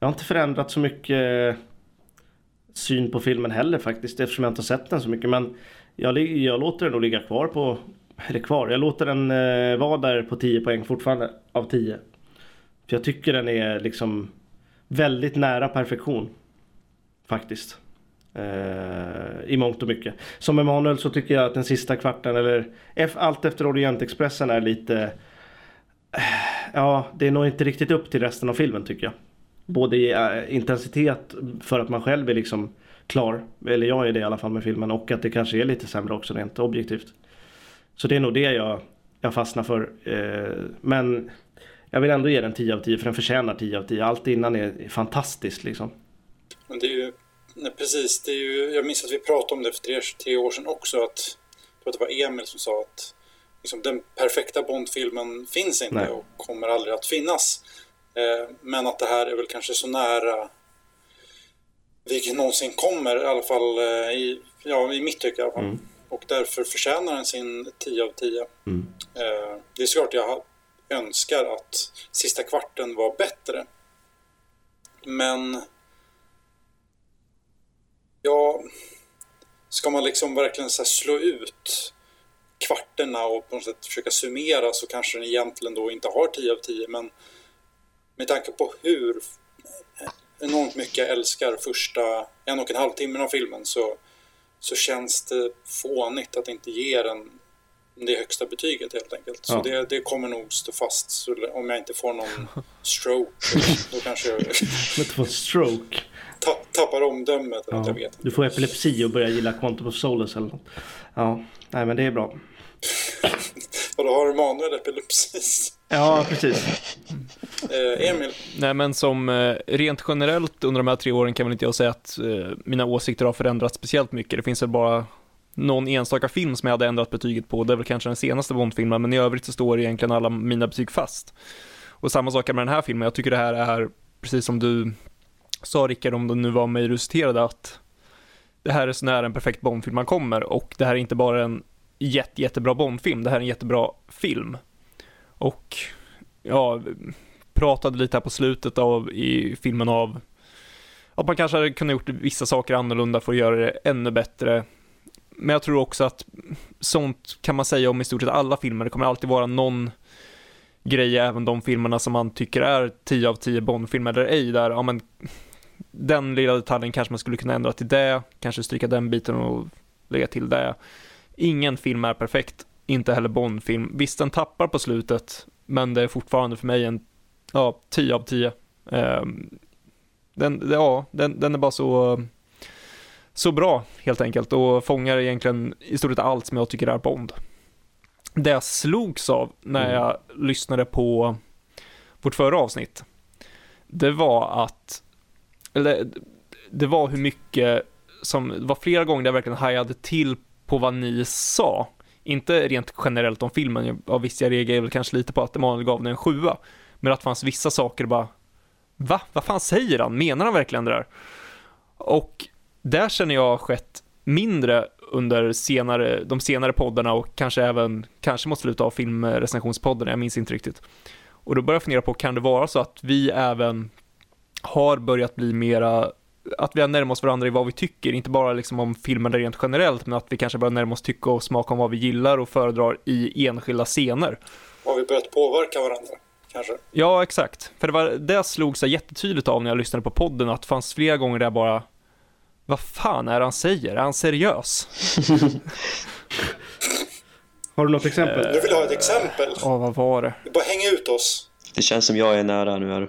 har inte förändrat så mycket eh, syn på filmen heller faktiskt eftersom jag inte har sett den så mycket. Men jag, jag låter den nog ligga kvar på... <laughs> Eller kvar. Jag låter den eh, vara där på 10 poäng fortfarande av 10. För jag tycker den är liksom väldigt nära perfektion. Faktiskt. Eh, I mångt och mycket. Som Emanuel så tycker jag att den sista kvarten eller allt efter Orientexpressen är lite eh, Ja, det är nog inte riktigt upp till resten av filmen tycker jag. Både i äh, intensitet för att man själv är liksom klar, eller jag är det i alla fall med filmen, och att det kanske är lite sämre också rent objektivt. Så det är nog det jag, jag fastnar för. Eh, men jag vill ändå ge den 10 av 10 för den förtjänar 10 av 10. Allt innan är, fantastiskt liksom. Men det är ju, nej, precis, det är ju, jag minns att vi pratade om det för tre, tre år sedan också. Att, jag tror att det var Emil som sa att liksom, den perfekta Bondfilmen finns inte Nej. och kommer aldrig att finnas. Eh, men att det här är väl kanske så nära vilket någonsin kommer, i alla fall eh, i, ja, i mitt tycke. Mm. Och därför förtjänar den sin 10 av 10. Mm. Eh, det är såklart jag önskar att sista kvarten var bättre. Men... Ja... Ska man liksom verkligen så slå ut kvarterna och på något sätt försöka summera så kanske den egentligen då inte har 10 av 10. Men med tanke på hur enormt mycket jag älskar första en och en halv timmen av filmen så, så känns det fånigt att inte ge den det högsta betyget helt enkelt. Så Ja. det, det kommer nog stå fast så om jag inte får någon <laughs> stroke. Då kanske jag inte få en stroke. ta- tappar omdömet. Ja. jag vet inte. Du får epilepsi och börjar gilla Quantum of Solace eller något. Ja, nej men det är bra. <laughs> Och då har Emanuel epilepsis. Ja, precis. Eh, Emil, Nej men som eh, rent generellt under de här tre åren kan väl inte jag säga att eh, mina åsikter har förändrats speciellt mycket. Det finns väl bara någon enstaka film som jag hade ändrat betyget på. Det är väl kanske den senaste Bond-filmen, men i övrigt så står egentligen alla mina betyg fast. Och samma sak är med den här filmen. Jag tycker det här är, precis som du sa Rickard, om du nu var majoriterade, att det här är så nära en perfekt Bondfilm man kommer och det här är inte bara en jätte, jättebra Bondfilm, det här är en jättebra film. Och ja, pratade lite här på slutet av i filmen av att man kanske hade kunnat gjort vissa saker annorlunda för att göra det ännu bättre. Men jag tror också att sånt kan man säga om i stort sett alla filmer. Det kommer alltid vara någon grej, även de filmerna som man tycker är 10 av 10 Bond-filmer eller ej, där ja, men, den lilla detaljen kanske man skulle kunna ändra till det, kanske stryka den biten och lägga till det. Ingen film är perfekt, inte heller Bond-film. Visst, den tappar på slutet, men det är fortfarande för mig en ja, 10 av 10. Um, den, ja, den, den är bara så, så bra helt enkelt och fångar egentligen i stort sett allt som jag tycker är Bond. Det jag slogs av när mm. jag mm. lyssnade på vårt förra avsnitt, det var att, eller det var hur mycket som, det var flera gånger där jag verkligen hajade till på vad ni sa. Inte rent generellt om filmen, jag visst jag reagerade väl kanske lite på att Emanuel gav den en sjua, men att det fanns vissa saker bara, va? Vad fan säger han? Menar han verkligen det där? Och där känner jag skett mindre under senare, de senare poddarna och kanske även, kanske mot slutet av filmrecensionspodden, jag minns inte riktigt. Och då börjar jag fundera på, kan det vara så att vi även har börjat bli mera, att vi har närmat oss varandra i vad vi tycker, inte bara liksom om filmen rent generellt, men att vi kanske börjar närma oss tycka och smaka om vad vi gillar och föredrar i enskilda scener. Har vi börjat påverka varandra? kanske. Ja, exakt. För det, var, det slog sig jättetydligt av när jag lyssnade på podden, att det fanns flera gånger där jag bara, vad fan är han säger? Är han seriös? <laughs> Har du något exempel? Du vill ha ett exempel? Ja, vad var det? Du bara häng ut oss. Det känns som jag är nära nu här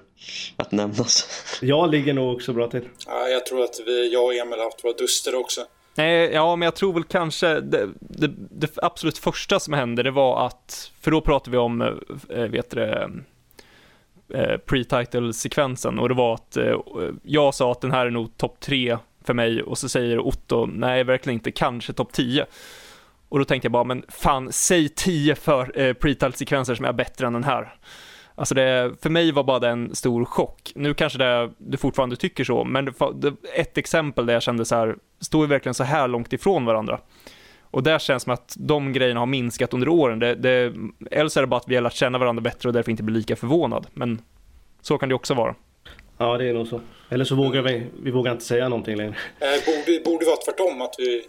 att nämnas. <laughs> Jag ligger nog också bra till. Ja, jag tror att vi, jag och Emil har haft våra duster också. Nej, ja, men jag tror väl kanske det, det, det, absolut första som hände, det var att, för då pratade vi om, äh, vet det, Eh, pre-title-sekvensen och det var att eh, jag sa att den här är nog topp tre för mig och så säger Otto, nej verkligen inte, kanske topp 10. Och då tänkte jag bara, men fan, säg 10 för eh, pre-title-sekvenser som är bättre än den här. Alltså det, för mig var bara det en stor chock. Nu kanske det, du fortfarande tycker så, men det, det, ett exempel där jag kände så här, står vi verkligen så här långt ifrån varandra? Och där känns det som att de grejerna har minskat under åren. Det, det, eller så är det bara att vi har lärt känna varandra bättre och därför inte blir lika förvånad. Men så kan det också vara. Ja, det är nog så. Eller så vågar vi, vi vågar inte säga någonting längre. Eh, borde, borde vara tvärtom, att vi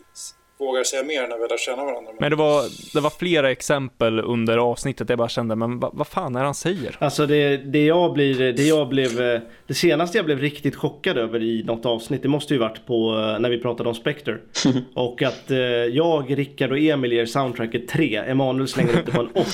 vågar säga mer när vi lär känna varandra. Men det var, det var flera exempel under avsnittet där jag bara kände, men vad, vad fan är det han säger? Alltså det, det jag blir, det jag blev, det senaste jag blev riktigt chockad över i något avsnitt, det måste ju varit på när vi pratade om Spectre. <laughs> och att eh, jag, Rickard och Emil ger soundtracket 3, Emanuel slänger upp det på en 8.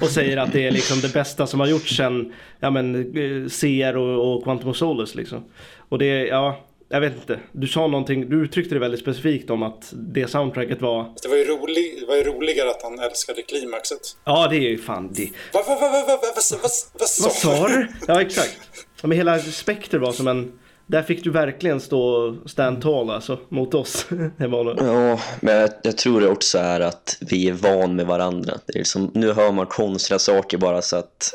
Och säger att det är liksom det bästa som har gjorts sen, ja men, eh, CR och, och Quantum of Solace liksom. Och det, ja, jag vet inte. Du sa någonting, du uttryckte det väldigt specifikt om att det soundtracket var... Det var ju, rolig, det var ju roligare att han älskade klimaxet. Ja, det är ju fan det. Va, va, va, va, va, va, va, vad sa, vad sa du? Ja, exakt. Ja, men hela Spectre var som en... Där fick du verkligen stå stand tall alltså, mot oss. <laughs> ja, men jag, jag, tror det också är att vi är van med varandra. Det är liksom, nu hör man konstiga saker bara så att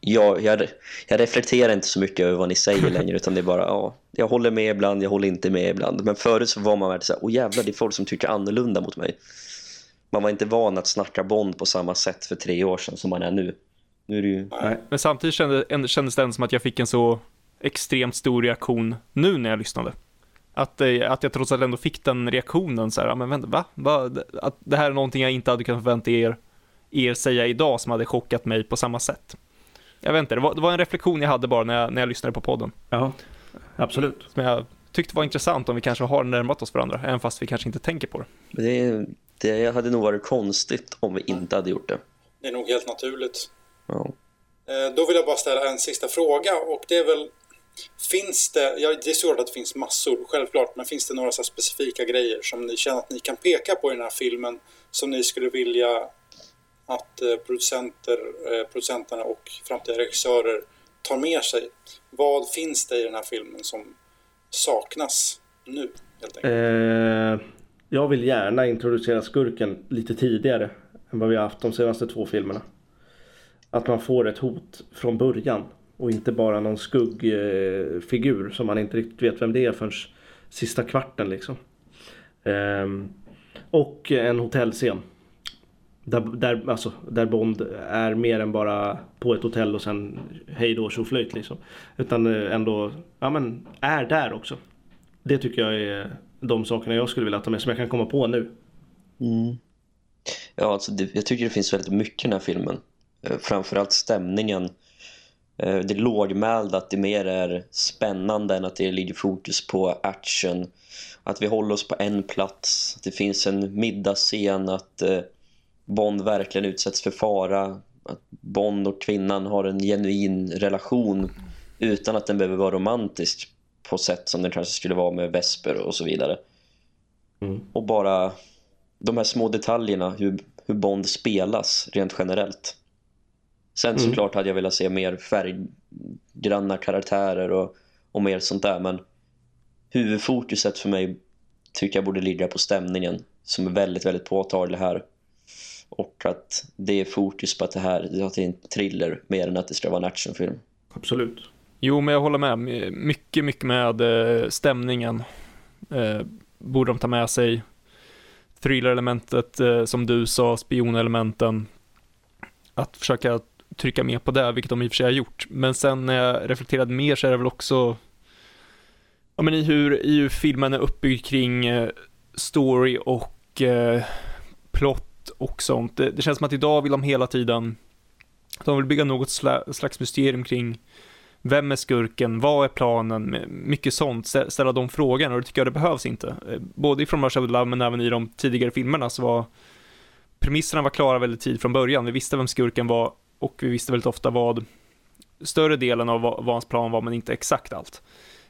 jag, jag, jag, reflekterar inte så mycket över vad ni säger längre utan det är bara, ja, jag håller med ibland, jag håller inte med ibland. Men förut så var man väldigt så här, åh jävlar, det är folk som tycker annorlunda mot mig. Man var inte van att snacka Bond på samma sätt för tre år sedan som man är nu. Nu är det ju... Nej. Men samtidigt kändes, kändes det som att jag fick en så extremt stor reaktion nu när jag lyssnade. Att, eh, att jag trots allt ändå fick den reaktionen så här, men vänta, va? va? Att det här är någonting jag inte hade kunnat förvänta er er säga idag som hade chockat mig på samma sätt. Jag vet inte, det var, det var en reflektion jag hade bara när jag, när jag lyssnade på podden. Ja, absolut. Som jag tyckte var intressant om vi kanske har närmat oss varandra, även fast vi kanske inte tänker på det. Det, det hade nog varit konstigt om vi inte hade gjort det. Det är nog helt naturligt. Ja. Eh, då vill jag bara ställa en sista fråga och det är väl Finns det, ja, det är svårt att det finns massor självklart, men finns det några så specifika grejer som ni känner att ni kan peka på i den här filmen som ni skulle vilja att eh, producenter, eh, producenterna och framtida regissörer tar med sig. Vad finns det i den här filmen som saknas nu? Helt enkelt? Eh, jag vill gärna introducera skurken lite tidigare än vad vi har haft de senaste två filmerna. Att man får ett hot från början och inte bara någon skuggfigur som man inte riktigt vet vem det är förrän sista kvarten liksom. Eh, och en hotellscen. Där, där, alltså, där Bond är mer än bara på ett hotell och sen hej då tjoflöjt liksom. Utan eh, ändå, ja men är där också. Det tycker jag är de sakerna jag skulle vilja ta med som jag kan komma på nu. Mm. Ja, alltså det, jag tycker det finns väldigt mycket i den här filmen. Eh, framförallt stämningen. Eh, det lågmälda, att det mer är spännande än att det ligger fokus på action. Att vi håller oss på en plats. Det finns en middagsscen, att eh, Bond verkligen utsätts för fara. Att Bond och kvinnan har en genuin relation utan att den behöver vara romantisk på sätt som den kanske skulle vara med Vesper och så vidare. Mm. Och bara de här små detaljerna, hur, hur Bond spelas rent generellt. Sen mm. såklart hade jag velat se mer färggranna karaktärer och, och mer sånt där. Men huvudfokuset för mig tycker jag borde ligga på stämningen som är väldigt, väldigt påtaglig här. Och att det är fokus på att det här att det är en thriller mer än att det ska vara en actionfilm. Absolut. Jo, men jag håller med. Mycket, mycket med eh, stämningen. Eh, borde de ta med sig thriller-elementet, eh, som du sa, spionelementen. Att försöka trycka mer på det, vilket de i och för sig har gjort. Men sen när jag reflekterade mer så är det väl också ja, men i, hur, i hur filmen är uppbyggd kring eh, story och eh, plott och sånt. Det, det, känns som att idag vill de hela tiden, de vill bygga något slags mysterium kring vem är skurken? Vad är planen? Mycket sånt. Ställa de frågorna och det tycker jag det behövs inte. Eh, både i From of Love men även i de tidigare filmerna så var premisserna var klara väldigt tidigt från början. Vi visste vem skurken var och vi visste väldigt ofta vad större delen av vad, vad hans plan var men inte exakt allt.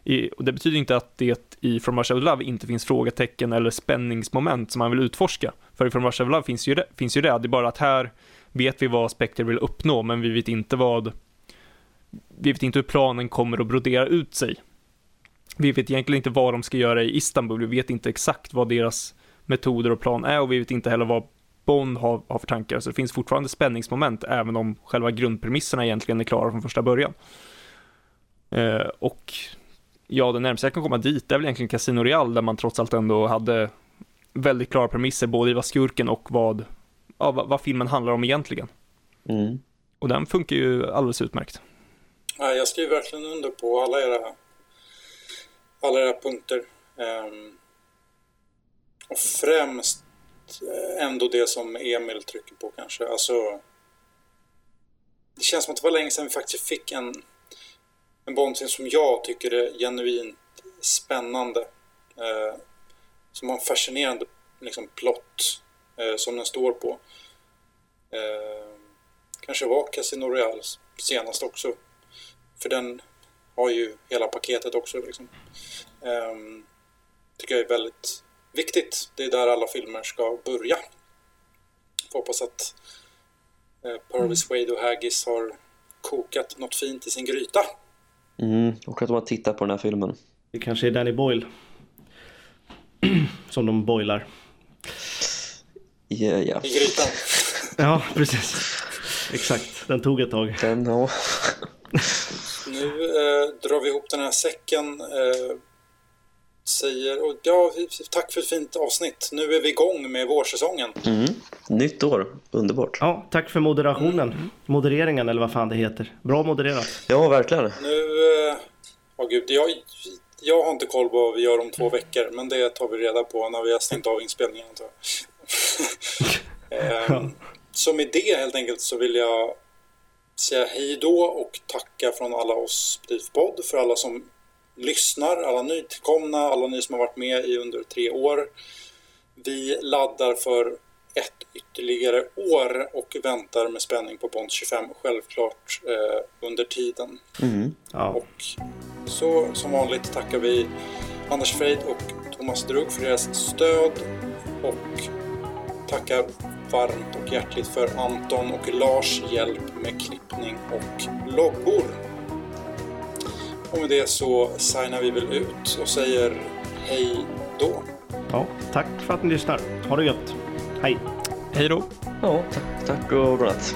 I, och det betyder inte att det i From Russia With Love inte finns frågetecken eller spänningsmoment som man vill utforska. För i From Russia With Love finns ju det, finns ju det. Det är bara att här vet vi vad Spectre vill uppnå men vi vet inte vad vi vet inte hur planen kommer att brodera ut sig. Vi vet egentligen inte vad de ska göra i Istanbul, vi vet inte exakt vad deras metoder och plan är och vi vet inte heller vad Bond har, har för tankar, så det finns fortfarande spänningsmoment även om själva grundpremisserna egentligen är klara från första början. Eh, och ja, det närmaste jag kan komma dit är väl egentligen Casino Real där man trots allt ändå hade väldigt klara premisser både i vad skurken och vad, ja, vad, vad filmen handlar om egentligen. Mm. Och den funkar ju alldeles utmärkt. Ja, jag skriver verkligen under på alla era, alla era punkter. Um, och främst eh, ändå det som Emil trycker på kanske. Alltså, det känns som att det var länge sedan vi faktiskt fick en, en Bondfilm som jag tycker är genuint spännande. Eh, som har en fascinerande liksom, plott eh, som den står på. Eh, kanske var Casino Royale senast också. För den har ju hela paketet också. Liksom. Um, tycker jag är väldigt viktigt. Det är där alla filmer ska börja. Får hoppas att eh, Purvis mm. Wade och Haggis har kokat något fint i sin gryta. Mm, och att de har tittat på den här filmen. Det kanske är Danny Boyle. <clears throat> Som de boilar. Yeah, yeah. I grytan. <laughs> ja, precis. Exakt, den tog ett tag. Den, ja. Nu eh, drar vi ihop den här säcken. Eh, säger, och ja, tack för ett fint avsnitt. Nu är vi igång med vårsäsongen. Mm. Nytt år, underbart. Ja, tack för moderationen. Mm. Modereringen eller vad fan det heter. Bra modererat. Ja, verkligen. Nu, eh, oh gud, jag, jag har inte koll på vad vi gör om två mm. veckor, men det tar vi reda på när vi har stängt av inspelningen. eh, så med det helt enkelt så vill jag säga hej då och tacka från alla oss på för alla som lyssnar, alla nytillkomna, alla ni som har varit med i under tre år. Vi laddar för ett ytterligare år och väntar med spänning på Bond 25 självklart eh, under tiden. Mm, ja. Och så som vanligt tackar vi Anders Freid och Thomas Drugg för deras stöd och tackar varmt och hjärtligt för Anton och Lars hjälp med klippning och loggor. Och med det så signar vi väl ut och säger hej då. Ja, tack för att ni lyssnar. Ha det gött. Hej. Hej då. Ja, tack, tack och godnatt.